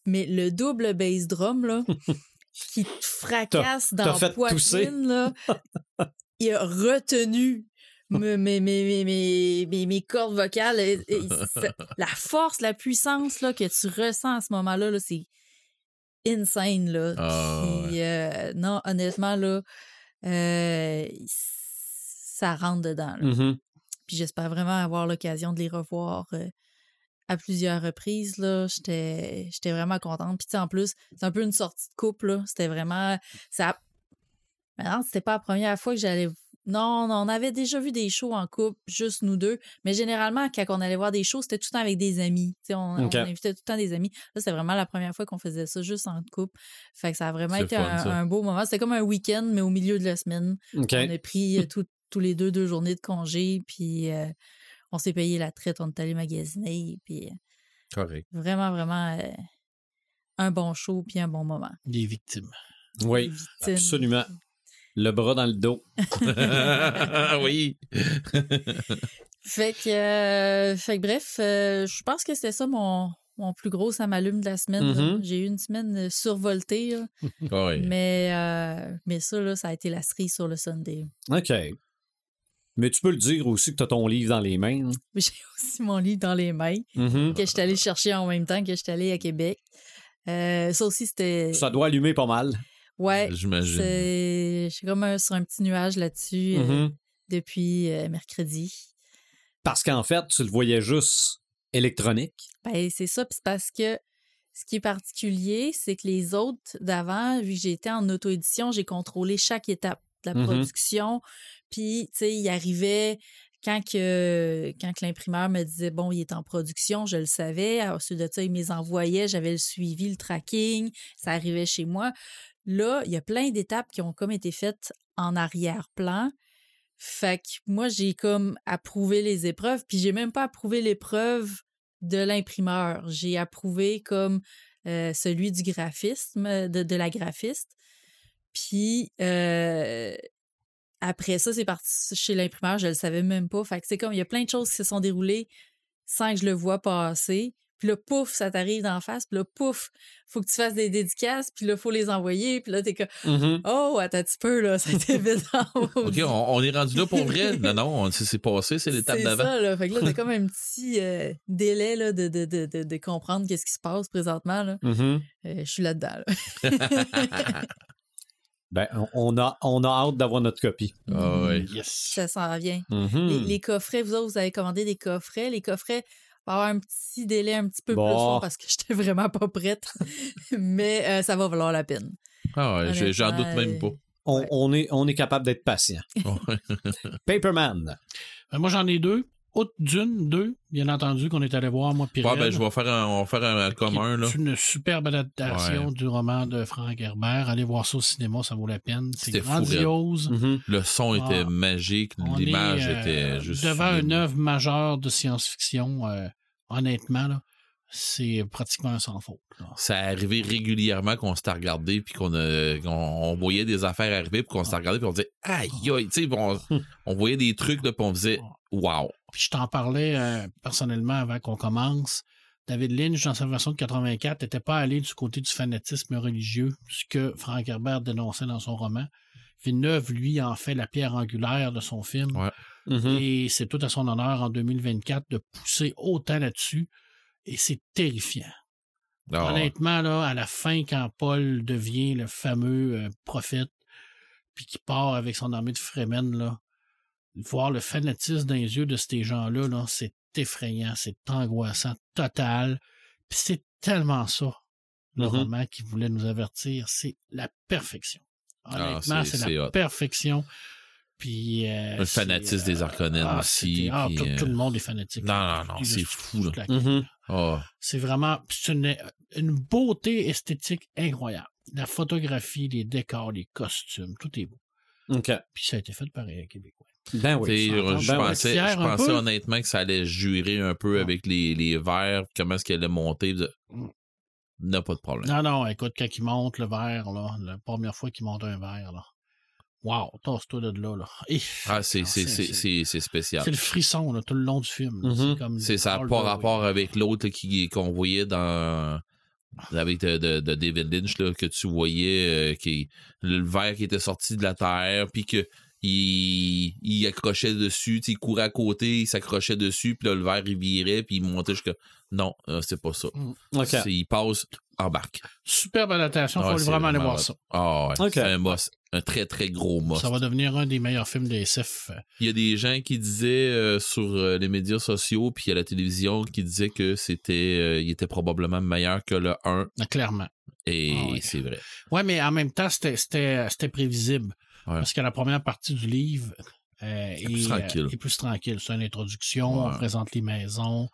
E: Mais le double bass drum, là, qui te fracasse dans la poitrine, là, il a retenu mes, mes, mes, mes, cordes vocales. Et- et c'est- la force, la puissance là, que tu ressens à ce moment-là, là, c'est insane. Là.
D: Ah,
E: Puis, euh, non, honnêtement, là, euh, ça rentre dedans. là.
A: Mhm.
E: Puis j'espère vraiment avoir l'occasion de les revoir euh, à plusieurs reprises. J'étais, j'étais vraiment contente. Puis en plus, c'est un peu une sortie de couple. là. C'était vraiment. Ça... C'était pas la première fois que j'allais. Non, non, on avait déjà vu des shows en couple, juste nous deux. Mais généralement, quand on allait voir des shows, c'était tout le temps avec des amis. On, invitait tout le temps des amis. Là, c'était vraiment la première fois qu'on faisait ça juste en couple. Fait que ça a vraiment
D: C'est
E: été
D: fun,
E: un, beau moment. C'était comme un week-end, mais au milieu de la semaine. On a pris euh, tout- tous les deux deux journées de congé, puis euh, on s'est payé la traite, on est allé magasiner, puis euh,
D: Correct.
E: vraiment, vraiment euh, un bon show, puis un bon moment.
B: Des victimes.
A: Oui, absolument. Le bras dans le dos.
D: oui.
E: Fait que, euh, fait que bref, euh, je pense que c'était ça mon, mon plus gros ça m'allume de la semaine.
A: Mhm.
E: J'ai eu une semaine euh, survoltée, là.
D: Ouais.
E: mais, euh, mais ça, là, ça a été la cerise sur le Sunday.
A: OK. Mais tu peux le dire aussi que tu as ton livre dans les mains. hein?
E: J'ai aussi mon livre dans les mains
A: Mhm.
E: que je suis allée chercher en même temps que je suis allée à Québec. Euh, ça aussi, c'était.
A: Ça doit allumer pas mal.
E: Ouais,
D: J'imagine.
E: c'est. Je suis comme sur un petit nuage là-dessus euh,
A: Mhm.
E: depuis euh, mercredi.
A: Parce qu'en fait, tu le voyais juste électronique?
E: Ben, c'est ça. Puis c'est parce que ce qui est particulier, c'est que les autres d'avant, vu que j'étais en auto-édition, j'ai contrôlé chaque étape de la
A: Mhm.
E: production. Puis, tu sais, il arrivait quand que, quand que l'imprimeur me disait, bon, il est en production, je le savais. Ensuite de ça, il me les envoyait, j'avais le suivi, le tracking, ça arrivait chez moi. Là, il y a plein d'étapes qui ont comme été faites en arrière-plan. Fait que moi, j'ai comme approuvé les épreuves, puis j'ai même pas approuvé l'épreuve de l'imprimeur. J'ai approuvé comme euh, celui du graphisme, de, la graphiste. Puis euh, après ça, c'est parti chez l'imprimeur, je le savais même pas. Fait que c'est comme, il y a plein de choses qui se sont déroulées sans que je le vois passer. Puis là, pouf, ça t'arrive d'en face. Puis là, pouf, faut que tu fasses des dédicaces. Puis là, faut les envoyer. Puis là, t'es comme,
A: Mhm.
E: oh, attends un petit peu, là, ça a été vite en
D: OK, on, on est rendu là pour vrai? Non, non, on- c'est c'est passé, c'est l'étape
E: C'est
D: d'avant.
E: ça, là. Fait que là, t'as comme un petit euh, délai là, de, de, de, de, de comprendre qu'est-ce qui se passe présentement. Là.
A: Mhm.
E: Euh, je suis là-dedans. là.
A: Ben, on- a, on a hâte d'avoir notre copie.
D: Ah ouais.
B: Yes.
E: Ça s'en vient. Les, les coffrets, vous autres, vous avez commandé des coffrets. Les coffrets avoir un petit délai un petit peu
A: Bon.
E: plus long parce que j'étais vraiment pas prête. Mais euh, ça va valoir la peine.
D: Ah ouais, j'en doute même pas.
A: On,
E: ouais.
A: on est, on est capable d'être patient. Paperman.
B: Ben, moi, j'en ai deux. Haute d'une, deux, bien entendu, qu'on est allé voir, moi, puis
D: Ouais, ben, je vais faire un, on va faire un
B: qui
D: commun, là.
B: est une superbe adaptation
D: Ouais.
B: du roman de Frank Herbert. Allez voir ça au cinéma, ça vaut la peine. C'est grandiose.
A: Mhm.
D: Le son était
B: Ah.
D: magique,
B: On
D: l'image
B: euh,
D: était juste.
B: devant
D: sublime.
B: une œuvre majeure de science-fiction, euh, honnêtement, là, c'est pratiquement un sans faute. là.
D: Ça arrivait régulièrement qu'on s'était regardé puis qu'on on voyait des affaires arriver puis qu'on s'était regardé puis on disait aïe aïe tu sais on, on voyait des trucs là puis on disait wow
B: Puis je t'en parlais euh, personnellement avant qu'on commence. David Lynch, dans sa version de 84, n'était pas allé du côté du fanatisme religieux, ce que Frank Herbert dénonçait dans son roman. Villeneuve, lui, en fait la pierre angulaire de son film.
D: Ouais.
A: Mhm.
B: Et c'est tout à son honneur en 2024 de pousser autant là-dessus. Et c'est terrifiant.
D: Ah,
B: Honnêtement, là, à la fin, quand Paul devient le fameux euh, prophète, puis qui part avec son armée de Fremen, là, voir le fanatisme dans les yeux de ces gens-là, là, c'est effrayant, c'est angoissant, total. Puis c'est tellement ça, le mm-hmm. roman qui voulait nous avertir. C'est la perfection. Ah, Honnêtement, c'est la perfection. Puis, euh,
D: le fanatisme des Arconènes ah, aussi.
B: Ah, tout, le monde est fanatique.
D: Non, non, non, c'est fou.
B: Mm-hmm. C'est vraiment une, une, beauté esthétique incroyable. La photographie, les décors, les costumes, tout est beau. Puis ça a été fait par les Québécois.
D: Ben oui. Je, ben pensais, je pensais honnêtement que ça allait jurer un peu avec les, les verres, comment est-ce qu'elle allait monter. Mm. N'a pas de problème.
B: Non, non, écoute, quand il monte le verre, là, la première fois qu'il monte un verre, là. Wow, tasse-toi de là, là.
D: ah, c'est, spécial.
B: C'est le frisson, là, tout le long du film.
D: Mm-hmm. C'est ça n'a pas rapport avec l'autre qu'on voyait dans avec de, de, David Lynch là, que tu voyais euh, qui le verre qui était sorti de la terre puis que il, il accrochait dessus, il courait à côté, il s'accrochait dessus, puis là, le verre, il virait, puis il montait jusqu'à... Non, euh, c'est pas ça. Mm. Il passe, embarque.
B: Superbe adaptation, il ah, faut vraiment aller voir ça.
D: Ah ouais, c'est un boss, un très, très gros boss.
B: Ça va devenir un des meilleurs films de SF.
D: Il y a des gens qui disaient euh, sur euh, les médias sociaux, puis à la télévision, qui disaient que c'était... il était probablement meilleur que le 1.
B: Ah, clairement.
D: Et ah, c'est vrai.
B: Ouais, mais en même temps, c'était prévisible. Parce que la première partie du livre euh, est, plus tranquille. est, plus tranquille. C'est une introduction, on présente les maisons,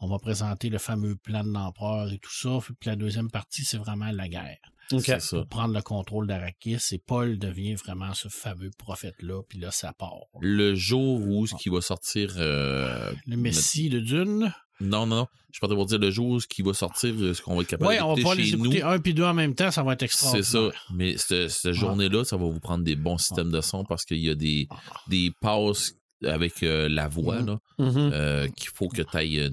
B: on va présenter le fameux plan de l'empereur et tout ça. Puis la deuxième partie, c'est vraiment la guerre.
A: Okay.
B: Pour prendre le contrôle d'Arakis et Paul devient vraiment ce fameux prophète-là, puis là, ça part.
D: Le jour où ce qui va sortir... Euh,
B: le Messie de Dune
D: non, non, non. Je peux te dire le jour qui va sortir, ce qu'on va être capable
B: ouais, on va les écouter un puis deux en même temps, ça va être extraordinaire.
D: C'est ça. Mais cette, journée-là, ça va vous prendre des bons systèmes de son parce qu'il y a des, des passes avec euh, la voix mm-hmm. Mm-hmm. Euh, qu'il faut que tu ailles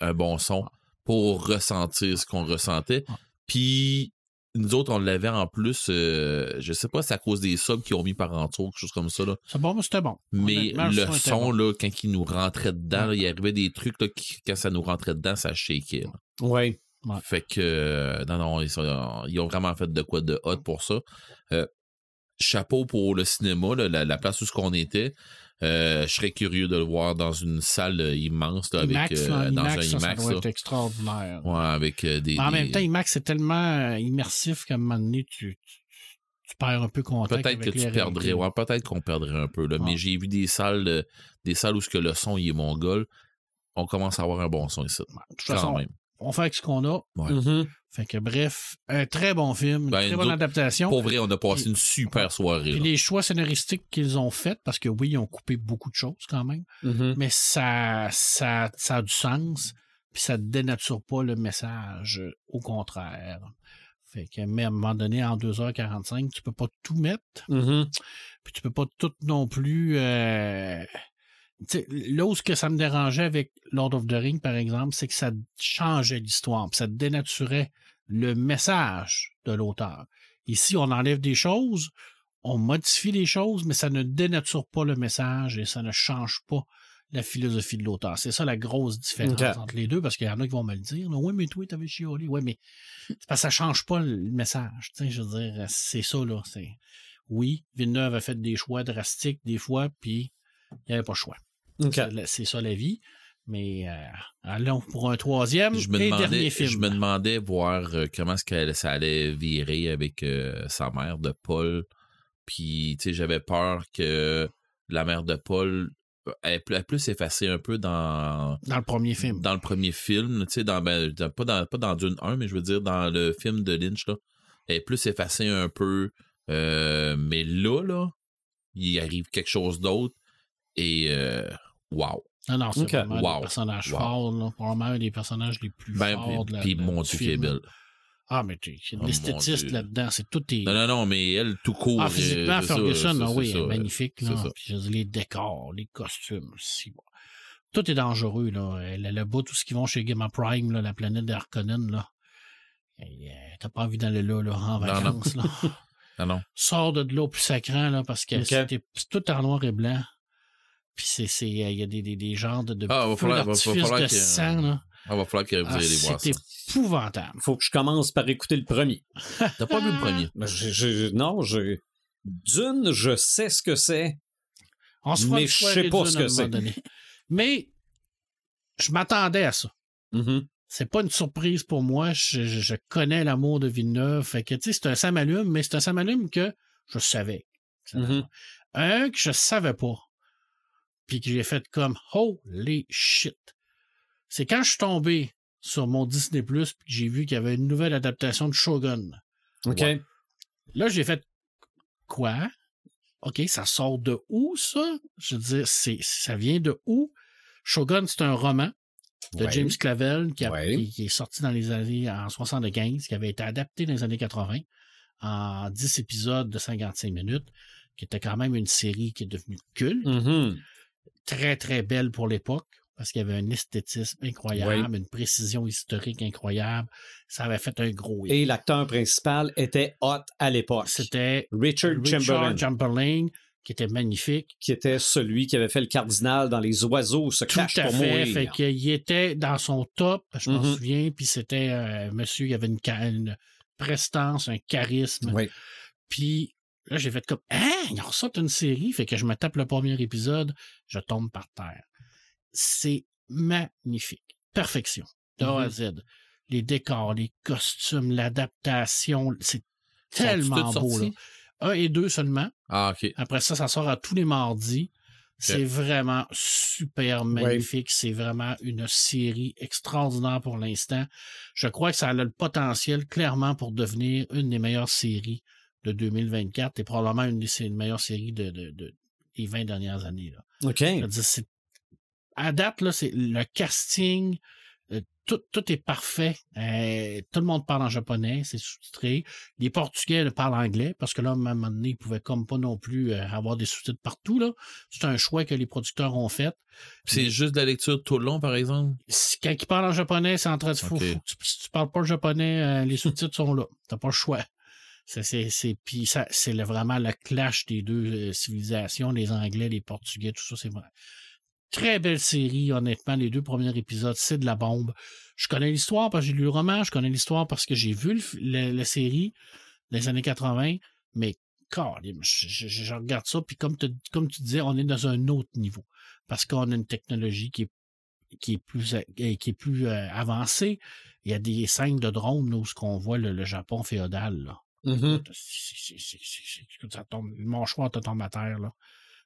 D: un bon son pour ressentir ce qu'on ressentait. Puis nous autres, on l'avait en plus, euh, je sais pas c'est à cause des subs qui ont mis par entour, quelque chose comme ça. Là.
B: C'est bon, c'était bon.
D: Mais le, son, là, quand il nous rentrait dedans, il arrivait des trucs, là, qui, quand ça nous rentrait dedans, ça shakeait.
A: Oui.
D: Fait que, euh, non, non, ils, ont vraiment fait de quoi de hot pour ça. Euh, chapeau pour le cinéma, la, place où ce qu'on était. Euh, je serais curieux de le voir dans une salle euh, immense avec
B: IMAX, euh, dans un IMAX. Ça, doit être extraordinaire.
D: Ouais, avec des.
B: En même temps, IMAX c'est tellement immersif qu'à un moment donné, tu, tu, perds un peu contact.
D: Peut-être que tu perdrais, ouais, peut-être qu'on perdrait un peu là. Mais j'ai vu des salles, des salles où ce que le son il est mongol. On commence à avoir un bon son ici.
B: De toute façon, même on fait avec ce qu'on a. Mm-hmm. Fait que bref, un très bon film, une ben, très bonne adaptation.
D: Pour vrai, on a passé une super soirée.
B: les choix scénaristiques qu'ils ont faits, parce que oui, ils ont coupé beaucoup de choses quand même, mm-hmm. mais ça, ça, ça a du sens, puis ça dénature pas le message, au contraire. Fait que, mais à un moment donné, en 2h45, tu peux pas tout mettre.
A: Mm-hmm.
B: Puis tu peux pas tout non plus. Euh, là où ce que ça me dérangeait avec Lord of the Ring, par exemple, c'est que ça changeait l'histoire, ça dénaturait le message de l'auteur. Ici, on enlève des choses, on modifie les choses, mais ça ne dénature pas le message et ça ne change pas la philosophie de l'auteur. C'est ça la grosse différence entre les deux, parce qu'il y en a qui vont me le dire. Oui, mais toi, t'avais chiolé. Oui, mais parce que ça change pas le message. Je veux dire, c'est ça, là. Oui, Villeneuve a fait des choix drastiques des fois, puis il n'y avait pas le choix. C'est ça la vie. Mais euh, allons pour un troisième je me et dernier film.
D: Je me demandais voir euh, comment est-ce que ça allait virer avec euh, sa mère de Paul. Puis, tu sais, j'avais peur que la mère de Paul ait plus effacée un peu dans...
B: Dans le premier film.
D: Dans le premier film, tu sais, dans, ben, pas, dans, pas dans Dune 1, mais je veux dire dans le film de Lynch, là. Elle est plus effacée un peu. mais là, là, il arrive quelque chose d'autre. Et wow.
B: Non, non, c'est vraiment un personnage fort, là. Probablement un des personnages les plus ben, forts de la Puis
D: mon Dieu, qui est belle.
B: Ah, mais tu oh, l'esthétiste là-dedans, c'est tout est...
D: Non, non, non, mais elle, tout court.
B: Ah, physiquement, Ferguson, ça, oui, ça, magnifique, là. Puis, les décors, les costumes, si, Tout est dangereux, là. Elle, elle a beau tout ce qui vont chez Gamma Prime, là, la planète d'Arconen, là. Euh, t'as pas envie d'aller là, là, en vacances,
D: non, non.
B: là.
D: non, non.
B: Sors de l'eau plus sacrant, là, parce que c'est tout en noir et blanc. Puis c'est, il y a des, des, des genres de, de
D: ah, va falloir, va, falloir
B: de sang, là.
D: Ah, va falloir qu'il ah, voir
B: C'est épouvantable.
A: Faut que je commence par écouter le premier.
D: T'as pas vu le premier?
A: Ben, non, je, Dune, je sais ce que c'est.
B: On se mais je sais pas ce que c'est. Mais je m'attendais à ça.
A: Mm-hmm.
B: c'est pas une surprise pour moi. Je, connais l'amour de Villeneuve. Fait que, tu sais, c'est un samalume, mais c'est un samalume que je savais. Mm-hmm. Un que je savais pas. Puis que j'ai fait comme holy shit. C'est quand je suis tombé sur mon Disney Plus puis que j'ai vu qu'il y avait une nouvelle adaptation de Shogun.
A: OK.
B: Là, j'ai fait quoi? OK, ça sort de où, ça? Je veux dire, c'est, ça vient de où? Shogun, c'est un roman de James Clavel qui, est sorti dans les années en 75, qui avait été adapté dans les années 80 en 10 épisodes de 55 minutes, qui était quand même une série qui est devenue culte.
A: Mm-hmm.
B: Très, très belle pour l'époque parce qu'il y avait un esthétisme incroyable, une précision historique incroyable. Ça avait fait un gros
A: Et l'acteur principal était hot à l'époque.
B: C'était
A: Richard, Richard
B: Chamberlain. qui était magnifique.
A: Qui était celui qui avait fait le cardinal dans Les oiseaux se cachent
B: Tout à
A: pour
B: fait.
A: mourir.
B: Fait qu'il était dans son top, je m'en mm-hmm. souviens, puis c'était euh, monsieur, il avait une, une, prestance, un charisme.
A: Oui.
B: Puis là, j'ai fait comme, hein, il ressort une série, fait que je me tape le premier épisode, je tombe par terre c'est magnifique. Perfection. De A à mm-hmm. Z. Les décors, les costumes, l'adaptation, c'est tellement beau. Là. Un et deux seulement.
D: Ah, OK.
B: Après ça, ça sort à tous les mardis. C'est vraiment super magnifique. C'est vraiment une série extraordinaire pour l'instant. Je crois que ça a le potentiel clairement pour devenir une des meilleures séries de 2024 et probablement une des meilleures séries de, des 20 dernières années. Là.
A: OK.
B: À date, là, c'est le casting, euh, tout, tout, est parfait. Euh, tout le monde parle en japonais, c'est sous-titré. Les Portugais parlent anglais, parce que là, à un moment donné, ils pouvaient comme pas non plus euh, avoir des sous-titres partout. Là. C'est un choix que les producteurs ont fait.
D: C'est juste de la lecture tout le long, par exemple?
B: Quand ils parlent en japonais, c'est en train de okay. fou. Si tu parles pas le japonais, les sous-titres sont là. T'as pas le choix. C'est, ça, c'est vraiment le clash des deux civilisations, les Anglais, les Portugais, tout ça, c'est vrai. Très belle série, honnêtement. Les deux premiers épisodes, c'est de la bombe. Je connais l'histoire parce que j'ai lu le roman, je connais l'histoire parce que j'ai vu la série des années 80, mais je, je, regarde ça, puis comme, tu disais, on est dans un autre niveau. Parce qu'on a une technologie qui est, plus, euh, euh, avancée. Il y a des scènes de drones où ce qu'on voit le, Japon féodal. Là.
A: Mm-hmm.
B: ça tombe, mon choix te tombe à terre. Là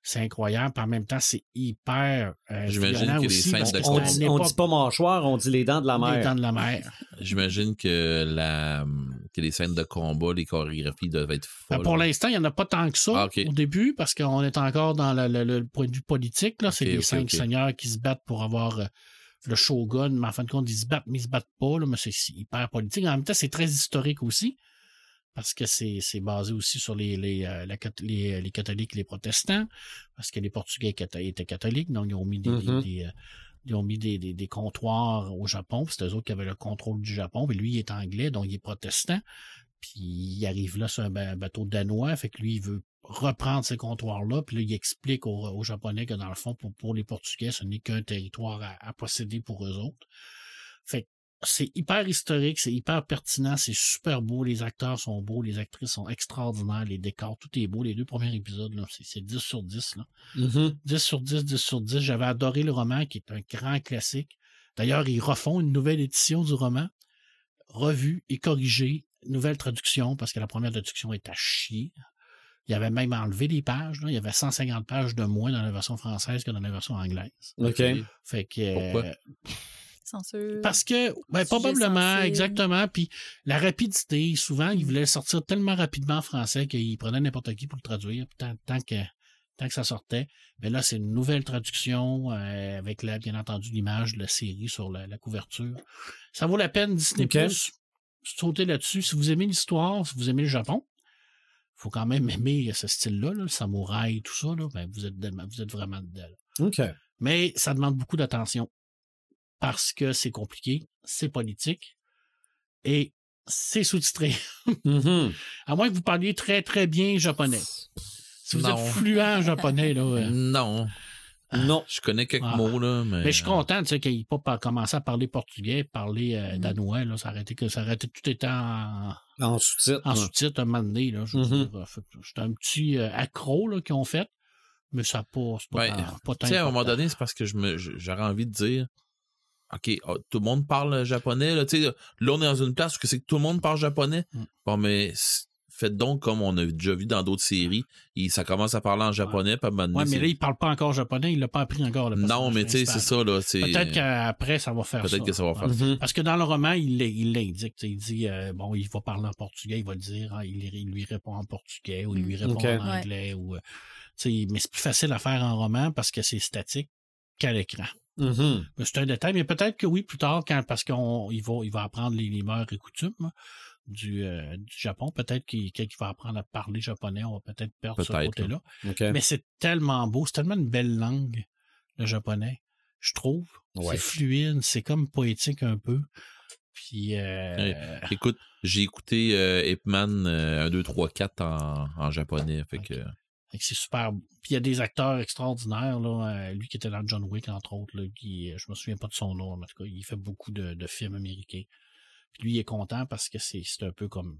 B: c'est incroyable. Puis en même temps, c'est hyper. Euh,
D: J'imagine que les scènes de
A: on, dit, on dit pas mâchoire, on dit les dents de la mer.
B: Les dents de la mer.
D: J'imagine que, la, que les scènes de combat, les chorégraphies doivent être ben, folles.
B: pour l'instant, il n'y en a pas tant que ça
D: ah,
B: au début, parce qu'on est encore dans le, point de vue politique. Là. C'est les cinq seigneurs qui se battent pour avoir. Euh, le shogun, mais en fin de compte, ils se battent, mais ils se battent pas, là, mais c'est hyper politique. En même temps, c'est très historique aussi parce que c'est basé aussi sur les, les, euh, les, les, catholiques et les protestants, parce que les Portugais étaient catholiques, donc ils ont mis des,
A: mm-hmm.
B: des, euh, ils ont mis des, des, des, comptoirs au Japon, puis c'est eux autres qui avaient le contrôle du Japon, puis lui, il est anglais, donc il est protestant, puis il arrive là sur un bateau danois, fait que lui, il veut reprendre ces comptoirs-là, puis là, il explique aux, aux, Japonais que dans le fond, pour, pour les Portugais, ce n'est qu'un territoire à, à posséder pour eux autres. Fait que c'est hyper historique, c'est hyper pertinent, c'est super beau, les acteurs sont beaux, les actrices sont extraordinaires, les décors, tout est beau. Les deux premiers épisodes, c'est 10 sur 10. Là. 10
A: mm-hmm.
B: sur 10, 10 sur 10. J'avais adoré le roman, qui est un grand classique. D'ailleurs, ils refont une nouvelle édition du roman, revue et corrigée, nouvelle traduction, parce que la première traduction est à chier. Il avait même enlevé des pages. Là. Il y avait 150 pages de moins dans la version française que dans la version anglaise.
A: OK.
B: Fait que...
D: Pourquoi?
B: Parce que, ben, probablement, exactement. Puis la rapidité, souvent, ils mm. voulaient sortir tellement rapidement en français qu'ils prenaient n'importe qui pour le traduire, tant, tant, que, tant que ça sortait. Mais là, c'est une nouvelle traduction euh, avec, la, bien entendu, l'image de la série sur la, couverture. Ça vaut la peine, Disney okay. Plus. Sauter là-dessus. Si vous aimez l'histoire, si vous aimez le Japon, faut quand même aimer ce style-là, le samouraï, tout ça, là, ben, vous, êtes, vous êtes vraiment dedans. Mais ça demande beaucoup d'attention parce que c'est compliqué, c'est politique et c'est sous-titré.
A: Mm-hmm.
B: À moins que vous parliez très, très bien japonais. Si vous êtes fluent en japonais, là. Euh,
D: non.
A: Ah. Non.
D: Je connais quelques ah. mots, là. Mais,
B: mais je suis content, tu sais, qu'il n'ait pas commencé à parler portugais, parler euh, mm. danois, là. Ça arrêtait que ça arrêtait tout étant en,
A: en sous-titre.
B: En sous-titre, un moment donné, là.
A: Mm-hmm.
B: C'était un petit euh, accro, là, qu'ils ont fait. Mais ça passe pas,
D: ouais.
B: pas,
D: Tu sais, à un moment donné, c'est parce que j'aurais envie de dire OK, ah, tout le monde parle japonais. Là, là, on est dans une place où c'est que tout le monde parle japonais. Mm. Bon, mais faites donc comme on a déjà vu dans d'autres séries. Et ça commence à parler en japonais.
B: Ouais, ouais mais là, il parle pas encore japonais. Il l'a pas appris encore. Le
D: non, mais tu sais, c'est ça. là.
B: Peut-être qu'après, ça va faire
D: ça. Peut-être que ça va faire ça.
B: Parce que dans le roman, il l'indique. Il dit, euh, bon, il va parler en portugais. Il va le dire. Hein, il, lui répond en portugais ou il lui répond en anglais. Ou, euh, mais c'est plus facile à faire en roman parce que c'est statique qu'à l'écran. Mm-hmm. C'est un détail, mais peut-être que oui, plus tard, quand, parce qu'il va, il va apprendre les, les mœurs et coutumes du, euh, du Japon. Peut-être qu'il va apprendre à parler japonais, on va peut-être perdre ce côté-là. Mais c'est tellement beau, c'est tellement une belle langue, le japonais, je trouve. C'est fluide, c'est comme poétique un peu. Puis, euh...
D: Écoute, j'ai écouté euh, Ape Man 1, 2, 3, 4 en, en japonais. Fait que...
B: C'est super. Puis il y a des acteurs extraordinaires, là. Euh, lui qui était dans John Wick, entre autres, là, qui, je me souviens pas de son nom, en tout cas, il fait beaucoup de, de films américains lui, il est content parce que c'est un peu comme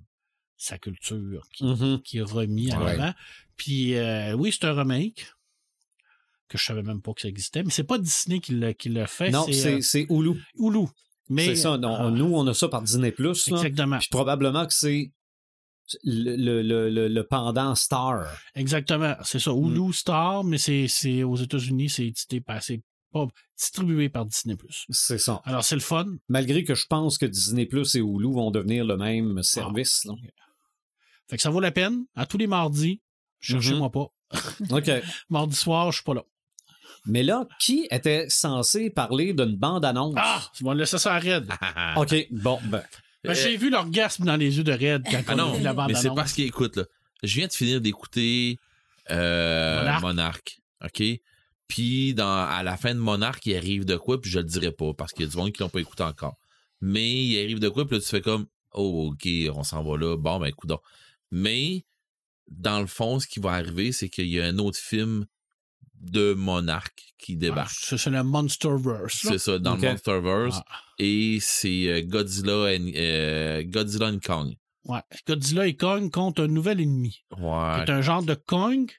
B: sa culture qui, mm-hmm. qui est remis en avant. Puis euh, oui, c'est un remake que je savais même pas que ça existait, mais c'est pas Disney qui l'a fait.
A: Non, c'est euh, Hulu.
B: Hulu.
A: C'est ça. Euh, nous, on a ça par Disney Plus.
B: Exactement.
A: Puis probablement que c'est le, le, le, pendant Star.
B: Exactement. C'est ça. Hulu mm. Star, mais c'est aux États-Unis, c'est édité par, distribué par Disney+.
A: C'est ça.
B: Alors, c'est le fun.
A: Malgré que je pense que Disney Plus et Hulu vont devenir le même service. Ah,
B: fait que ça vaut la peine. À tous les mardis, cherchez-moi mm-hmm.
A: pas. OK.
B: Mardi soir, je suis pas là.
A: Mais là, qui était censé parler d'une bande-annonce?
B: Ah! Ils vont laisser ça à Red.
A: OK, bon, ben.
B: Ben J'ai vu l'orgasme dans les yeux de Red quand ah non, la bande-annonce.
D: Mais c'est parce qu'écoute, là, je viens de finir d'écouter euh, Monarch. OK? Puis dans, à la fin de Monarch, il arrive de quoi, puis je le dirai pas, parce qu'il y a du monde qui l'ont pas écouté encore. Mais il arrive de quoi, puis là, tu fais comme Oh, ok, on s'en va là. Bon, ben écoute. Mais dans le fond, ce qui va arriver, c'est qu'il y a un autre film de Monarch qui débarque.
B: Ah, c'est le Monsterverse.
D: C'est ça, dans le Monsterverse. Ah. Et c'est euh, Godzilla, et, euh, Godzilla and Kong.
B: Ouais. Godzilla et Kong contre un nouvel ennemi.
D: Ouais.
B: C'est un genre de Kong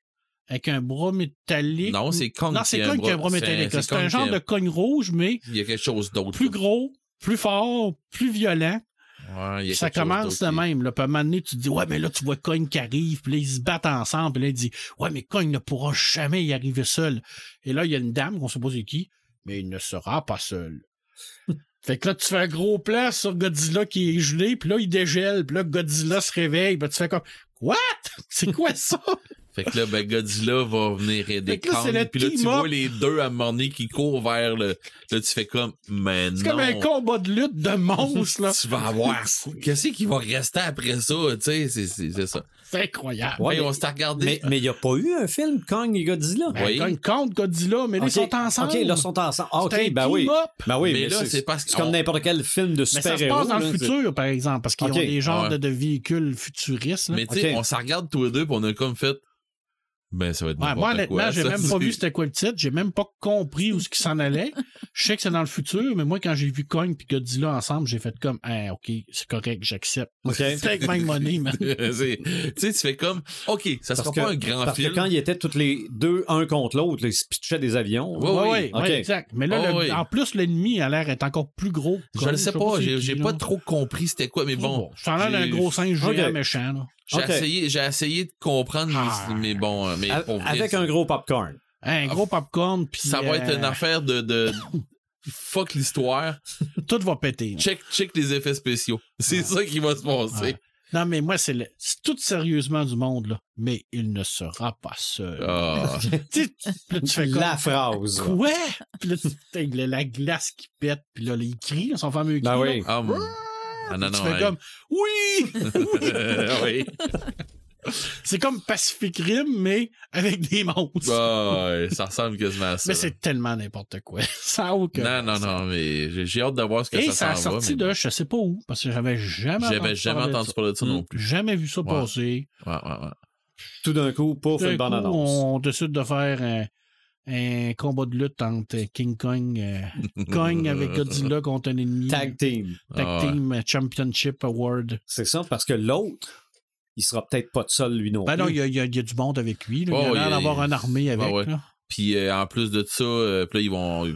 B: avec un bras métallique.
D: Non, c'est Kong.
B: Non, c'est Kong qui a un bras métallique. C'est un genre de cogne rouge, mais.
D: Il y a quelque chose d'autre.
B: Plus gros, plus fort, plus violent.
D: Ouais,
B: ça commence de même. Là. Puis à un moment donné, tu te dis, ouais, mais là, tu vois Cogne qui arrive, puis là, ils se battent ensemble, puis là, il dit, ouais, mais Cogne ne pourra jamais y arriver seul. Et là, il y a une dame, qu'on sait pas qui, mais il ne sera pas seul. fait que là, tu fais un gros plan sur Godzilla qui est gelé, puis là, il dégèle, puis là, Godzilla se réveille, puis tu fais comme, what? C'est quoi ça?
D: Fait que là, ben, Godzilla va venir aider Kong. Puis là, tu vois les deux à un qui courent vers le. Là, tu fais comme, mais non.
B: C'est comme un combat de lutte de monstres, là.
D: tu vas avoir. Qu'est-ce qui va rester après ça, tu sais, c'est ça.
B: C'est incroyable.
D: Ouais, on s'est regardé.
A: Mais il n'y a pas eu un film Kong et Godzilla?
B: Ben, oui. Kong contre Godzilla, mais là, ils sont ensemble.
A: OK, là, ils sont ensemble. Ah, OK, ben oui. Ben oui, mais, là, c'est parce que. C'est comme n'importe quel film de super-héros.
B: Mais ça se passe dans le futur, par exemple, parce qu'ils ont des genres de, véhicules futuristes.
D: Mais tu sais, on s'en regarde tous les deux, puis on a comme fait ben, ça va être
B: ouais, Moi, honnêtement, j'ai même pas vu c'était quoi le titre. J'ai même pas compris où ce qui s'en allait. Je sais que c'est dans le futur, mais moi, quand j'ai vu Cogne puis Godzilla ensemble, j'ai fait comme, ah, OK, c'est correct, j'accepte.
A: OK.
B: Take my money, man. tu
D: sais, tu fais comme, OK, ça sera pas un grand
A: parce
D: film.
A: Parce que quand ils étaient tous les deux, un contre l'autre, ils se pitchaient des avions.
B: Oui, oui, oui, exact. Mais là, en plus, l'ennemi a l'air d'être encore plus gros.
D: Je ne sais pas, j'ai pas trop compris c'était quoi, mais bon.
B: Ça a l'air d'un gros singe géant méchant, là.
D: J'ai essayé, j'ai essayé de comprendre, mais, ah. bon, euh, mais
A: avec un gros popcorn.
B: Un gros popcorn, puis
D: ça va être une euh, affaire de, de fuck l'histoire.
B: Tout va péter.
D: Check, check les effets spéciaux. C'est ça qui va se passer.
B: Non, mais moi, c'est tout sérieusement du monde, là. Mais il ne sera pas seul.
D: Ah.
B: tu, fais
A: La phrase.
B: Quoi? Puis là, tu la glace qui pète, puis là, il crie, son fameux
A: ben cri.
D: Ben oui.
B: Ah, non, non, tu fais comme oui, oui. C'est comme Pacific Rim, mais avec des monstres.
D: Bah, ouais, ça ressemble quasiment à ça.
B: Mais c'est tellement n'importe quoi. Ça a aucun.
D: Non, non, non, mais j'ai hâte de voir ce que
B: Et
D: ça,
B: ça a sorti de, je sais pas où, parce que j'avais jamais
D: J'avais jamais entendu parler de ça non plus.
B: Jamais vu ça passer.
D: Ouais, ouais, ouais.
A: Tout d'un coup, pour une bande annonce.
B: On décide de faire un, un combat de lutte entre King Kong, euh, Kong avec Godzilla contre un ennemi.
A: Tag Team.
B: Tag ah Team Championship Award.
A: C'est ça, parce que l'autre, il sera peut-être pas de seul, lui non
B: ben non, il y, a, du monde avec lui. Il a l'air d'avoir une armée avec.
D: Puis euh, en plus de ça, euh, puis là, ils vont.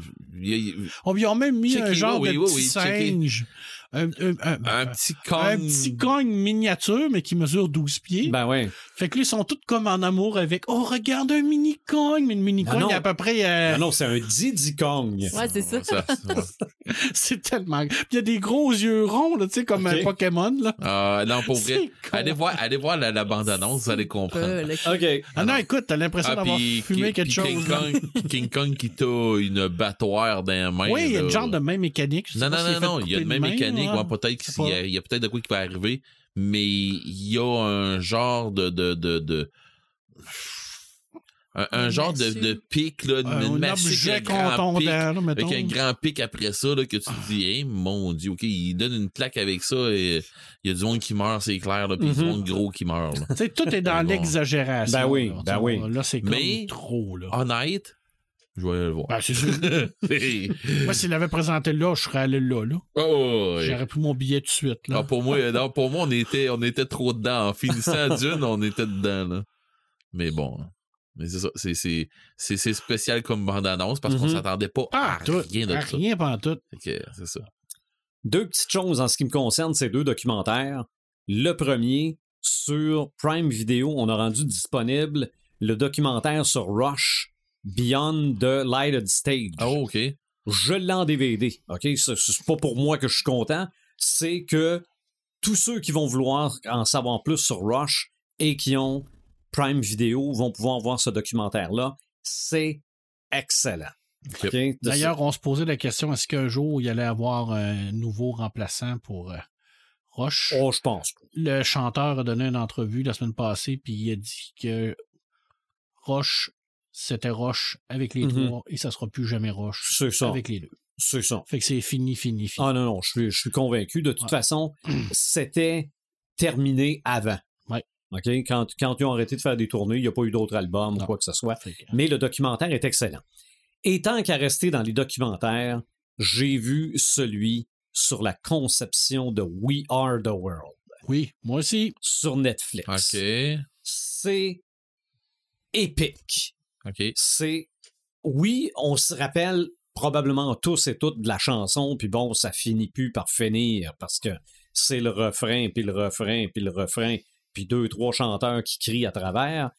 B: On lui a même mis un genre de petit singe.
D: Un, petit cogne.
B: Un petit cogne miniature, mais qui mesure 12 pieds.
A: Ben ouais.
B: Fait que là, ils sont tous comme en amour avec Oh, regarde un mini cogne, mais le mini cogne à peu près. Euh...
A: Non, non, c'est un Didi Kong.
E: Ouais, c'est ça.
B: c'est tellement. Puis il y a des gros yeux ronds, là, tu sais, comme un Pokémon. Là.
D: Ah, non, pour vrai. Allez voir, allez voir la, la bande-annonce, vous allez comprendre.
A: OK.
B: Ah non, écoute, t'as l'impression ah, d'avoir fumé quelque chose.
D: King Kong, King Kong qui t'a une battoire dans la main.
B: Oui, il y a un genre de même mécanique.
D: Non, non, non, non, il y a une même mécanique. Peut-être qu'il y a, peut-être de quoi qui va arriver, mais il y a un genre de, de, de, de un, genre de, de, pic, là, une massue avec, un grand pic, avec un grand pic après ça, là, que tu te dis, hey, mon Dieu, OK, il donne une claque avec ça et il y a du monde qui meurt, c'est clair, là, puis il y a du mm-hmm. monde gros qui meurt.
B: Tu sais, tout est dans l'exagération.
A: Ben oui, ben oui.
B: Là, c'est comme Mais, trop, là.
D: honnête, je vais aller le voir.
B: Ben, c'est sûr. moi, s'il avait présenté là, je serais allé là, là.
D: Oh,
B: J'aurais pris mon billet tout de suite, là.
D: Ah, pour moi, non, pour moi, on était, on était trop dedans. En finissant Dune, on était dedans, là. Mais bon. Mais c'est ça, c'est spécial comme bande-annonce parce qu'on mm-hmm. s'attendait pas à rien de
B: ça. Rien pas tout.
D: c'est ça.
A: Deux petites choses en ce qui me concerne ces deux documentaires. Le premier, sur Prime Video, on a rendu disponible le documentaire sur Rush, Beyond the Lighted Stage.
D: Oh, OK.
A: Je l'ai en DVD. OK? C'est pas pour moi que je suis content. C'est que tous ceux qui vont vouloir en savoir plus sur Rush et qui ont Prime Video vont pouvoir voir ce documentaire-là. C'est excellent.
B: D'ailleurs, on se posait la question est-ce qu'un jour il y allait avoir un nouveau remplaçant pour euh, Roche
A: Oh, je pense.
B: Le chanteur a donné une entrevue la semaine passée, puis il a dit que Roche, c'était Roche avec les mm-hmm. trois et ça sera plus jamais Roche avec les deux.
A: C'est ça.
B: Fait que c'est fini, fini, fini.
A: Ah non, non, je suis, je suis convaincu. De toute façon, c'était terminé avant. Quand, quand ils ont arrêté de faire des tournées, il n'y a pas eu d'autres albums ou quoi que ce soit. Mais le documentaire est excellent. Et tant qu'à rester dans les documentaires, j'ai vu celui sur la conception de We Are the World.
B: Oui, moi aussi.
A: Sur Netflix.
D: OK.
A: C'est épique. C'est. Oui, on se rappelle probablement tous et toutes de la chanson, puis bon, ça finit plus par finir parce que c'est le refrain, puis le refrain, puis le refrain puis deux, trois chanteurs qui crient à travers,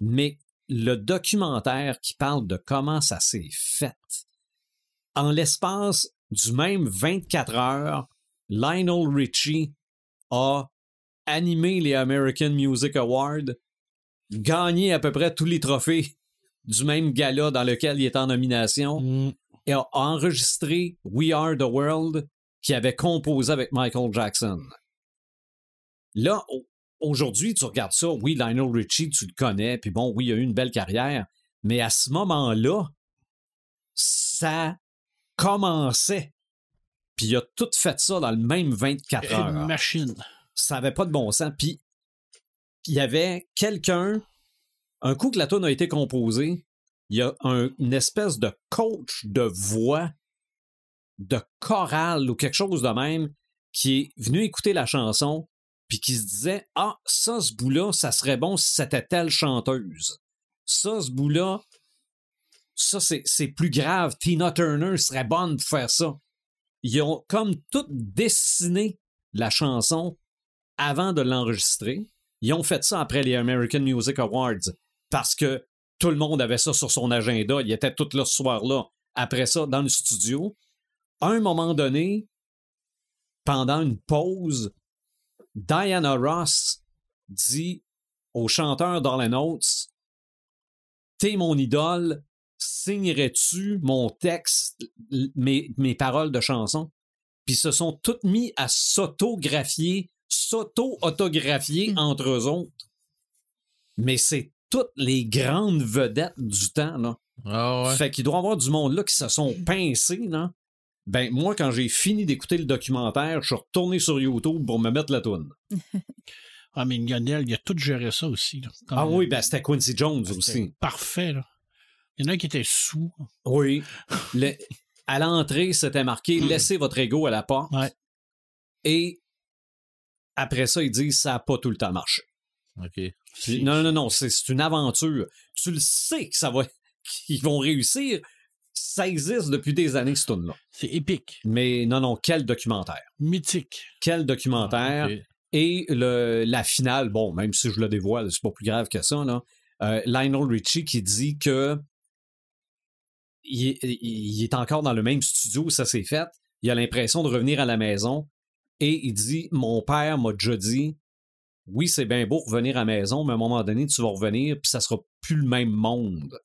A: mais le documentaire qui parle de comment ça s'est fait, en l'espace du même 24 heures, Lionel Richie a animé les American Music Awards, gagné à peu près tous les trophées du même gala dans lequel il est en nomination, mm. et a enregistré We Are the World qui avait composé avec Michael Jackson. Là, aujourd'hui, tu regardes ça, oui, Lionel Richie, tu le connais, puis bon, oui, il a eu une belle carrière, mais à ce moment-là, ça commençait. Puis il a tout fait ça dans le même 24 heures.
B: Une machine.
A: Ça n'avait pas de bon sens. Puis il y avait quelqu'un, un coup que la tune a été composée, il y a une espèce de coach de voix, de chorale ou quelque chose de même, qui est venu écouter la chanson, puis qui se disait Ah, ça, ce bout-là, ça serait bon si c'était telle chanteuse. Ça, ce bout-là, ça, c'est plus grave. Tina Turner serait bonne pour faire ça. Ils ont comme tout dessiné la chanson avant de l'enregistrer. Ils ont fait ça après les American Music Awards parce que tout le monde avait ça sur son agenda. Il était tout là ce soir-là. Après ça, dans le studio. À un moment donné, pendant une pause, Diana Ross dit au chanteur Darlene Oates T'es mon idole, signerais-tu mon texte, mes, mes paroles de chanson? Puis se sont toutes mis à s'autographier, s'auto-autographier hmm. entre eux autres. Mais c'est toutes les grandes vedettes du temps, là.
D: Ah
A: fait qu'il doit y avoir du monde là qui se sont pincés, là. Ben, moi, quand j'ai fini d'écouter le documentaire, je suis retourné sur YouTube pour me mettre la toune.
B: ah, mais Lionel, il a tout géré ça aussi.
A: ah oui, ben c'était Quincy Jones ah, aussi.
B: Parfait, là. Il y en a qui étaient sous.
A: Oui. à l'entrée, c'était marqué Laissez votre ego à la porte. Et après ça, ils disent Ça n'a pas tout le temps marché.
D: OK.
A: Non, non, non, c'est une aventure. Tu le sais que ça va qu'ils vont réussir. Ça existe depuis des années, ce tune là
B: C'est épique.
A: Mais non, non, quel documentaire.
B: Mythique.
A: Quel documentaire. Ah, Et le, la finale, bon, même si je le dévoile, c'est pas plus grave que ça, là. Euh, Lionel Richie qui dit que il, est encore dans le même studio où ça s'est fait. Il a l'impression de revenir à la maison et il dit Mon père m'a déjà dit Oui, c'est bien beau revenir à la maison, mais à un moment donné, tu vas revenir, puis ça sera plus le même monde.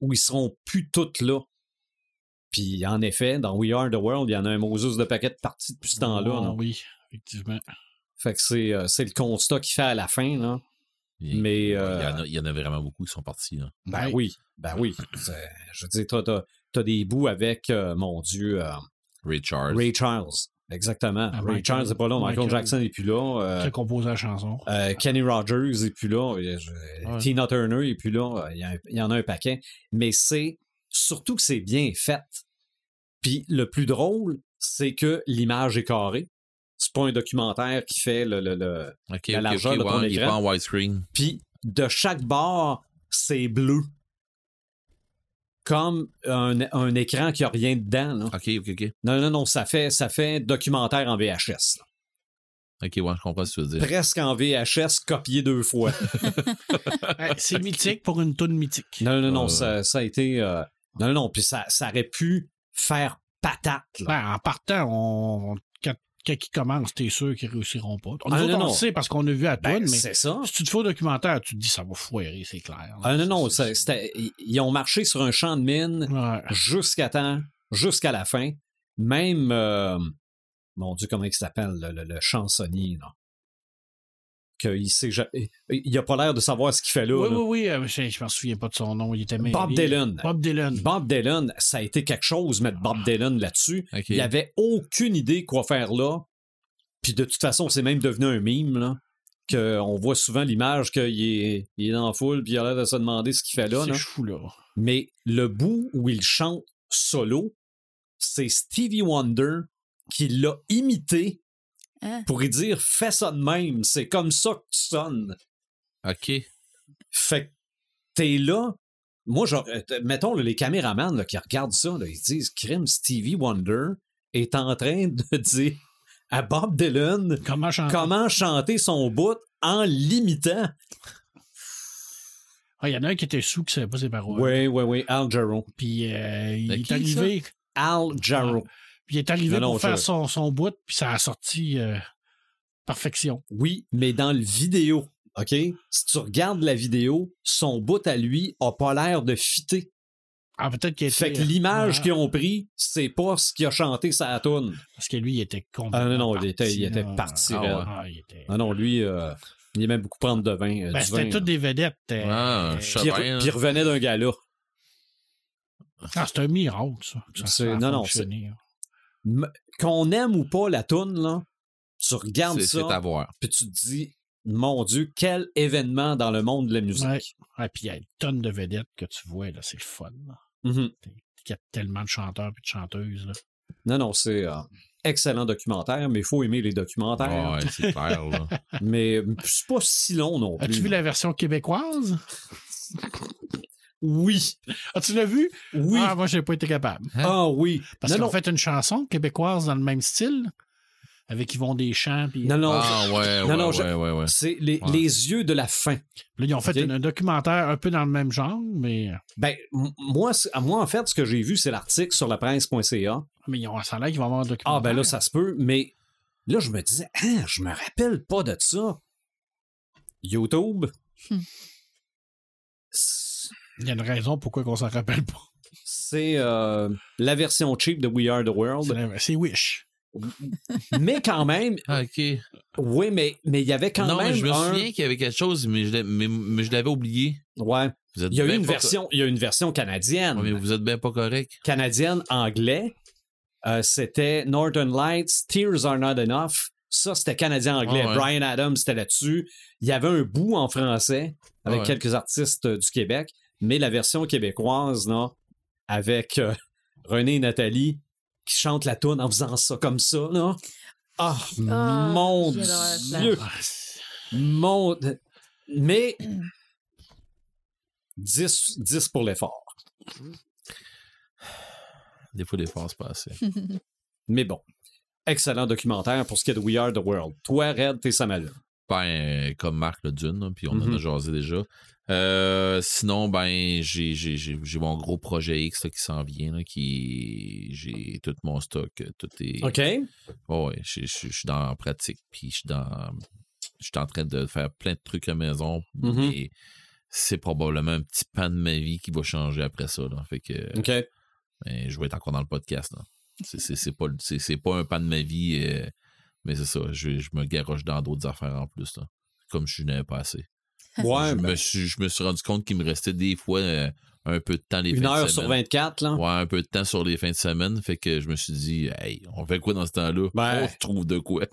A: Où ils seront plus tous là. Puis en effet, dans We Are the World, il y en a un Moses de paquet de parties depuis ce temps-là.
B: Oh, oui, effectivement.
A: Fait que c'est, euh, c'est le constat qu'il fait à la fin. Là. mais.
D: il, y en a, il, y en a, vraiment beaucoup qui sont partis. Là.
A: Ben oui, ben oui. je veux dire, t'as, as, des bouts avec, euh, mon Dieu. Euh,
D: Ray Charles.
A: Ray Charles. Exactement. Ah, Ray Charles n'est pas là. Michael, Jackson n'est plus là.
B: Euh, qui a composé la chanson.
A: Kenny Rogers n'est plus là. Tina Turner n'est plus là. Il y, il y, en a un paquet. Mais c'est surtout que c'est bien fait. Puis le plus drôle, c'est que l'image est carrée. C'est pas un documentaire qui fait le, le, le
D: la largeur de ton écran. Il est pas en widescreen.
A: Puis de chaque bord, c'est bleu. Comme un, un, écran qui a rien dedans. Là.
D: OK, OK, OK.
A: Non, non, non, ça fait, ça fait documentaire en VHS. Là.
D: Ok, ouais, je comprends ce que tu veux dire.
A: Presque en VHS, copié deux fois.
B: c'est mythique pour une toune mythique.
A: Non, non, non, ça, ça, a été. Euh... Non, non, puis ça, ça aurait pu faire patate.
B: Ben, en partant, on, quand, ils commencent, t'es sûr qu'ils réussiront pas. On, ah, non, on sait parce qu'on a vu à ben, mais
A: c'est ça.
B: si tu te fais au documentaire, tu te dis ça va foirer, c'est clair.
A: ah non, non, ils ont marché sur un champ de mine jusqu'à temps, jusqu'à la fin. Même, euh, mon Dieu, comment il s'appelle, le, le, chansonnier, là? Qu'il sait il a pas l'air de savoir ce qu'il fait là.
B: Oui, oui, oui, euh, je, je m'en souviens pas de son nom. Il était
A: Bob Dylan.
B: Bob Dylan.
A: Bob Dylan, ça a été quelque chose mettre Bob Dylan là-dessus. Il avait aucune idée quoi faire là. Puis de toute façon, c'est même devenu un mime, là. on voit souvent l'image qu'il est, il est dans la foule, puis il a l'air de se demander ce qu'il fait là.
B: C'est fou, là.
A: Mais le bout où il chante solo, c'est Stevie Wonder qui l'a imité Hein? pour y dire fais ça de même, c'est comme ça que tu sonnes.
D: OK.
A: Fait que t'es là. Moi, genre, euh, mettons les caméramans qui regardent ça, ils disent Crime Stevie Wonder est en train de dire à Bob Dylan
B: comment chanter,
A: comment chanter son bout en l'imitant.
B: Ah, il y en a un qui était sous qui savait pas ses paroles.
A: Oui, oui, oui, Al Jarreau.
B: Puis euh, il est arrivé.
A: Al Jarreau.
B: Puis il est arrivé pour faire son, son bout, puis ça a sorti euh, perfection.
A: Oui, mais dans le vidéo, OK? Si tu regardes la vidéo, son bout à lui a pas l'air de fitter.
B: Ah, peut-être qu'il
A: Fait que l'image qu'ils ont pris, c'est pas ce qu'il a chanté sa tune.
B: Parce que lui, il était
A: complètement. Ah non, non, il était, il était parti. Ah, ah, il était... Ah non, lui, euh, il aimait beaucoup prendre de vin. Euh,
B: ben, c'était toutes des vedettes.
D: Euh, ah,
A: puis, il revenait d'un gala.
B: Ah, c'est un miracle, ça. ça
A: non, non, c'est qu'on aime ou pas la toune, là, tu regardes ça.
D: C'est à voir.
A: Puis tu te dis, mon Dieu, quel événement dans le monde de la musique.
B: Ouais. puis il y a une tonne de vedettes que tu vois, là, c'est fun. Il y a tellement de chanteurs et de chanteuses. Là.
A: Non, non, c'est un euh, excellent documentaire, mais il faut aimer les documentaires.
D: Ouais, c'est clair. Là.
A: mais c'est pas si long non plus.
B: As-tu vu la version québécoise?
A: Oui.
B: Ah, tu l'as vu?
A: Oui.
B: Ah, moi, j'ai pas été capable.
A: Hein? Ah oui.
B: Parce qu'ils ont fait une chanson québécoise dans le même style, avec Yvon Deschamps. Puis...
A: Non, non.
D: Ah, ouais, non, non, ouais, ouais, ouais,
A: C'est les, les, yeux de la fin.
B: Là, ils ont fait un, documentaire un peu dans le même genre, mais.
A: Ben, moi, moi, en fait, ce que j'ai vu, c'est l'article sur la presse.ca.
B: Mais ils ont, ça a l'air qu'ils vont avoir un documentaire.
A: Ah, ben là, ça se peut, mais là, je me disais, ah, je me rappelle pas de ça. YouTube. Hmm.
B: Il y a une raison pourquoi on s'en rappelle pas.
A: C'est euh, la version cheap de We Are the World.
B: C'est Wish.
A: mais quand même.
D: OK.
A: Oui, mais mais il y avait quand même. Non,
D: je me souviens qu'il y avait quelque chose, mais je l'avais oublié.
A: Ouais. il y a eu une version, il y a une version canadienne.
D: mais vous êtes bien pas correct.
A: Canadienne, anglais. Euh, c'était Northern Lights, Tears Are Not Enough. Ça, c'était canadien-anglais. Ah Brian Adams, c'était là-dessus. Il y avait un bout en français avec ah quelques artistes euh, du Québec mais la version québécoise, non, avec euh, René et Nathalie qui chantent la tune en faisant ça comme ça, non? Ah, oh, mon Dieu! Mon... Mais 10, 10 pour l'effort.
D: Des fois, les phases passées.
A: Mais bon. Excellent documentaire pour ce qui est de We Are the World. Toi, Red, t'es Samuel.
D: Ben, comme Marc le Dune, puis on en a
A: Mhm.
D: jasé déjà. Euh, sinon, ben, j'ai, j'ai, j'ai, j'ai mon gros projet X là, qui s'en vient, là, qui j'ai tout mon stock, euh, tout est.
A: OK.
D: Oh, ouais, je suis dans pratique, puis je suis dans. Je suis en train de faire plein de trucs à la maison,
A: Mhm.
D: mais c'est probablement un petit pan de ma vie qui va changer après ça. Là. Fait que
A: OK.
D: ben, je vais être encore dans le podcast. Là. C'est, c'est, c'est pas, c'est, c'est pas un pan de ma vie, euh, mais c'est ça. Je, je me garoche dans d'autres affaires en plus. Là, comme je n'avais pas assez.
A: Ouais,
D: je,
A: ben,
D: me suis, je me suis rendu compte qu'il me restait des fois euh, un peu de temps les
A: une
D: fins de
A: heure sur
D: semaine.
A: 24, là.
D: Ouais, un peu de temps sur les fins de semaine. Fait que je me suis dit, hey, on fait quoi dans ce temps-là?
A: Ben.
D: On se trouve de quoi?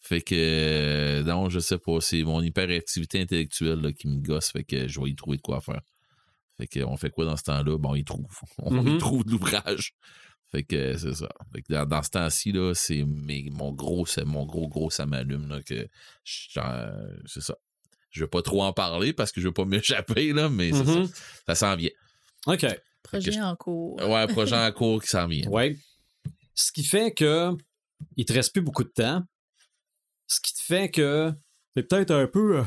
D: Fait que, euh, non, je sais pas. C'est mon hyperactivité intellectuelle là, qui me gosse. Fait que je vais y trouver de quoi faire. Fait que, on fait quoi dans ce temps-là? Bon, on y trouve. On y trouve de l'ouvrage. Fait que c'est ça. Fait que dans, dans ce temps-ci, là, c'est mon gros, c'est mon gros, gros, ça m'allume, là, que c'est ça. Je vais pas trop en parler parce que je veux pas m'échapper, là, mais
A: Mhm.
D: ça. Ça s'en vient.
A: OK.
E: Projet
D: je-
E: en cours.
D: Ouais, projet en cours qui s'en vient.
A: Ouais. Ce qui fait que il te reste plus beaucoup de temps. Ce qui te fait que t'es peut-être un peu. euh,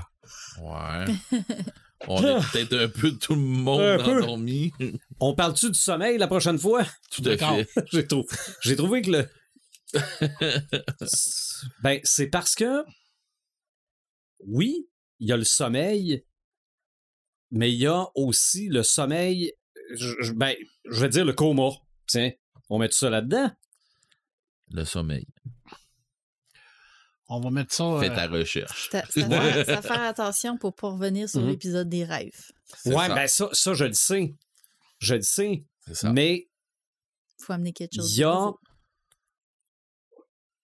D: Ouais. On est peut-être un peu tout le monde
A: Un peu.
D: endormi.
A: On parle-tu du sommeil la prochaine fois?
D: Tout à
B: D'accord.
D: fait.
A: J'ai trouvé, j'ai trouvé que le. ben, c'est parce que. Oui, il y a le sommeil, mais il y a aussi le sommeil. je- ben, je vais dire le coma. Tiens, on met tout ça là-dedans.
D: Le sommeil.
B: On va mettre ça.
D: Fais
B: euh,
D: ta recherche.
E: Ça, ça fait, ça faire attention pour pas revenir sur
A: Mhm.
E: l'épisode des rêves.
A: Ouais,
D: ça.
A: ben ça, ça, je le sais. Je le sais.
D: C'est ça.
A: Mais
E: Il faut amener quelque chose.
A: il y a.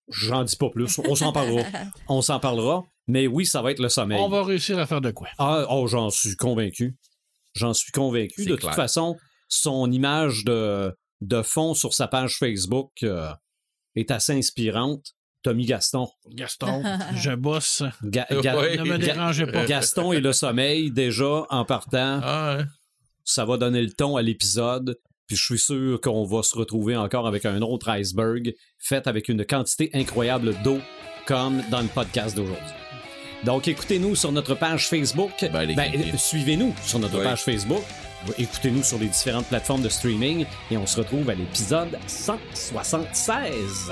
A: J'en dis pas plus. On s'en parlera. On s'en parlera. Mais oui, ça va être le sommeil.
B: on va réussir à faire de quoi?
A: Ah, oh, j'en suis convaincu. J'en suis convaincu. De
D: clair.
A: toute façon, son image de, de fond sur sa page Facebook euh, est assez inspirante. Tommy Gaston.
B: Gaston, je bosse.
A: Ga- Ga-
D: Ouais.
B: Ne me dérangez pas.
A: Gaston et le sommeil, déjà, en partant,
D: Ah, ouais.
A: ça va donner le ton à l'épisode. Puis je suis sûr qu'on va se retrouver encore avec un autre iceberg fait avec une quantité incroyable d'eau, comme dans le podcast d'aujourd'hui. Donc écoutez-nous sur notre page Facebook.
D: Ben,
A: Ben, euh, Suivez-nous sur notre
D: Oui.
A: page Facebook. Écoutez-nous sur les différentes plateformes de streaming et on se retrouve à l'épisode 176.